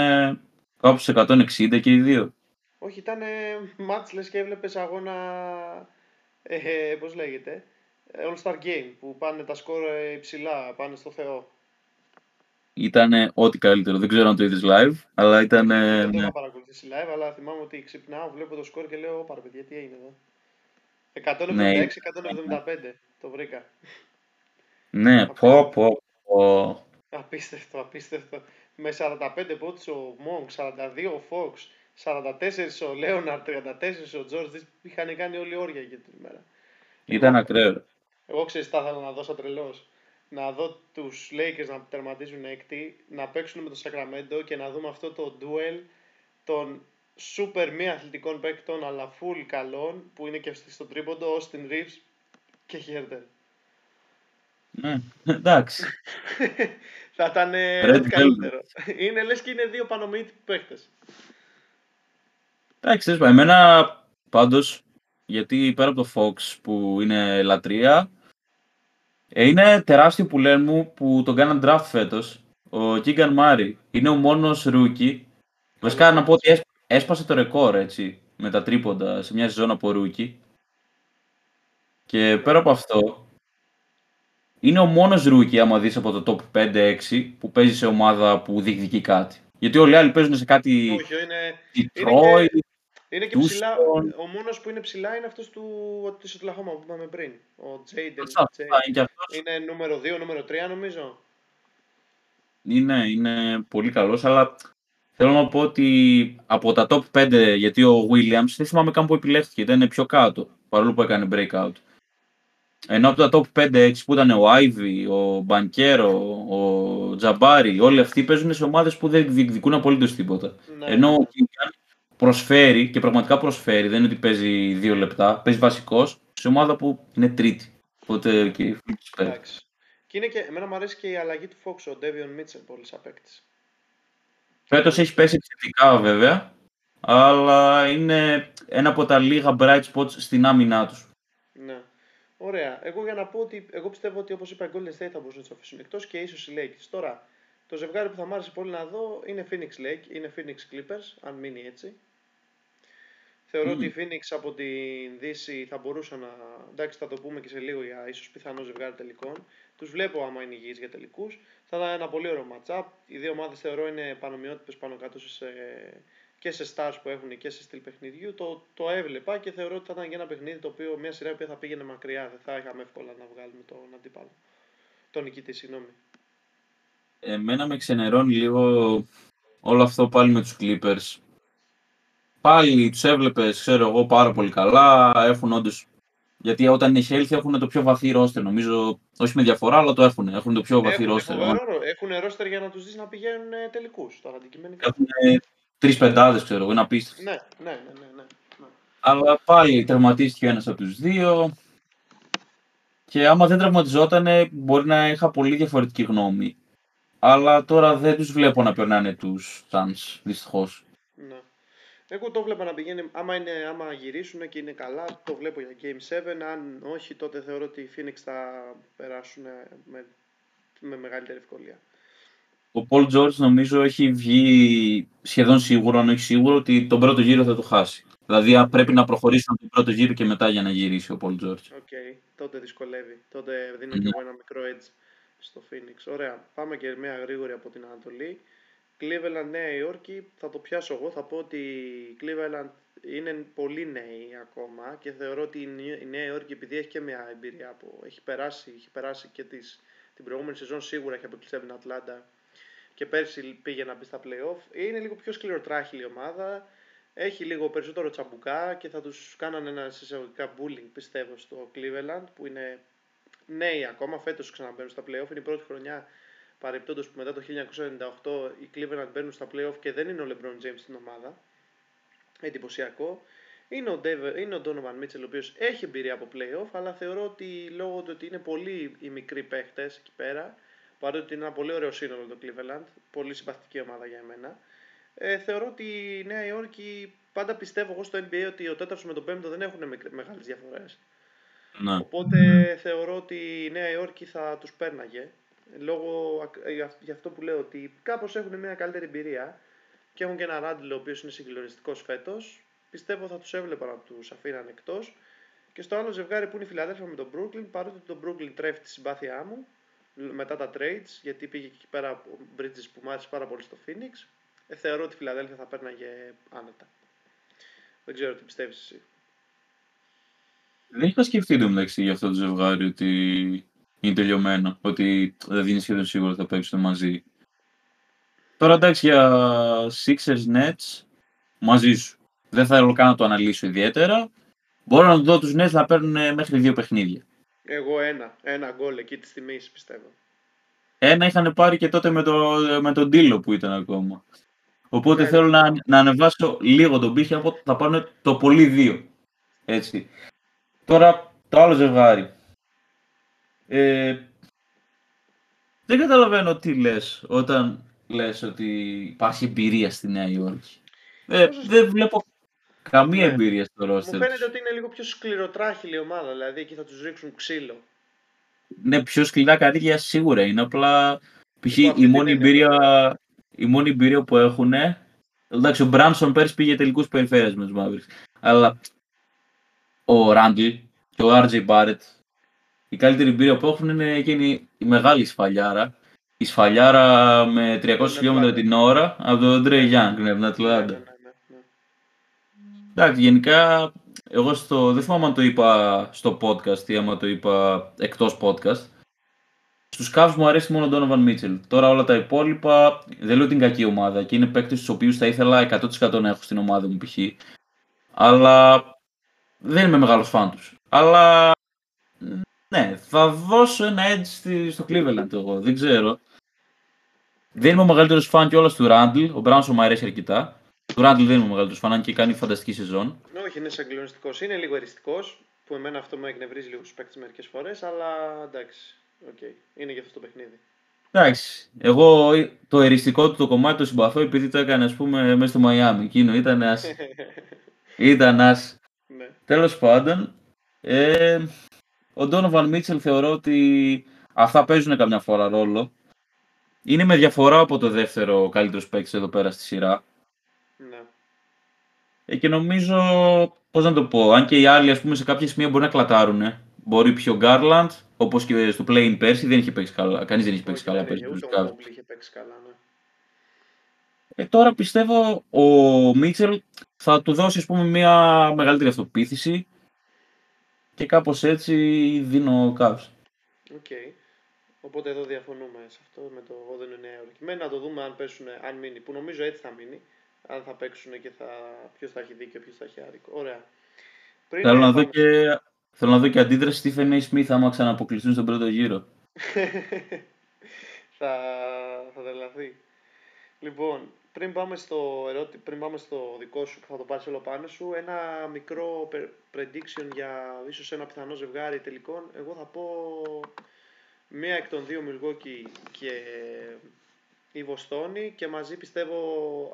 κάπου σε 160 και οι δύο. Όχι, ήταν μάτς λες και έβλεπες αγώνα, ε, πώς λέγεται, All Star Game, που πάνε τα σκορ ε, υψηλά, πάνε στο Θεό. Ήταν ό,τι καλύτερο. Δεν ξέρω αν το είδες live, αλλά ήταν. Δεν το ναι. είχα παρακολουθήσει live, αλλά θυμάμαι ότι ξυπνάω, βλέπω το σκορ και λέω, «Ωπα ρε παιδιά, τι έγινε εδώ». 176-175, το βρήκα. ναι, πω, πω, πω. Απίστευτο, απίστευτο. Με 45 πόντους ο Monk, 42 ο Fox, 44 ο Λέοναρ, 34 ο George, είχαν κάνει όλοι όρια για την ημέρα. Ήταν ακραίο. Εγώ ξέρεις τι θα ήθελα να δω σαν τρελός. Να δω τους Lakers να τερματίζουν έκτη, να παίξουν με το Sacramento και να δούμε αυτό το duel των super μη αθλητικών παίκτων αλλά full καλών που είναι και στον τρίποντο, Austin Reeves και Herder. Ναι, εντάξει. θα ήταν ε, Red ό,τι καλύτερο. είναι λες και είναι δύο πανομοιήτικοι παίκτες. Εντάξει, θες, εμένα πάντως, γιατί πέρα από το Fox που είναι λατρεία, ε, είναι τεράστιο που λένε μου που τον κάναν draft φέτος. Ο Keegan Murray είναι ο μόνος rookie. Βασικά να πω ότι έσ- έσπασε το ρεκόρ έτσι, με τα τρίποντα σε μια σεζόν από rookie. Και πέρα από αυτό, είναι ο μόνος rookie άμα δεις από το top 5-6 που παίζει σε ομάδα που διεκδικεί κάτι. Γιατί όλοι οι άλλοι παίζουν σε κάτι Όχι, είναι, Detroit, είναι και Houston. ψηλά. Ο μόνος που είναι ψηλά είναι αυτός του, της Οκλαχώμα που είπαμε πριν. Ο Jaden. Αυτά, αυτά, είναι και αυτός. Είναι νούμερο 2, νούμερο 3 νομίζω. Είναι, είναι πολύ καλός, αλλά θέλω να πω ότι από τα top 5, γιατί ο Williams δεν θυμάμαι καν που επιλέχθηκε, ήταν πιο κάτω, παρόλο που έκανε breakout. Ενώ από τα top 5-6 που ήταν ο Ivy, ο Μπανκέρο, ο Τζαμπάρι, όλοι αυτοί παίζουν σε ομάδες που δεν διεκδικούν απολύτως τίποτα. Ναι. Ενώ ο Κίνγκαν προσφέρει και πραγματικά προσφέρει, δεν είναι ότι παίζει δύο λεπτά, παίζει βασικός σε ομάδα που είναι τρίτη. Οπότε και οι Phillips παίζουν. Εντάξει. Και είναι και, εμένα μου αρέσει και η αλλαγή του Fox, ο Devion Mitchell, πολύ σαν παίκτης. Φέτος έχει πέσει επιθετικά βέβαια, αλλά είναι ένα από τα λίγα bright spots στην άμυνά τους. Ναι. Ωραία. Εγώ για να πω ότι εγώ πιστεύω ότι όπως είπα οι Golden State θα μπορούσαν να τους αφήσουν εκτός και ίσως οι Lakers. Τώρα, το ζευγάρι που θα μ' άρεσε πολύ να δω είναι Phoenix Lake, είναι Phoenix Clippers, αν μείνει έτσι. Θεωρώ Μμμ. ότι η Phoenix από την Δύση θα μπορούσα να. Εντάξει, θα το πούμε και σε λίγο για ίσως πιθανό ζευγάρι τελικών. Τους βλέπω άμα είναι υγιείς για τελικούς. Θα ήταν ένα πολύ ωραίο matchup. Οι δύο ομάδες θεωρώ είναι πανομοιότυπες πάνω κάτω σε, και σε stars που έχουν και σε στυλ παιχνιδιού. Το, το έβλεπα και θεωρώ ότι θα ήταν και ένα παιχνίδι το οποίο μια σειρά που θα πήγαινε μακριά. Δεν θα είχαμε εύκολα να βγάλουμε τον αντίπαλο. Τον νικητή, συγγνώμη. Εμένα με ξενερώνει λίγο όλο αυτό πάλι με τους Clippers. Πάλι τους έβλεπες, ξέρω εγώ, πάρα πολύ καλά. Έχουν όντως... Γιατί όταν είναι healthy έχουν το πιο βαθύ roster, νομίζω. Όχι με διαφορά, αλλά το έχουν. Έχουν το πιο βαθύ Έχουν, roster. φοβερό, έχουν ρόστερ για να τους δεις να πηγαίνουν τελικούς. Τώρα αντικειμενικά. Έχουν τρεις πεντάδες, ξέρω εγώ, είναι απίστευτο. Ναι, ναι, ναι, ναι, ναι. ναι. Αλλά πάλι τερματίστηκε ένας από τους δύο. Και άμα δεν τραυματιζόταν, μπορεί να είχα πολύ διαφορετική γνώμη. Αλλά τώρα δεν τους βλέπω να περνάνε τους Suns, δυστυχώς. Ναι. Εγώ το βλέπω να πηγαίνει, άμα, είναι, άμα γυρίσουν και είναι καλά, το βλέπω για Game 7. Αν όχι, τότε θεωρώ ότι οι Phoenix θα περάσουν με, με μεγαλύτερη ευκολία. Ο Paul George νομίζω έχει βγει σχεδόν σίγουρο, αν όχι σίγουρο, ότι τον πρώτο γύρο θα το χάσει. Δηλαδή αν πρέπει να προχωρήσουν τον πρώτο γύρο και μετά για να γυρίσει ο Paul George. Οκ, τότε δυσκολεύει. Τότε δίνω Μμμ. και εγώ ένα μικρό edge στο Phoenix. Ωραία, πάμε και μια γρήγορη από την Ανατολή. Cleveland, Νέα Υόρκη, θα το πιάσω εγώ. Θα πω ότι η Cleveland είναι πολύ νέοι ακόμα και θεωρώ ότι η Νέα- η Νέα Υόρκη επειδή έχει και μια εμπειρία που έχει περάσει, έχει περάσει και τις, την προηγούμενη σεζόν σίγουρα έχει αποκλειστεί από την Ατλάντα και πέρσι πήγε να μπει στα playoff. Είναι λίγο πιο σκληροτράχηλη η ομάδα. έχει λίγο περισσότερο τσαμπουκά και θα τους κάνανε ένα εισαγωγικά bullying πιστεύω στο Cleveland που είναι νέοι ακόμα, φέτος ξαναμπαίνουν στα playoff, είναι η πρώτη χρονιά παρεπτόντως που μετά το 1998 οι Cleveland μπαίνουν στα playoff και δεν είναι ο LeBron James στην ομάδα, εντυπωσιακό. Είναι ο, Dave, είναι ο Donovan Mitchell ο οποίος έχει εμπειρία από playoff αλλά θεωρώ ότι λόγω του ότι είναι πολύ οι μικροί παίχτες εκεί πέρα παρότι είναι ένα πολύ ωραίο σύνολο το Cleveland, πολύ συμπαθητική ομάδα για εμένα ε, θεωρώ ότι η Νέα Υόρκη, πάντα πιστεύω εγώ στο NBA ότι ο τέταρτος με τον πέμπτο δεν έχουν μεγάλες διαφορές. Ναι. Οπότε θεωρώ ότι η Νέα Υόρκη θα τους πέρναγε. Λόγω για αυτό που λέω ότι κάπως έχουν μια καλύτερη εμπειρία και έχουν και ένα Ράντλ ο οποίος είναι συγκλονιστικός φέτος. Πιστεύω θα τους έβλεπα να τους αφήναν εκτός. Και στο άλλο ζευγάρι που είναι η Φιλαδέλφια με τον Brooklyn, παρότι τον Brooklyn τρέφει τη συμπάθειά μου μετά τα trades, γιατί πήγε εκεί πέρα ο Bridges που μου άρεσε πάρα πολύ στο Phoenix ε, θεωρώ ότι η Φιλαδέλφια θα πέρναγε άνετα. Δεν ξέρω τι πιστεύεις εσύ. Δεν είχα σκεφτεί το μεταξύ για αυτό το ζευγάρι ότι είναι τελειωμένο. Ότι δεν είναι σχεδόν σίγουρο ότι θα παίξουν μαζί. Τώρα εντάξει για Sixers Nets μαζί σου. Δεν θέλω καν να το αναλύσω ιδιαίτερα. Μπορώ να δω τους Nets να παίρνουν μέχρι δύο παιχνίδια. Εγώ ένα. Ένα γκολ εκεί της τιμής πιστεύω. Ένα είχαν πάρει και τότε με, το, με τον Τίλο που ήταν ακόμα. Οπότε ναι. θέλω να, να ανεβάσω λίγο τον πύχη από θα πάρουν το πολύ δύο. Έτσι. Τώρα το άλλο ζευγάρι. Ε, δεν καταλαβαίνω τι λες όταν λες ότι υπάρχει εμπειρία στη Νέα Υόρκη. Ε, δεν βλέπω καμία ναι. εμπειρία στο ρόστερ. Μου φαίνεται ότι είναι λίγο πιο σκληροτράχηλη η ομάδα, δηλαδή εκεί θα τους ρίξουν ξύλο. Ναι, πιο σκληρά καρύδια σίγουρα είναι, απλά π.χ. η μόνη εμπειρία η μόνη εμπειρία που έχουν. Εντάξει, ο Μπράνσον πέρσι πήγε τελικούς περιφέρειε με τους Μαύρου. Αλλά ο Ράντλ και ο RJ Barrett, η καλύτερη εμπειρία που έχουν είναι εκείνη η μεγάλη σφαλιάρα. Η σφαλιάρα με 300 χιλιόμετρα την ώρα από τον Trae Young, ναι, από την Ατλάντα. Εντάξει, γενικά, εγώ στο, δεν θυμάμαι αν το είπα στο podcast ή άμα το είπα εκτός podcast. Στους Cavs μου αρέσει μόνο ο Donovan Mitchell. Τώρα όλα τα υπόλοιπα δεν λέω την κακή ομάδα και είναι παίκτες τους οποίους θα ήθελα 100% να έχω στην ομάδα μου π.χ. Αλλά δεν είμαι μεγάλος φαν τους. Αλλά ναι, θα δώσω ένα edge στο Cleveland εγώ. Δεν ξέρω. Δεν είμαι ο μεγαλύτερος φαν κιόλα του Ράντλ. Ο Μπράνσον μου αρέσει αρκετά. Του Ράντλ δεν είμαι ο μεγαλύτερος φαν, αν και κάνει φανταστική σεζόν. Όχι, είναι συγκλονιστικός. Είναι λίγο εριστικό. Που εμένα αυτό με εκνευρίζει λίγο στου παίκτες μερικές φορές, αλλά εντάξει. Okay. Είναι για αυτό το παιχνίδι. Εντάξει. Εγώ το εριστικό του το κομμάτι το συμπαθώ επειδή το έκανε, ας πούμε, μέσα στο Μαϊάμι. Εκείνο ήταν ένα. ήταν ένα. Ναι. Τέλος πάντων, ε, ο Ντόνοβαν Μίτσελ θεωρώ ότι αυτά παίζουν καμιά φορά ρόλο. Είναι με διαφορά από το δεύτερο καλύτερος παίκτης εδώ πέρα στη σειρά. Ναι. Ε, και νομίζω, πώς να το πω, αν και οι άλλοι ας πούμε σε κάποια σημεία μπορεί να κλατάρουν, μπορεί πιο Γκάρλαντ, Όπως και στο play πέρσι δεν είχε παίξει καλά. Κανείς δεν είχε παίξει καλά πέρσι. Ούτε ο είχε παίξει καλά, ναι. Ε, τώρα πιστεύω ο Μίτσελ θα του δώσει πούμε, μια μεγαλύτερη αυτοπίθηση και κάπως έτσι δίνω Cavs. Οκ. Okay. Οπότε εδώ διαφωνούμε σε αυτό με το δεν είναι νέα να το δούμε αν, πέσουν, αν μείνει, που νομίζω έτσι θα μείνει. Αν θα παίξουν και θα... ποιος θα έχει δίκιο, ποιος θα έχει άδικο. Ωραία. Θέλω να δω και Θέλω να δω και αντίδραση Stephen A. Smith άμα ξαναποκλειστούν στον πρώτο γύρο. θα, θα τρελαθεί. Λοιπόν, πριν πάμε, στο ερώτη, πριν πάμε στο δικό σου που θα το πάρεις όλο πάνω σου, ένα μικρό prediction για ίσως ένα πιθανό ζευγάρι τελικών. Εγώ θα πω μία εκ των δύο Milwaukee και η Βοστόνη και μαζί πιστεύω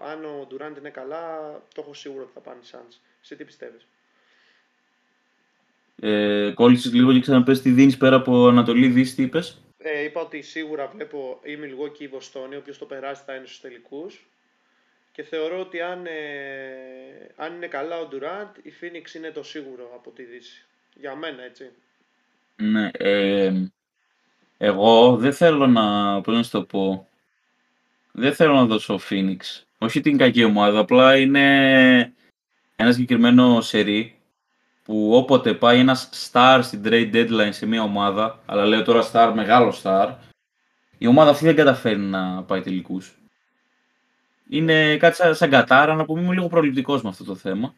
αν ο Durant είναι καλά, το έχω σίγουρο ότι θα πάνε οι Suns. Εσύ τι πιστεύεις; Ε, κόλλησες λίγο και ξαναπες τι δίνεις πέρα από Ανατολή Δύση, τι είπες; Ε, είπα ότι σίγουρα βλέπω ή Milwaukee ή Βοστόνη, όποιος το περάσει θα είναι στους τελικούς. Και θεωρώ ότι αν, ε, αν είναι καλά ο Durant, η Phoenix είναι το σίγουρο από τη Δύση. Για μένα, έτσι. Ναι, ε, εγώ δεν θέλω να, πώς να το πω, δεν θέλω να δώσω Phoenix. Όχι την κακή ομάδα, απλά είναι ένα συγκεκριμένο σερί που όποτε πάει ένας star στην trade deadline σε μια ομάδα, αλλά λέω τώρα star, μεγάλο star, η ομάδα αυτή δεν καταφέρει να πάει τελικούς. Είναι κάτι σαν, σαν κατάρα, να πούμε, είμαι λίγο προληπτικός με αυτό το θέμα.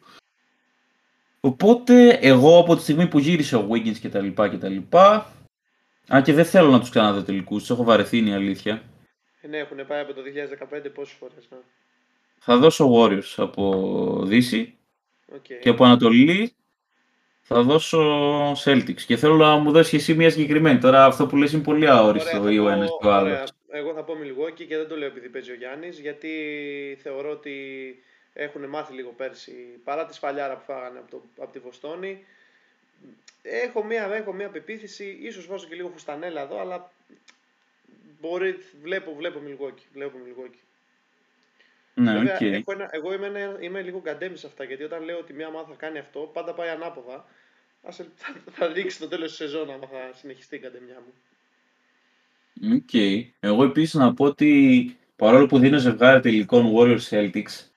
Οπότε, εγώ από τη στιγμή που γύρισε ο Wiggins και τα λοιπά και τα λοιπά, αν και δεν θέλω να τους ξαναδώ τελικούς, τους έχω βαρεθεί είναι η αλήθεια. Ε, ναι, έχουν πάει από το 2015 πόσες φορές, ναι. Θα δώσω Warriors από Δύση Okay. και από Ανατολή θα δώσω Celtics. Και θέλω να μου δώσεις εσύ μια συγκεκριμένη. Τώρα αυτό που λες είναι πολύ αόριστο Ωραία, ή θα ο πω- ένας και ο ωραία. άλλος. Εγώ θα πω Milwaukee και δεν το λέω επειδή παίζει ο Γιάννης, γιατί θεωρώ ότι έχουν μάθει λίγο πέρσι, παρά τη σφαλιάρα που φάγανε από, το, από τη Βοστόνη. Έχω μία, έχω μία πεποίθηση, ίσως βάζω και λίγο φουστανέλα εδώ, αλλά μπορεί, βλέπω, βλέπω Milwaukee, βλέπω Milwaukee. Ναι, Βέβαια, οκ. έχω ένα, εγώ είμαι, ένα, είμαι λίγο καντέμις σε αυτά, γιατί όταν λέω ότι μία ομάδα θα κάνει αυτό, πάντα πάει ανάποδα. Ας, ελ- θα, θα δείξει το τέλος της σεζόν άμα θα συνεχιστεί η καντεμιά μου. Οκ. Εγώ επίσης να πω ότι παρόλο που δίνω ζευγάρι τελικών Warriors Celtics,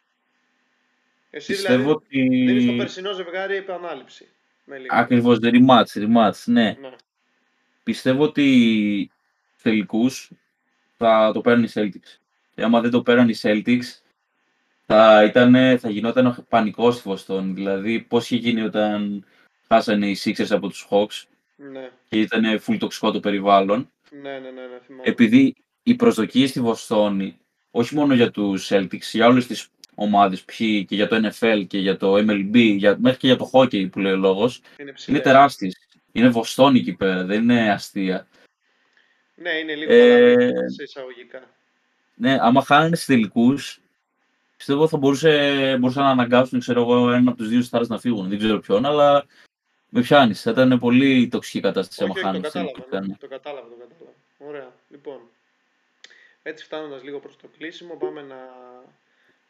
Εσύ πιστεύω δηλαδή δίνεις το ότι περσινό ζευγάρι επανάληψη. Με λίγο. ακριβώς rematch, rematch, ναι. Ναι. Πιστεύω ότι τελικούς θα το παίρναν οι Celtics. Και άμα δεν το παίρναν οι Celtics, θα, ήτανε, θα γινόταν πανικό στη Βοστόνη. Δηλαδή, πώς είχε γίνει όταν χάσανε οι Sixers από τους Hawks Ναι, και ήταν full τοξικό το περιβάλλον. Ναι, ναι, ναι, ναι θυμάμαι. Επειδή οι προσδοκίες στη Βοστόνη, όχι μόνο για τους Celtics, για όλες τις ομάδες, π.χ. και για το NFL και για το MLB, για, μέχρι και για το hockey που λέει ο λόγος, είναι ψηλές. είναι τεράστιες. Είναι Βοστόνη εκεί πέρα, δεν είναι αστεία. Ναι, είναι λίγο Ε, ε... σε εισαγωγικά. Ναι, άμα χάνανε στους τελικούς, πιστεύω θα μπορούσε, μπορούσαν να αναγκάσουν ξέρω εγώ, έναν από τους δύο stars να φύγουν. Δεν ξέρω ποιον, αλλά με πιάνεις. Θα ήταν πολύ τοξική κατάσταση άμα Όχι, όχι, το χάνανε στους κατάλαβα, τελικούς. ναι. ήταν. το κατάλαβα, το κατάλαβα. Ωραία, λοιπόν. Έτσι φτάνοντας λίγο προς το κλείσιμο, πάμε να...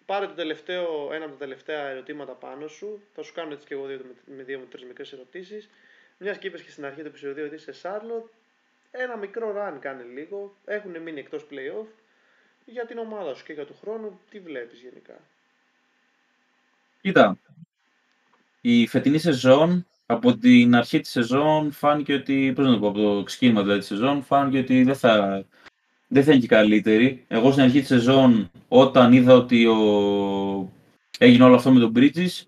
Πάρε το τελευταίο, ένα από τα τελευταία ερωτήματα πάνω σου. Θα σου κάνω έτσι και εγώ δύο, με- με δύο με τρεις μικρές ερωτήσεις. Μιας και είπες και στην αρχή του επεισοδίου ότι είσαι Σάρλοτ, ένα μικρό run κάνε λίγο. Έχουν μείνει εκτός playoff. Για την ομάδα σου και για του χρόνου, τι βλέπεις γενικά; Κοίτα, η φετινή σεζόν, από την αρχή της σεζόν φάνηκε ότι, πώς να το πω, από το ξεκίνημα δηλαδή της σεζόν, φάνηκε ότι δεν θα, δεν θα είναι και καλύτερη. Εγώ στην αρχή της σεζόν, όταν είδα ότι ο... έγινε όλο αυτό με τον Bridges,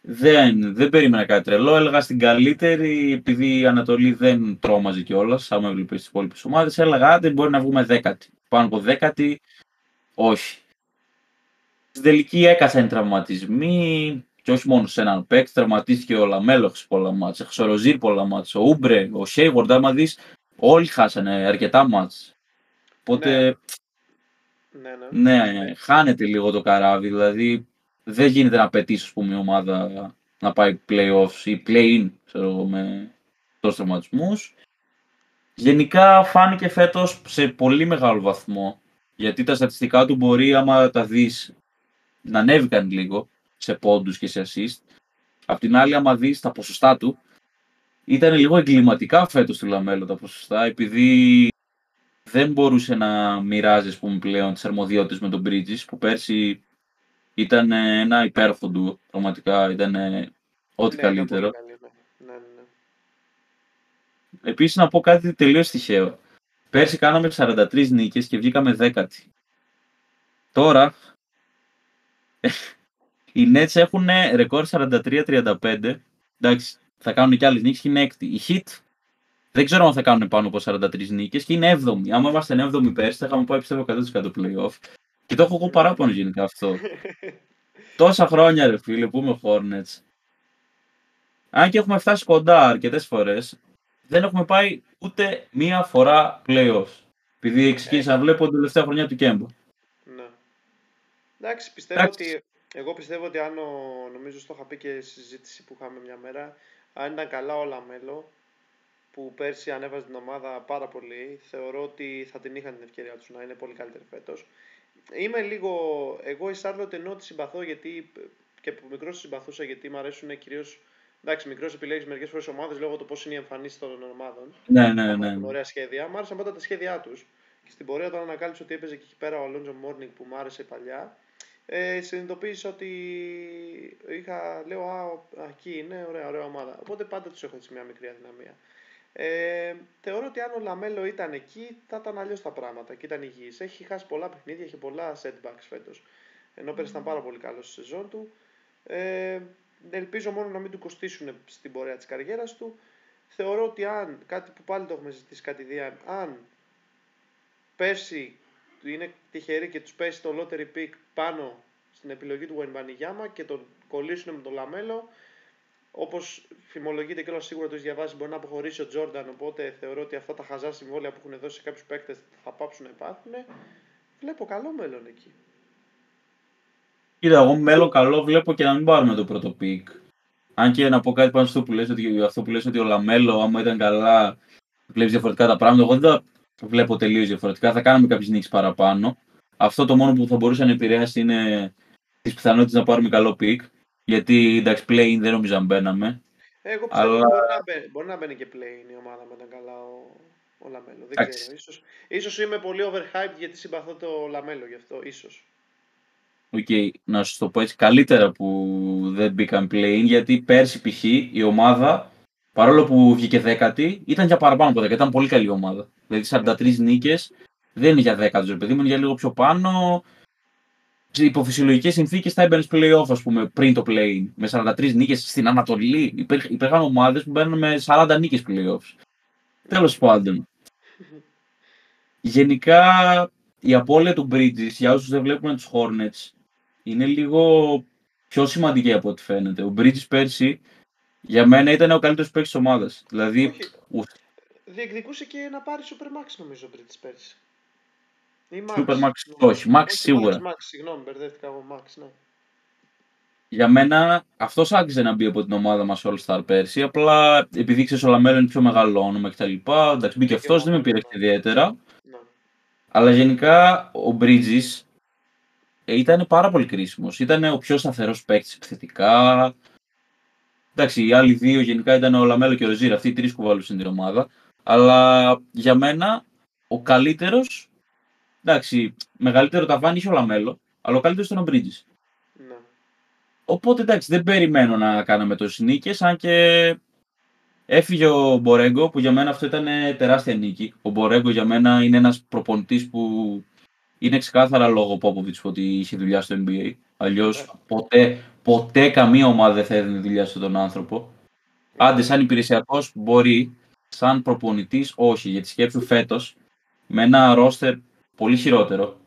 δεν, δεν περίμενα κάτι τρελό. Έλεγα στην καλύτερη, επειδή η Ανατολή δεν τρόμαζε κιόλας, άμα έβλεπε τις υπόλοιπες ομάδες, έλεγα άντε μπορεί να βγούμε δέκατη. Πάνω από δέκατη, όχι. Στην τελική έπαιξαν οι τραυματισμοί και όχι μόνο σε έναν παίκτη. Τραυματίστηκε ο Λαμέλο σε πολλά μάτσα, ο Rozier πολλά μάτσα, ο Oubre, ο Hayward. Άμα δεις, όλοι χάσανε αρκετά μάτσα. Οπότε, Ναι, ναι. ναι, χάνεται λίγο το καράβι. Δηλαδή, δεν γίνεται να πετύσει ας πούμε, η ομάδα να πάει playoffs ή play-in ξέρω εγώ, με τόσους τραυματισμούς. Γενικά φάνηκε φέτος σε πολύ μεγάλο βαθμό γιατί τα στατιστικά του μπορεί άμα τα δεις να ανέβηκαν λίγο σε πόντους και σε assist. Απ' την άλλη άμα δεις τα ποσοστά του ήταν λίγο εγκληματικά φέτος του Λαμέλο τα ποσοστά επειδή δεν μπορούσε να μοιράζει ας πούμε, πλέον τις αρμοδιότητες με τον Bridges που πέρσι ήταν ε, ένα υπέροχο ντουο. Πραγματικά ήταν ε, ό,τι Ναι, ήταν καλύτερο. πολύ καλή, ναι. Ναι, ναι, ναι. Επίσης να πω κάτι τελείως τυχαίο. Πέρσι κάναμε 43 νίκες και βγήκαμε δέκατη. Τώρα οι Nets έχουν ρεκόρ 43-35. Εντάξει, θα κάνουν και άλλες νίκες και είναι έκτη. Οι Heat δεν ξέρω αν θα κάνουν πάνω από 43 νίκες και είναι 7η. Άμα ήμασταν 7η πέρσι θα είχαμε πάει πιστεύω 100% playoff. Και το έχω εγώ παράπονο γενικά αυτό. Τόσα χρόνια ρε φίλε που είμαι Hornets. Αν και έχουμε φτάσει κοντά αρκετές φορές, δεν έχουμε πάει ούτε μία φορά playoffs. Επειδή ξεκίνησα να βλέπω την τελευταία χρονιά του Κέμπα. Ναι. Εντάξει, πιστεύω Εντάξει. ότι. Εγώ πιστεύω ότι αν ο, νομίζω στο είχα πει και στη συζήτηση που είχαμε μια μέρα, αν ήταν καλά ο Λαμέλο, που πέρσι ανέβαζε την ομάδα πάρα πολύ, θεωρώ ότι θα την είχαν την ευκαιρία τους να είναι πολύ καλύτερη φέτος. Είμαι λίγο. Εγώ η Σάρλοτ ενώ τη συμπαθώ γιατί. και από μικρός τη συμπαθούσα γιατί μου αρέσουν κυρίως. Εντάξει, μικρός επιλέγεις μερικές φορές ομάδες λόγω του πώς είναι η εμφανίση των ομάδων. Ναι, ναι, Έχουν ναι. ωραία σχέδια. Μ' άρεσαν πάντα τα σχέδιά τους. Και στην πορεία, όταν ανακάλυψα ότι έπαιζε και εκεί πέρα ο Αλόντζο Μόρνινγκ που μου άρεσε παλιά, ε, συνειδητοποίησα ότι είχα, λέω, Α, ο- α, εκεί είναι, ωραία, ωραία ομάδα. Οπότε πάντα τους έχω έτσι μια μικρή αδυναμία. Ε, θεωρώ ότι αν ο Λαμέλο ήταν εκεί, θα ήταν αλλιώς τα πράγματα και ήταν υγιής. Έχει χάσει πολλά παιχνίδια, έχει πολλά setbacks φέτος. Ενώ πέρυσι ήταν πάρα πολύ καλό στη σεζόν του. Ε, ελπίζω μόνο να μην του κοστίσουν στην πορεία της καριέρας του. Θεωρώ ότι αν, κάτι που πάλι το έχουμε συζητήσει κατ' ιδίαν, αν πέρσι είναι τυχεροί και τους πέσει το lottery pick πάνω στην επιλογή του Γουεμπανιάμα και τον κολλήσουν με τον Λαμέλο, Όπως φημολογείται και όλα σίγουρα το έχεις διαβάσει, μπορεί να αποχωρήσει ο Τζόρνταν. Οπότε θεωρώ ότι αυτά τα χαζά συμβόλαια που έχουν δώσει σε κάποιους παίκτες θα πάψουν να υπάρχουν. Βλέπω καλό μέλλον εκεί. Κοίτα, εγώ μέλλον καλό βλέπω και να μην πάρουμε το πρώτο pick. Αν και να πω κάτι πάνω στο που λες, ότι, αυτό που λες ότι ο Λαμέλο, άμα ήταν καλά, βλέπεις διαφορετικά τα πράγματα. Εγώ δεν τα βλέπω τελείως διαφορετικά. Θα κάνουμε κάποιες νίκες παραπάνω. Αυτό το μόνο που θα μπορούσε να επηρεάσει είναι τις πιθανότητες να πάρουμε καλό pick. Γιατί εντάξει, play-in δεν νομίζω να μπαίναμε. Εγώ πιστεύω αλλά... μπορεί, να μπαίνει, μπορεί να μπαίνει και play-in η ομάδα με τον καλά ο, ο Λαμέλο. Δεν Άξι. ξέρω. Ίσως, ίσως είμαι πολύ overhyped γιατί συμπαθώ το Λαμέλο γι' αυτό. Ίσως. OK, okay. να σου το πω έτσι καλύτερα που δεν μπήκαν play-in γιατί πέρσι π.χ. η ομάδα παρόλο που βγήκε δέκατη ήταν για παραπάνω από 10. Ήταν πολύ καλή ομάδα. Δηλαδή 43 νίκες δεν είναι για δέκατο, παιδί μου, είναι για λίγο πιο πάνω σε υπό φυσιολογικές συνθήκες θα έμπαινες playoff, ας πούμε, πριν το play-in. Με 43 νίκες στην Ανατολή. Υπήρχαν ομάδες που μπαίνουν με 40 νίκες playoffs. Τέλος πάντων. Γενικά η απώλεια του Bridges, για όσους δεν βλέπουν τους Hornets, είναι λίγο πιο σημαντική από ό,τι φαίνεται. Ο Bridges πέρσι για μένα ήταν ο καλύτερος παίκτης της ομάδας. Δηλαδή. Διεκδικούσε και να πάρει Super Max νομίζω ο Bridges πέρσι. Super Max, όχι, Max σίγουρα. Max, συγγνώμη, μπερδεύτηκα εγώ, Max, ναι. Για μένα, αυτός άξιζε να μπει από την ομάδα μας All Star πέρσι. Απλά επειδή ξέρεις ο Λαμέλο είναι πιο μεγάλο όνομα κτλ. Εντάξει, μπήκε αυτός, δεν με πείραξε ιδιαίτερα. Ναι. Αλλά γενικά ο Bridges ήταν πάρα πολύ κρίσιμος. Ήταν ο πιο σταθερός παίκτης επιθετικά. Εντάξει, οι άλλοι δύο γενικά ήταν ο Λαμέλο και ο Ροζίερ. Αυτοί οι τρεις κουβαλούσαν την ομάδα. Αλλά για μένα ο καλύτερος εντάξει, μεγαλύτερο ταβάνι είχε ο Λαμέλο, αλλά ο καλύτερος ήταν ο Μπρίτζες. Ναι. Οπότε εντάξει, δεν περιμένω να κάναμε τόσες νίκες, αν και έφυγε ο Μπορέγκο, που για μένα αυτό ήταν τεράστια νίκη. Ο Μπορέγκο για μένα είναι ένας προπονητής που είναι ξεκάθαρα λόγω Πόποβιτ ότι είχε δουλειά στο NBA. Αλλιώς ναι. ποτέ, ποτέ καμία ομάδα δεν θα έδινε δουλειά στον τον άνθρωπο. Άντε, σαν υπηρεσιακός μπορεί, σαν προπονητής, όχι. Γιατί σκέψου φέτος με ένα ρόστερ πολύ χειρότερο.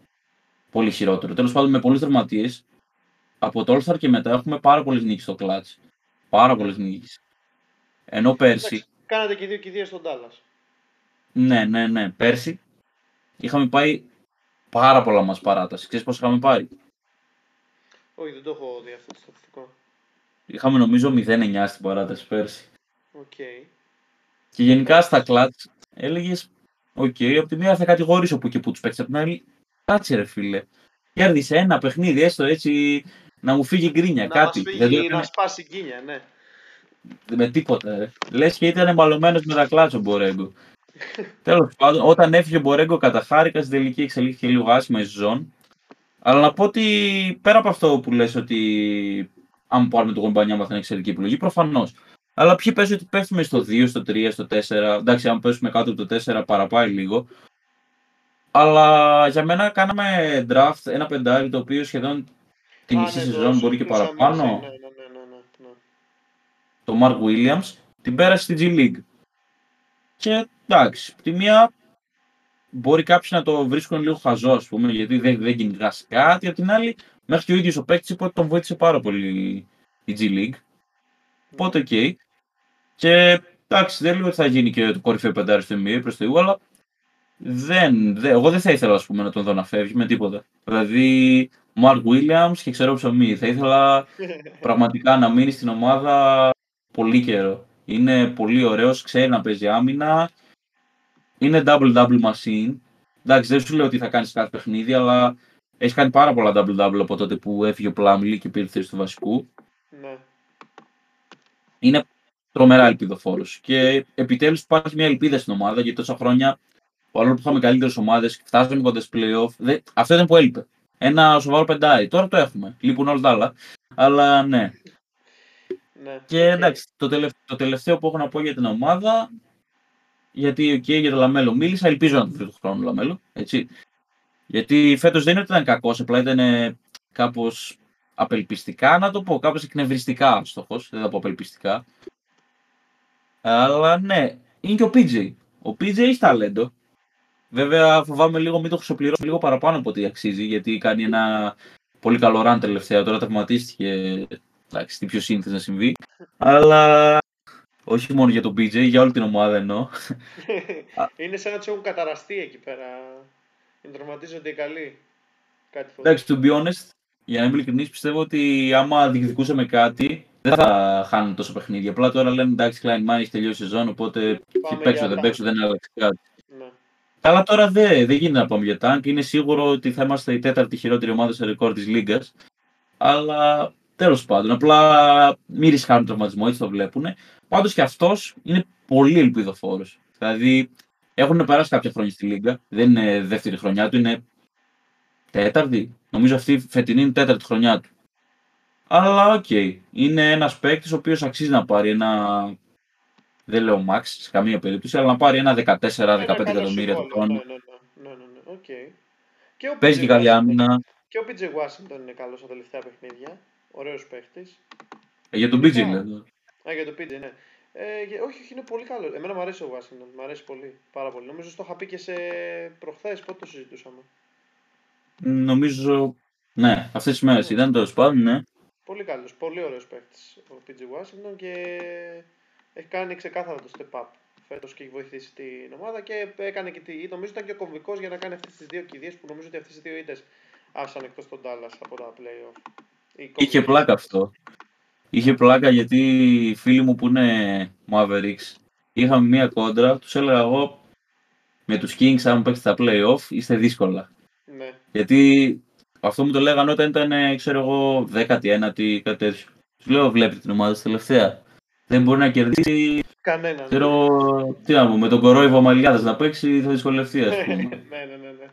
Πολύ χειρότερο. Τέλος πάντων, με πολλούς τραυματίες. Από το All-Star και μετά έχουμε πάρα πολλές νίκες στο κλατς. Πάρα πολλές νίκες. Ενώ πέρσι. κάνατε και δύο κηδείες στο Ντάλας. Ναι, ναι, ναι. Πέρσι είχαμε πάει πάρα πολλά ματς παράταση. Ξέρεις πώς είχαμε πάει; Όχι, δεν το έχω δει αυτό το στατιστικό. Είχαμε νομίζω 0-9 στην παράταση πέρσι. Okay. Και γενικά στα clutch έλεγες OK, okay, από τη μία θα κατηγορήσω που και που τους παίξει, από την άλλη, κάτσε ρε φίλε. Κέρδισες ένα παιχνίδι, έστω έτσι να μου φύγει γκρίνια, να κάτι. Μας φύγει, να σπάσει γκρίνια, ναι. Με τίποτα, ρε. Λες και ήταν μαλωμένο με τα κλάτσο ο Μπορέγκο. Τέλος πάντων, όταν έφυγε ο Μπορέγκο κατά χάρηκα στην τελική εξελίχθηκε λίγο άσχημα η ζώνη. Αλλά να πω ότι πέρα από αυτό που λες ότι αν πάρουμε το κομπανιά μα θα είναι εξαιρετική επιλογή, προφανώς. Αλλά ποιοι παίζουν ότι πέφτουμε στο 2, στο 3, στο 4. Εντάξει, αν πέσουμε κάτω από το 4 παραπάει λίγο. Αλλά για μένα κάναμε draft ένα πεντάρι το οποίο σχεδόν την μισή ναι, σεζόν μπορεί και παραπάνω. Ναι, ναι, ναι, το Mark Williams την πέρασε στη G League. Και εντάξει, τη μία μπορεί κάποιοι να το βρίσκουν λίγο χαζό, ας πούμε, γιατί δεν, δεν κυνηγά κάτι. Απ' την άλλη, μέχρι και ο ίδιος ο παίκτης είπε ότι τον βοήθησε πάρα πολύ η G League. Οπότε, OK. Okay. Και εντάξει, δεν λέω ότι θα γίνει και το κορυφαίο πεντάρι στο NBA προς Θεού, αλλά δεν, δεν, εγώ δεν θα ήθελα ας πούμε, να τον δω να φεύγει με τίποτα. Δηλαδή, Mark Williams και ξέρω ψωμί. Θα ήθελα πραγματικά να μείνει στην ομάδα πολύ καιρό. Είναι πολύ ωραίος, ξέρει να παίζει άμυνα. Είναι double-double machine. Εντάξει, δεν σου λέω ότι θα κάνεις κάθε παιχνίδι, αλλά έχεις κάνει πάρα πολλά double-double από τότε που έφυγε ο Πλάμιλι και πήρε θέση του βασικού. Ναι είναι τρομερά ελπιδοφόρος. Και επιτέλους υπάρχει μια ελπίδα στην ομάδα γιατί τόσα χρόνια, παρόλο που είχαμε καλύτερες ομάδες, φτάσαμε κοντά στο playoff, αυτό ήταν που έλειπε. Ένα σοβαρό πεντάρι. Τώρα το έχουμε. Λείπουν όλα τα άλλα. Αλλά ναι. ναι και εντάξει, το τελευταίο, το τελευταίο που έχω να πω για την ομάδα γιατί okay, για το Λαμέλο μίλησα, ελπίζω να το βρει του χρόνου Λαμέλο. Έτσι. Γιατί φέτος δεν είναι ότι ήταν κακός, απλά ήταν κάπως απελπιστικά, να το πω, κάπως εκνευριστικά στόχος. Δεν θα πω απελπιστικά. Αλλά ναι, είναι και ο PJ. Ο PJ έχει ταλέντο. Βέβαια, φοβάμαι λίγο μην το χρυσοπληρώσει λίγο παραπάνω από ό,τι αξίζει, γιατί κάνει ένα πολύ καλό run τελευταία. Τώρα τραυματίστηκε. Εντάξει, τι πιο σύνθεση να συμβεί. Αλλά όχι μόνο για τον PJ, για όλη την ομάδα εννοώ. είναι σαν να τους έχουν καταραστεί εκεί πέρα. Να τραυματίζονται οι καλοί. Κάτι Εντάξει, to be honest, για να είμαι ειλικρινής, πιστεύω ότι άμα διεκδικούσαμε κάτι, δεν θα χάνουν τόσο παιχνίδια. Απλά τώρα λένε εντάξει, Klein Man έχει τελειώσει η σεζόν, οπότε παίξω δεν παίξω, δεν άλλαξε κάτι. Ναι. Αλλά τώρα δεν δε γίνεται να πάμε για τάγκ. Είναι σίγουρο ότι θα είμαστε η τέταρτη χειρότερη ομάδα σε ρεκόρ της Λίγκας. Αλλά τέλος πάντων, απλά μη ρισκάρουν τραυματισμό, έτσι το βλέπουν. Πάντως και αυτός είναι πολύ ελπιδοφόρος. Δηλαδή έχουν περάσει κάποια χρόνια στη Λίγκα. Δεν είναι δεύτερη χρονιά του, είναι τέταρτη. Νομίζω αυτή η φετινή είναι τέταρτη χρονιά του. Αλλά OK. Okay. Είναι ένας παίκτης ο οποίος αξίζει να πάρει ένα. Δεν λέω max σε καμία περίπτωση, αλλά να πάρει ένα 14-15 εκατομμύρια το χρόνο. Ναι, ναι, ναι. ναι, okay. Παίζει και καλή άμυνα. Και ο PJ Washington είναι καλός στα τελευταία παιχνίδια. Ωραίος παίχτης. Ε, για τον PJ λέω. Α, για τον PJ, ναι. Ε, όχι, όχι, είναι πολύ καλό. Εμένα μου αρέσει ο Washington. Μου αρέσει πολύ. Πάρα πολύ. Νομίζω το είχα πει και σε προχθές. Πότε το συζητούσαμε. Νομίζω. Ναι, αυτές τις μέρες ήταν το πάντων, ναι. Πολύ καλός, πολύ ωραίος παίκτη ο PG Washington και έχει κάνει ξεκάθαρα το step up φέτος και έχει βοηθήσει την ομάδα και έκανε και τη. Νομίζω ήταν και ο κομβικός για να κάνει αυτές τις δύο κηδείες που νομίζω ότι αυτές τι δύο ήττες άφησαν εκτός τον Dallas από τα playoff. Είχε πλάκα αυτό. Είχε πλάκα γιατί οι φίλοι μου που είναι Mavericks είχαμε μία κόντρα, τους έλεγα εγώ με τους Kings, αν παίξετε τα playoff, είστε δύσκολα. Ναι. Γιατί αυτό μου το λέγανε όταν ήταν, ξέρω εγώ, 19η, κάτι τέτοιο. Τους λέω, βλέπετε την ομάδα τελευταία. Δεν μπορεί να κερδίσει. Κανέναν. Ξέρω, τι να πω, με τον κορόιδο Μαλιάδε να παίξει θα δυσκολευτεί, ας πούμε. ναι, ναι, ναι. ναι.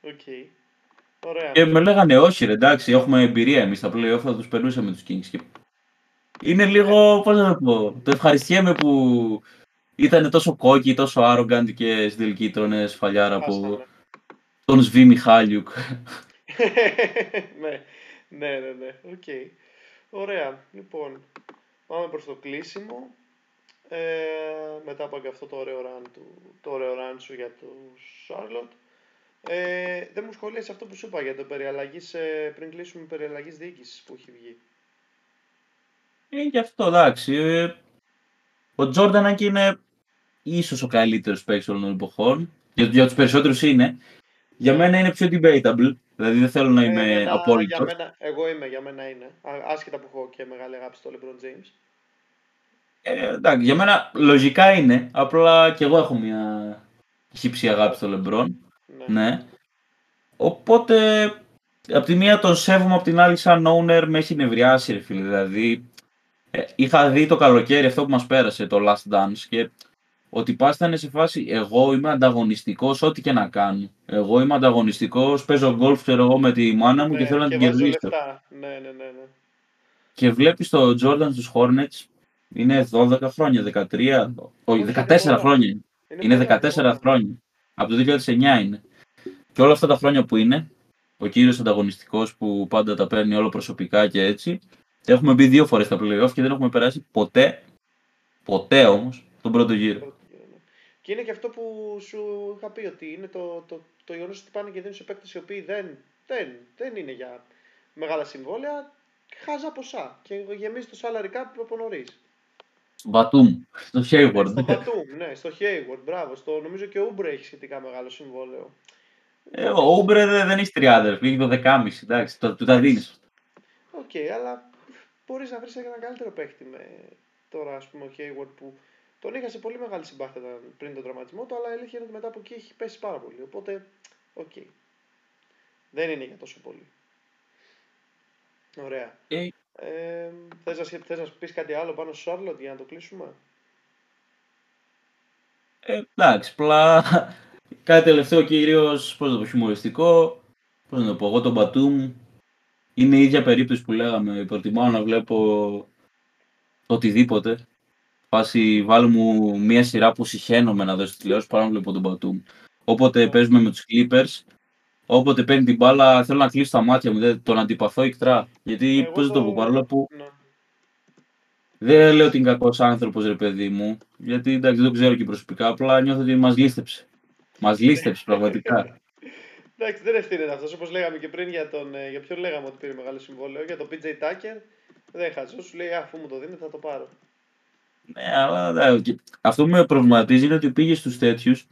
OK. Okay. Ωραία. Και με λέγανε, όχι, ρε, εντάξει, έχουμε εμπειρία εμείς στα playoff, θα τους περνούσαμε τους Kings. Είναι λίγο, πώς να το πω, το ευχαριστιέμαι που ήταν τόσο cocky, τόσο arrogant και στην τελική τρώνε σφαλιάρα από τον Σβή Μιχάλιουκ. ναι, ναι, ναι, ναι. OK. Okay. Ωραία. Λοιπόν, πάμε προς το κλείσιμο. Ε, μετά από αυτό το ωραίο run, του, το ωραίο run σου για το Charlotte. Ε, δεν μου σχολίασε αυτό που σου είπα για το περιαλλαγής, ε, πριν κλείσουμε περιαλλαγής διοίκησης που έχει βγει. Ε, γι' αυτό εντάξει. Ε, ο Τζόρνταν και είναι ίσως ο καλύτερος παίκτης όλων των εποχών. Για, για τους περισσότερους είναι. Για μένα είναι πιο debatable. Δηλαδή δεν θέλω να είμαι ε, απόλυτος. εγώ είμαι, για μένα είναι. Άσχετα που έχω και μεγάλη αγάπη στο LeBron James. Ε, εντάξει, για μένα λογικά είναι. Απλά και εγώ έχω μια χύψη αγάπη στο LeBron. Ναι. ναι. Οπότε, από τη μία τον σέβομαι, από την άλλη σαν owner με έχει νευριάσει, ρε φίλε. Δηλαδή, ε, είχα δει το καλοκαίρι αυτό που μας πέρασε, το Last Dance και ότι πας ήταν σε φάση εγώ είμαι ανταγωνιστικός ό,τι και να κάνω. Εγώ είμαι ανταγωνιστικός, παίζω γκολφ ξέρω εγώ με τη μάνα μου ναι, και θέλω να την κερδίσω. Ναι, ναι, ναι, ναι. Και βλέπεις το Jordan στους Hornets είναι 12 χρόνια, 13, όχι 14 χρόνια. Είναι, 14 χρόνια. Από το 2009 είναι. Και όλα αυτά τα χρόνια που είναι, ο κύριος ανταγωνιστικός που πάντα τα παίρνει όλο προσωπικά και έτσι, έχουμε μπει δύο φορές στα playoff και δεν έχουμε περάσει ποτέ, ποτέ όμως, τον πρώτο γύρο. Και είναι και αυτό που σου είχα πει ότι είναι το, το, το γεγονός ότι πάνε και δίνουν σε παίκτες οι οποίοι δεν, δεν, δεν είναι για μεγάλα συμβόλαια, χαζά ποσά. Και γεμίζει το salary cap από νωρίς. Στο Μπατούμ, στο Hayward. Στο Μπατούμ, ναι, στο Hayward, μπράβο. Στο, νομίζω και ο Ούμπρε έχει σχετικά μεγάλο συμβόλαιο. Ε, ο Ούμπρε δεν έχει 30, έχει το 10,5, εντάξει, το, του τα δίνεις. Οκ, okay, αλλά μπορείς να βρεις ένα καλύτερο παίχτη με τώρα, ας πούμε, ο Hayward που τον είχα σε πολύ μεγάλη συμπάθεια πριν τον τραυματισμό του, αλλά η αλήθεια είναι ότι μετά από εκεί έχει πέσει πάρα πολύ. Οπότε, οκ. Okay. Δεν είναι για τόσο πολύ. Ωραία. Ε, ε, θες, να, θες να πεις κάτι άλλο πάνω στο Σάρλοτ για να το κλείσουμε; Ε, εντάξει, απλά κάτι τελευταίο κυρίως, πώς το πω, χιουμοριστικό. Πώς να το πω, εγώ τον Μπατούμ είναι η ίδια περίπτωση που λέγαμε. Προτιμάω να βλέπω οτιδήποτε Φάση, βάλε μου μία σειρά που συχαίνομαι να δω στην τηλεόραση παρά να βλέπω τον Μπατούμ. Όποτε Ναι. παίζουμε με τους Clippers, όποτε παίρνει την μπάλα, θέλω να κλείσω τα μάτια μου, δεν τον αντιπαθώ ικτρά. Γιατί, Εγώ πώς να το πω, παρόλο που Ναι. δεν λέω ότι είναι κακός άνθρωπος, ρε παιδί μου, γιατί εντάξει, δεν το ξέρω και προσωπικά, απλά νιώθω ότι μας λίστεψε. Μας λίστεψε πραγματικά. Εντάξει, δεν ευθύνεται αυτός. Όπως λέγαμε και πριν για τον. ε, Για ποιον λέγαμε ότι πήρε μεγάλο συμβόλαιο. Για τον PJ Tucker. Δεν χαζό. Σου λέει αφού μου το δίνετε θα το πάρω. Ναι, αλλά ναι, και αυτό που με προβληματίζει είναι ότι πήγε στους τέτοιους,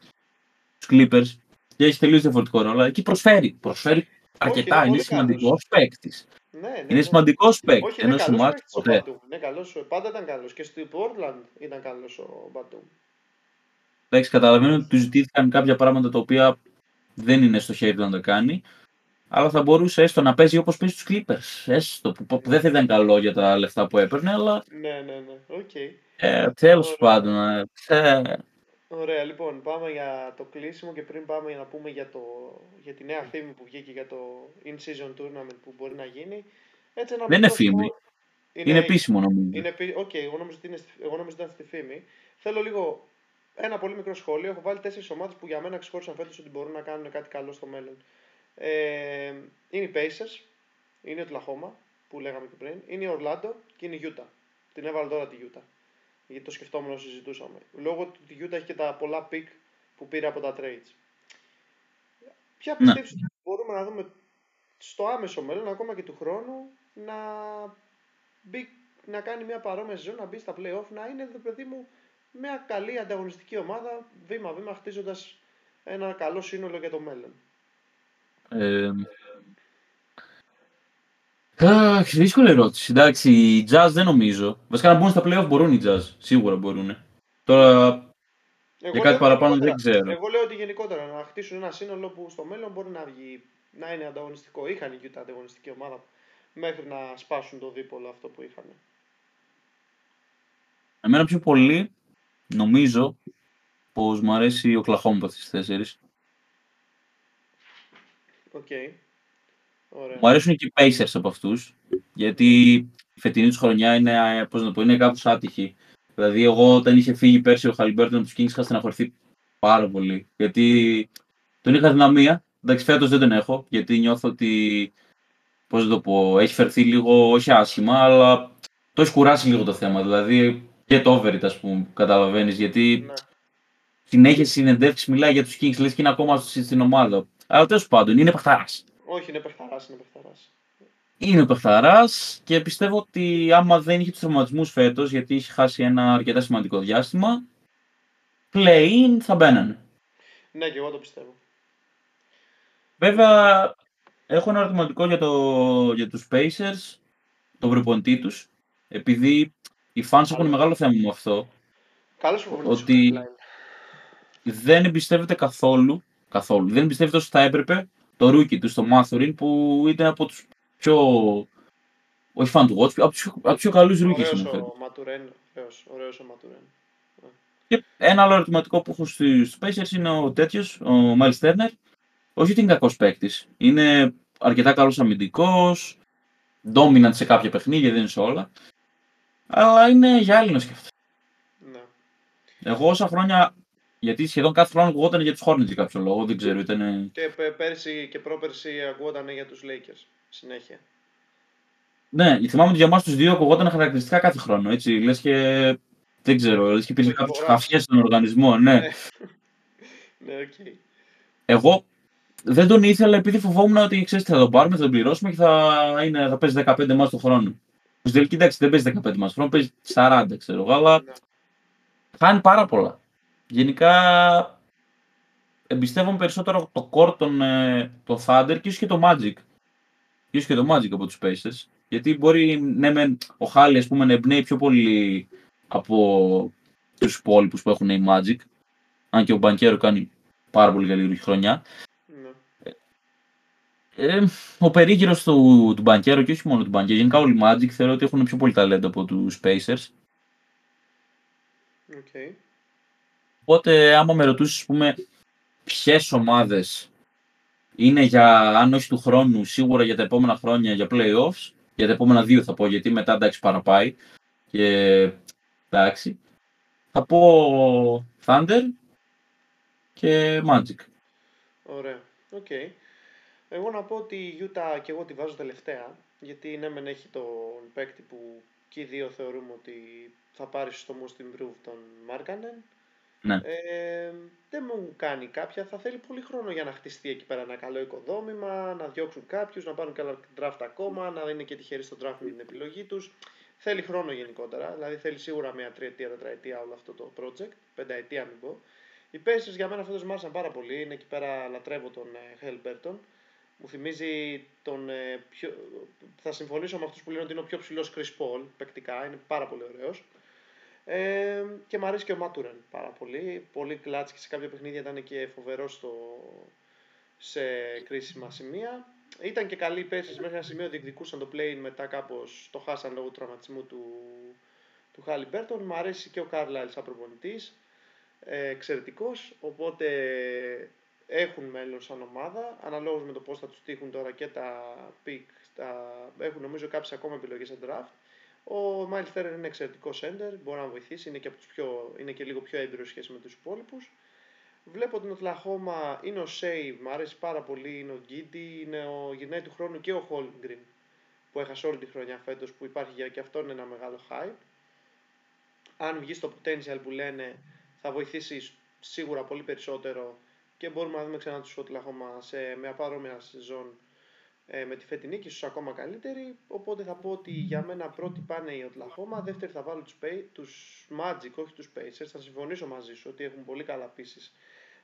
στους Clippers, και έχει τελείως διαφορετικό ρόλο, αλλά εκεί προσφέρει. Προσφέρει αρκετά, είναι είναι πολύ σημαντικός παίκτης. Ναι, ναι. Είναι ναι. σημαντικός παίκτης, Όχι, είναι ενώ στο καλός μάτι παίκτης ο ποτέ. Μπατούμ. Είναι καλός, πάντα ήταν καλός. Και στο Portland ήταν καλός ο Μπατούμ. Εντάξει, καταλαβαίνω ότι τους ζητήθηκαν κάποια πράγματα τα οποία δεν είναι στο χέρι του να τα κάνει. Αλλά θα μπορούσε έστω να παίζει όπως παίζει τους Clippers. Έστω που, που δεν θα ήταν καλό για τα λεφτά που έπαιρνε, αλλά Ναι, ναι, ναι. Οκ. ε, τέλος Ωραία. πάντων. Ε, ε, Ωραία, λοιπόν, πάμε για το κλείσιμο και πριν πάμε για να πούμε για, το, για τη νέα φήμη που βγήκε για το in-season tournament που μπορεί να γίνει. Έτσι, ένα Δεν είναι μικρό φήμη. σχόλιο- είναι επίσημο νομίζω. Είναι, επί- οκ, εγώ νόμιζα ότι είναι στη- εγώ νόμιζα ότι ήταν στη φήμη. Θέλω λίγο ένα πολύ μικρό σχόλιο. Έχω βάλει τέσσερις ομάδες που για μένα ξεχώρισαν φέτος ότι μπορούν να κάνουν κάτι καλό στο μέλλον. Ε, είναι οι Pacers, είναι η Oklahoma που λέγαμε και πριν, είναι η Orlando και είναι η Utah. Την έβαλα τώρα τη Utah. Γιατί το σκεφτόμουν όσο συζητούσαμε. Λόγω του ότι η Utah έχει και τα πολλά pick που πήρε από τα trades. Ποια Ναι. πιστεύεις ότι μπορούμε να δούμε στο άμεσο μέλλον, ακόμα και του χρόνου, να μπει, να κάνει μια παρόμοια σεζόν, να μπει στα play-off, να είναι, ρε παιδί μου, μια καλή ανταγωνιστική ομάδα, βήμα-βήμα, χτίζοντας ένα καλό σύνολο για το μέλλον. Ε, αχ, δύσκολη ερώτηση. Εντάξει, οι Jazz δεν νομίζω. Βασικά να μπουν στα playoff μπορούν οι Jazz. Σίγουρα μπορούν. Τώρα Εγώ Για κάτι λέω παραπάνω γενικότερα- δεν ξέρω. Εγώ λέω ότι γενικότερα να χτίσουν ένα σύνολο που στο μέλλον μπορεί να βγει, να είναι ανταγωνιστικό. Είχαν η Utah ανταγωνιστική ομάδα μέχρι να σπάσουν το δίπολο αυτό που είχαν. εμένα πιο πολύ νομίζω πως μου αρέσει Οκλαχόμα από αυτές τις τέσσερις. Οκ. Ωραία. Μου αρέσουν και οι Pacers από αυτούς, γιατί η φετινή τους χρονιά είναι, ε, πώς να το πω, είναι κάπως άτυχη. Δηλαδή, εγώ όταν είχε φύγει πέρσι ο Χάλιμπερτον από τους Kings είχα στεναχωρηθεί πάρα πολύ. Γιατί τον είχα αδυναμία. Εντάξει, φέτος δεν τον έχω, γιατί νιώθω ότι, πώς να το πω, έχει φερθεί λίγο, όχι άσχημα, αλλά το έχει κουράσει λίγο το θέμα. Δηλαδή, και το over ας πούμε, καταλαβαίνεις, γιατί Ναι. συνέχεια συνεντεύξεις μιλάει για τους Kings, λες και είναι ακόμα στη- στην ομάδα. Αλλά τέλος πάντων, είναι παχταράς. Όχι, είναι παιχταράς, είναι παιχταράς. Είναι παιχταράς και πιστεύω ότι άμα δεν είχε τους τραυματισμούς φέτος, γιατί είχε χάσει ένα αρκετά σημαντικό διάστημα, play-in θα μπαίνανε. Ναι, και εγώ το πιστεύω. Βέβαια, έχω ένα ερωτηματικό για, το, για τους Pacers, τον προπονητή τους, επειδή οι fans έχουν μεγάλο θέμα με αυτό, Καλός προπονητής Ότι- ο Klein. δεν εμπιστεύεται καθόλου, καθόλου, δεν εμπιστεύεται όσο θα έπρεπε το rookie του, στο Mathurin, που ήταν από τους πιο, όχι fan του Watch, από τους, από τους πιο καλούς rookies Ωραίος είναι φέτος. ο Ματουρέν. Ωραίος, ωραίος ο Ματουρέν. Και ένα άλλο ερωτηματικό που έχω στους Pacers είναι ο τέτοιος, ο Miles Turner. Όχι ότι είναι κακός παίκτης. Είναι αρκετά καλός αμυντικός, dominant σε κάποια παιχνίδια, δεν είναι σε όλα. Αλλά είναι για άλλη να σκέφτεται. Ναι. Εγώ όσα χρόνια, γιατί σχεδόν κάθε χρόνο ακουγόταν για τους Hornets για κάποιο λόγο, δεν ξέρω, ήταν... Και πε- πέρσι και πρόπερσι ακούγονταν για τους Lakers. Συνέχεια. Ναι, θυμάμαι ότι για εμάς τους δύο ακουγόταν χαρακτηριστικά κάθε χρόνο, έτσι, λες και... Δεν ξέρω, λες και υπήρχε Το κάποιος υπογράψει. χαφιές στον οργανισμό, ναι. Ναι. Ναι, οκ. Εγώ δεν τον ήθελα επειδή φοβόμουν ότι ξέρεις τι θα τον πάρουμε, θα τον πληρώσουμε και θα, είναι, θα παίζει 15 μάτς το χρόνο. Στην τελική εντάξει δεν παίζει 15 μάτς το χρόνο, παίζει 40 ξέρω εγώ, αλλά Ναι. χάνει πάρα πολλά. Γενικά εμπιστεύομαι περισσότερο το core των, ε, το Thunder και ίσως και το Magic. Ίσως και το Magic από τους Pacers. Γιατί μπορεί ναι, μεν, ο Χάλι ας πούμε, να εμπνέει πιο πολύ από τους υπόλοιπους που έχουν οι Magic. Αν και ο Μπανκέρο κάνει πάρα πολύ καλή χρονιά. Ναι. Ε, ο περίγυρος του, του Μπανκέρο και όχι μόνο του Μπανκέρο, γενικά όλοι οι Magic θεωρώ ότι έχουν πιο πολύ ταλέντο από τους Pacers. Οκ. Οπότε, άμα με ρωτήσει, ας πούμε, ποιες ομάδες είναι για, αν όχι του χρόνου, σίγουρα για τα επόμενα χρόνια για playoffs, για τα επόμενα δύο θα πω, γιατί μετά εντάξει παραπάει. Και εντάξει. Θα πω Thunder και Magic. Ωραία. Οκ. Okay. Εγώ να πω ότι η Utah και εγώ τη βάζω τελευταία, γιατί ναι μεν έχει τον παίκτη που και οι δύο θεωρούμε ότι θα πάρει στο most improved τον Μάρκανεν. Ναι. Ε, δεν μου κάνει κάποια. Θα θέλει πολύ χρόνο για να χτιστεί εκεί πέρα ένα καλό οικοδόμημα, να διώξουν κάποιους, να πάρουν καλά draft ακόμα, να είναι και τυχεροί στο draft με την επιλογή τους. Θέλει χρόνο γενικότερα, δηλαδή θέλει σίγουρα μια τριετία, τετραετία όλο αυτό το project, πενταετία μην πω. Οι Pacers για μένα φέτος μου άρεσαν πάρα πολύ, είναι εκεί πέρα λατρεύω τον Hellberton. Μου θυμίζει τον. Ε, πιο... Θα συμφωνήσω με αυτούς που λένε ότι είναι ο πιο ψηλός Chris Paul παικτικά, είναι πάρα πολύ ωραίος. Ε, και μου αρέσει και ο Μάτουρεν πάρα πολύ. Πολύ κλάτς και σε κάποια παιχνίδια ήταν και φοβερός στο... σε κρίσιμα σημεία. Ήταν και καλοί φέτος μέχρι ένα σημείο διεκδικούσαν το play-in μετά κάπως το χάσαν λόγω του τραυματισμού του, του Χάλιμπερτον. Μου αρέσει και ο Κάρλαϊλ σαν προπονητής. Ε, εξαιρετικός, οπότε έχουν μέλλον σαν ομάδα, αναλόγως με το πώς θα τους τύχουν τώρα και τα pick, τα... έχουν νομίζω κάποιες ακόμα επιλογές σε draft. Ο Miles Turner είναι εξαιρετικό center, μπορεί να βοηθήσει, είναι και, από τους πιο, είναι και λίγο πιο έμπειρος σχέση με τους υπόλοιπους. Βλέπω την Οτλαχώμα, είναι ο Σέι, μου αρέσει πάρα πολύ, είναι ο Γκίντι, είναι ο γυρνάει του χρόνου και ο Χόλγκριν που έχασε όλη τη χρονιά φέτος που υπάρχει και αυτό είναι ένα μεγάλο hype. Αν βγει στο potential που λένε θα βοηθήσει σίγουρα πολύ περισσότερο και μπορούμε να δούμε ξανά τους Οτλαχώμα σε μια παρόμοια σεζόν ε, με τη φετινή και ίσως ακόμα καλύτερη. Οπότε θα πω ότι για μένα πρώτη πάνε οι Οτλαχώμα, δεύτερη θα βάλω τους, Pay, τους Magic, όχι τους Pacers. Θα συμφωνήσω μαζί σου ότι έχουν πολύ καλά πίσει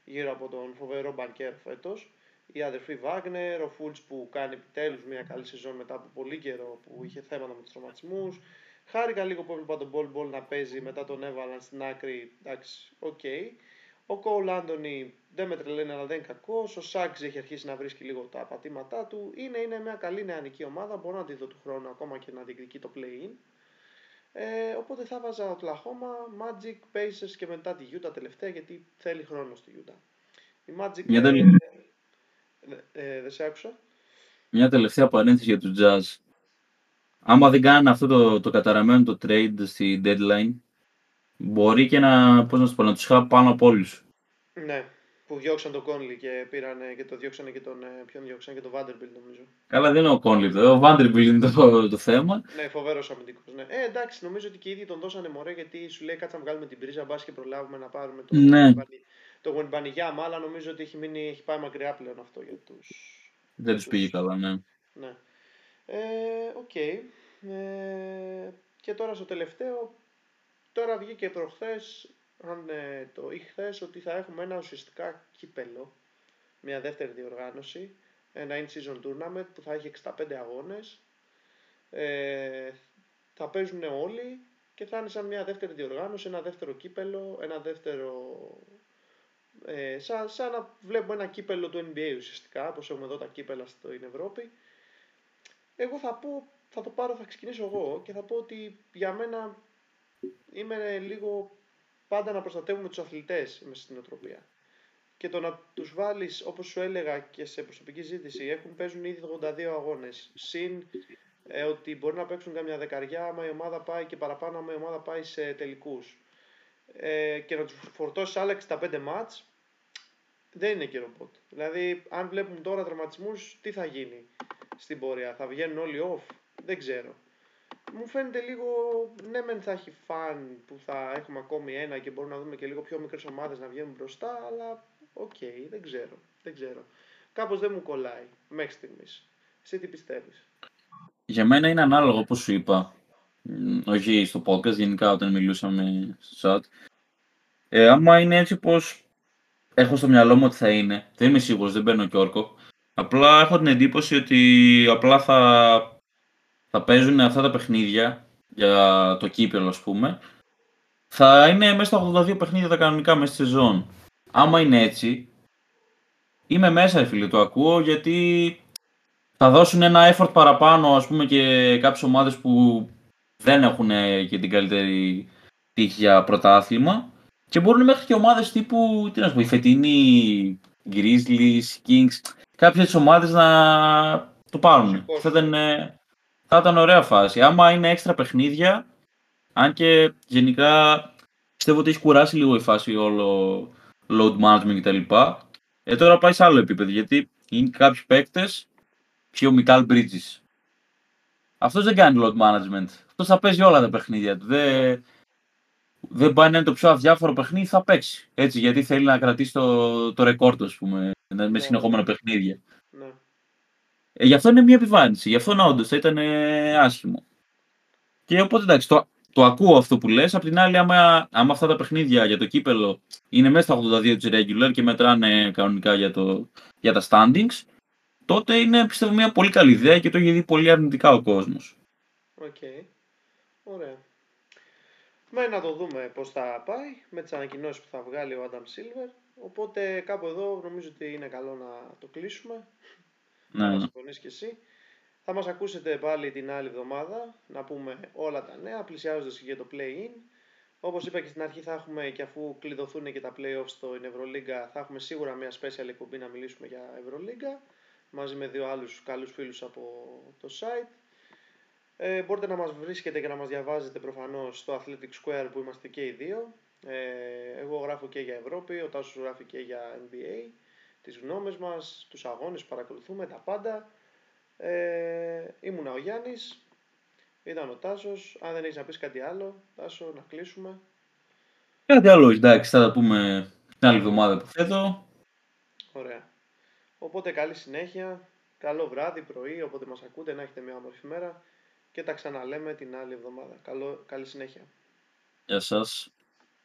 γύρω από τον φοβερό Μπανκέρο φέτος. Η αδερφή Βάγνερ, ο Φουλτς που κάνει επιτέλους μια καλή σεζόν μετά από πολύ καιρό που είχε θέματα με τους τραυματισμούς. Χάρηκα λίγο που έβλεπα τον Bol Bol να παίζει, μετά τον έβαλαν στην άκρη. Εντάξει, οκ. Okay. Ο Κόουλ Άντονι δεν με τρελαίνει, αλλά δεν είναι κακός. Ο Σαγκς έχει αρχίσει να βρίσκει λίγο τα πατήματά του. Είναι, είναι μια καλή νεανική ομάδα. Μπορώ να τη δω του χρόνου ακόμα και να διεκδικεί το play-in. Ε, οπότε θα 'βαζα Oklahoma, Magic, Pacers και μετά τη Utah τελευταία γιατί θέλει χρόνο στη Utah. Η Magic. Μια ε, ε, δεν σε άκουσα. Μια τελευταία παρένθεση για τους Jazz. Άμα δεν κάνουν αυτό το, το καταραμένο το trade στη deadline, μπορεί και να, πώς να, σου πω, να τους είχα πάνω από όλους. Ναι, που διώξαν τον Κόνλι και, πήραν, και το διώξαν και τον, ε, ποιον διώξαν και τον Vanderbilt νομίζω. Καλά δεν είναι ο Κόνλι, ο Vanderbilt είναι το, το θέμα. Ναι, φοβερός αμυντικός. Ναι. Ε, εντάξει, νομίζω ότι και οι ίδιοι τον δώσανε μωρέ γιατί σου λέει κάτσα να βγάλουμε την πρίζα, μπας και προλάβουμε να πάρουμε το, ναι. τον Γουεμπανιάμα, αλλά νομίζω ότι έχει, μείνει, έχει πάει μακριά πλέον αυτό για τους... Δεν τους πήγε καλά, ναι. Ναι. Ε, οκ. Okay. Ε, και τώρα στο τελευταίο, τώρα βγήκε προχθές, αν ε, το ή χθες, ότι θα έχουμε ένα ουσιαστικά κύπελλο, μια δεύτερη διοργάνωση, ένα in-season tournament που θα έχει 65 αγώνες, ε, θα παίζουν όλοι και θα είναι σαν μια δεύτερη διοργάνωση, ένα δεύτερο κύπελο, ένα δεύτερο... Ε, σαν, σαν να βλέπουμε ένα κύπελο του NBA ουσιαστικά, όπως έχουμε εδώ τα κύπελα στην Ευρώπη. Εγώ θα πω θα το πάρω, θα ξεκινήσω εγώ και θα πω ότι για μένα είμαι λίγο πάντα να προστατεύουμε τους αθλητές μέσα στην οτροπία. Και το να τους βάλεις, όπως σου έλεγα και σε προσωπική ζήτηση, έχουν, παίζουν ήδη 82 αγώνες. Συν ε, ότι μπορεί να παίξουν καμιά δεκαριά, άμα η ομάδα πάει και παραπάνω, άμα η ομάδα πάει σε τελικούς. Ε, και να τους φορτώσεις άλλα 65 ματς, δεν είναι και ρομπότ. Δηλαδή, αν βλέπουμε τώρα τραυματισμούς, τι θα γίνει στην πορεία. Θα βγαίνουν όλοι off δεν ξέρω. Μου φαίνεται λίγο, ναι μεν θα έχει fun που θα έχουμε ακόμη ένα και μπορούμε να δούμε και λίγο πιο μικρές ομάδες να βγαίνουν μπροστά, αλλά οκ, okay, δεν ξέρω, δεν ξέρω. Κάπως δεν μου κολλάει μέχρι στιγμής. Εσύ τι πιστεύεις; Για μένα είναι ανάλογο όπως σου είπα, όχι στο podcast, γενικά όταν μιλούσαμε στο chat. Ε, άμα είναι έτσι πως έχω στο μυαλό μου ότι θα είναι, δεν είμαι σίγουρος, δεν παίρνω και όρκο. Απλά έχω την εντύπωση ότι απλά θα θα παίζουν αυτά τα παιχνίδια για το κύπελο, ας πούμε, θα είναι μέσα στα 82 παιχνίδια τα κανονικά μέσα στη σεζόν. Άμα είναι έτσι, είμαι μέσα, φίλε, το ακούω, γιατί θα δώσουν ένα effort παραπάνω, ας πούμε, και κάποιες ομάδες που δεν έχουν και την καλύτερη τύχη για πρωτάθλημα. Και μπορούν μέχρι και ομάδες τύπου, τι να σου πω, η φετινή Grizzlies, Kings, κάποιες ομάδες να το πάρουν. Θα ήταν, θα ήταν ωραία φάση. Άμα είναι έξτρα παιχνίδια, αν και γενικά πιστεύω ότι έχει κουράσει λίγο η φάση όλο load management κτλ. Ε, τώρα πάει σε άλλο επίπεδο γιατί είναι κάποιοι παίκτες, πιο Μικάλ Bridges. Αυτός δεν κάνει load management. Αυτός θα παίζει όλα τα παιχνίδια του. Δεν, δεν πάει να είναι το πιο αδιάφορο παιχνίδι, θα παίξει. Έτσι, γιατί θέλει να κρατήσει το, το ρεκόρ ας πούμε, με ναι. συνεχόμενα παιχνίδια. Ναι. Ε, γι' αυτό είναι μια επιβάρυνση. Γι' αυτό να όντως θα ήταν ε, άσχημο. Και οπότε εντάξει, το, το ακούω αυτό που λες. Απ' την άλλη, άμα, άμα αυτά τα παιχνίδια για το κύπελλο είναι μέσα στα 82 της regular και μετράνε κανονικά για, το, για τα standings, τότε είναι πιστεύω μια πολύ καλή ιδέα και το έχει δει πολύ αρνητικά ο κόσμος. Οκ. Okay. Ωραία. Με να το δούμε πώς θα πάει με τις ανακοινώσεις που θα βγάλει ο Adam Silver. Οπότε κάπου εδώ νομίζω ότι είναι καλό να το κλείσουμε. Ναι. Να συμφωνείς και εσύ. Θα μας ακούσετε πάλι την άλλη εβδομάδα να πούμε όλα τα νέα, πλησιάζοντας και για το play-in. Όπως είπα και στην αρχή θα έχουμε και αφού κλειδωθούν και τα play-offs στο Ευρωλίγκα θα έχουμε σίγουρα μια special εκπομπή να μιλήσουμε για Ευρωλίγκα μαζί με δύο άλλους καλούς φίλους από το site. Ε, μπορείτε να μας βρίσκετε και να μας διαβάζετε προφανώς στο Athletic Square που είμαστε και οι δύο. Ε, εγώ γράφω και για Ευρώπη, ο Τάσος γράφει και για NBA. Τις γνώμες μας, τους αγώνες που παρακολουθούμε, τα πάντα. Ε, ήμουνα ο Γιάννης, ήταν ο Τάσος. Αν δεν έχεις να πεις κάτι άλλο, Τάσο, να κλείσουμε. Κάτι άλλο, εντάξει, θα τα πούμε την άλλη εβδομάδα που θέτω. Ωραία. Οπότε καλή συνέχεια, καλό βράδυ, πρωί, όποτε μας ακούτε, να έχετε μια όμορφη μέρα και τα ξαναλέμε την άλλη εβδομάδα. Καλό, καλή συνέχεια. Γεια σας.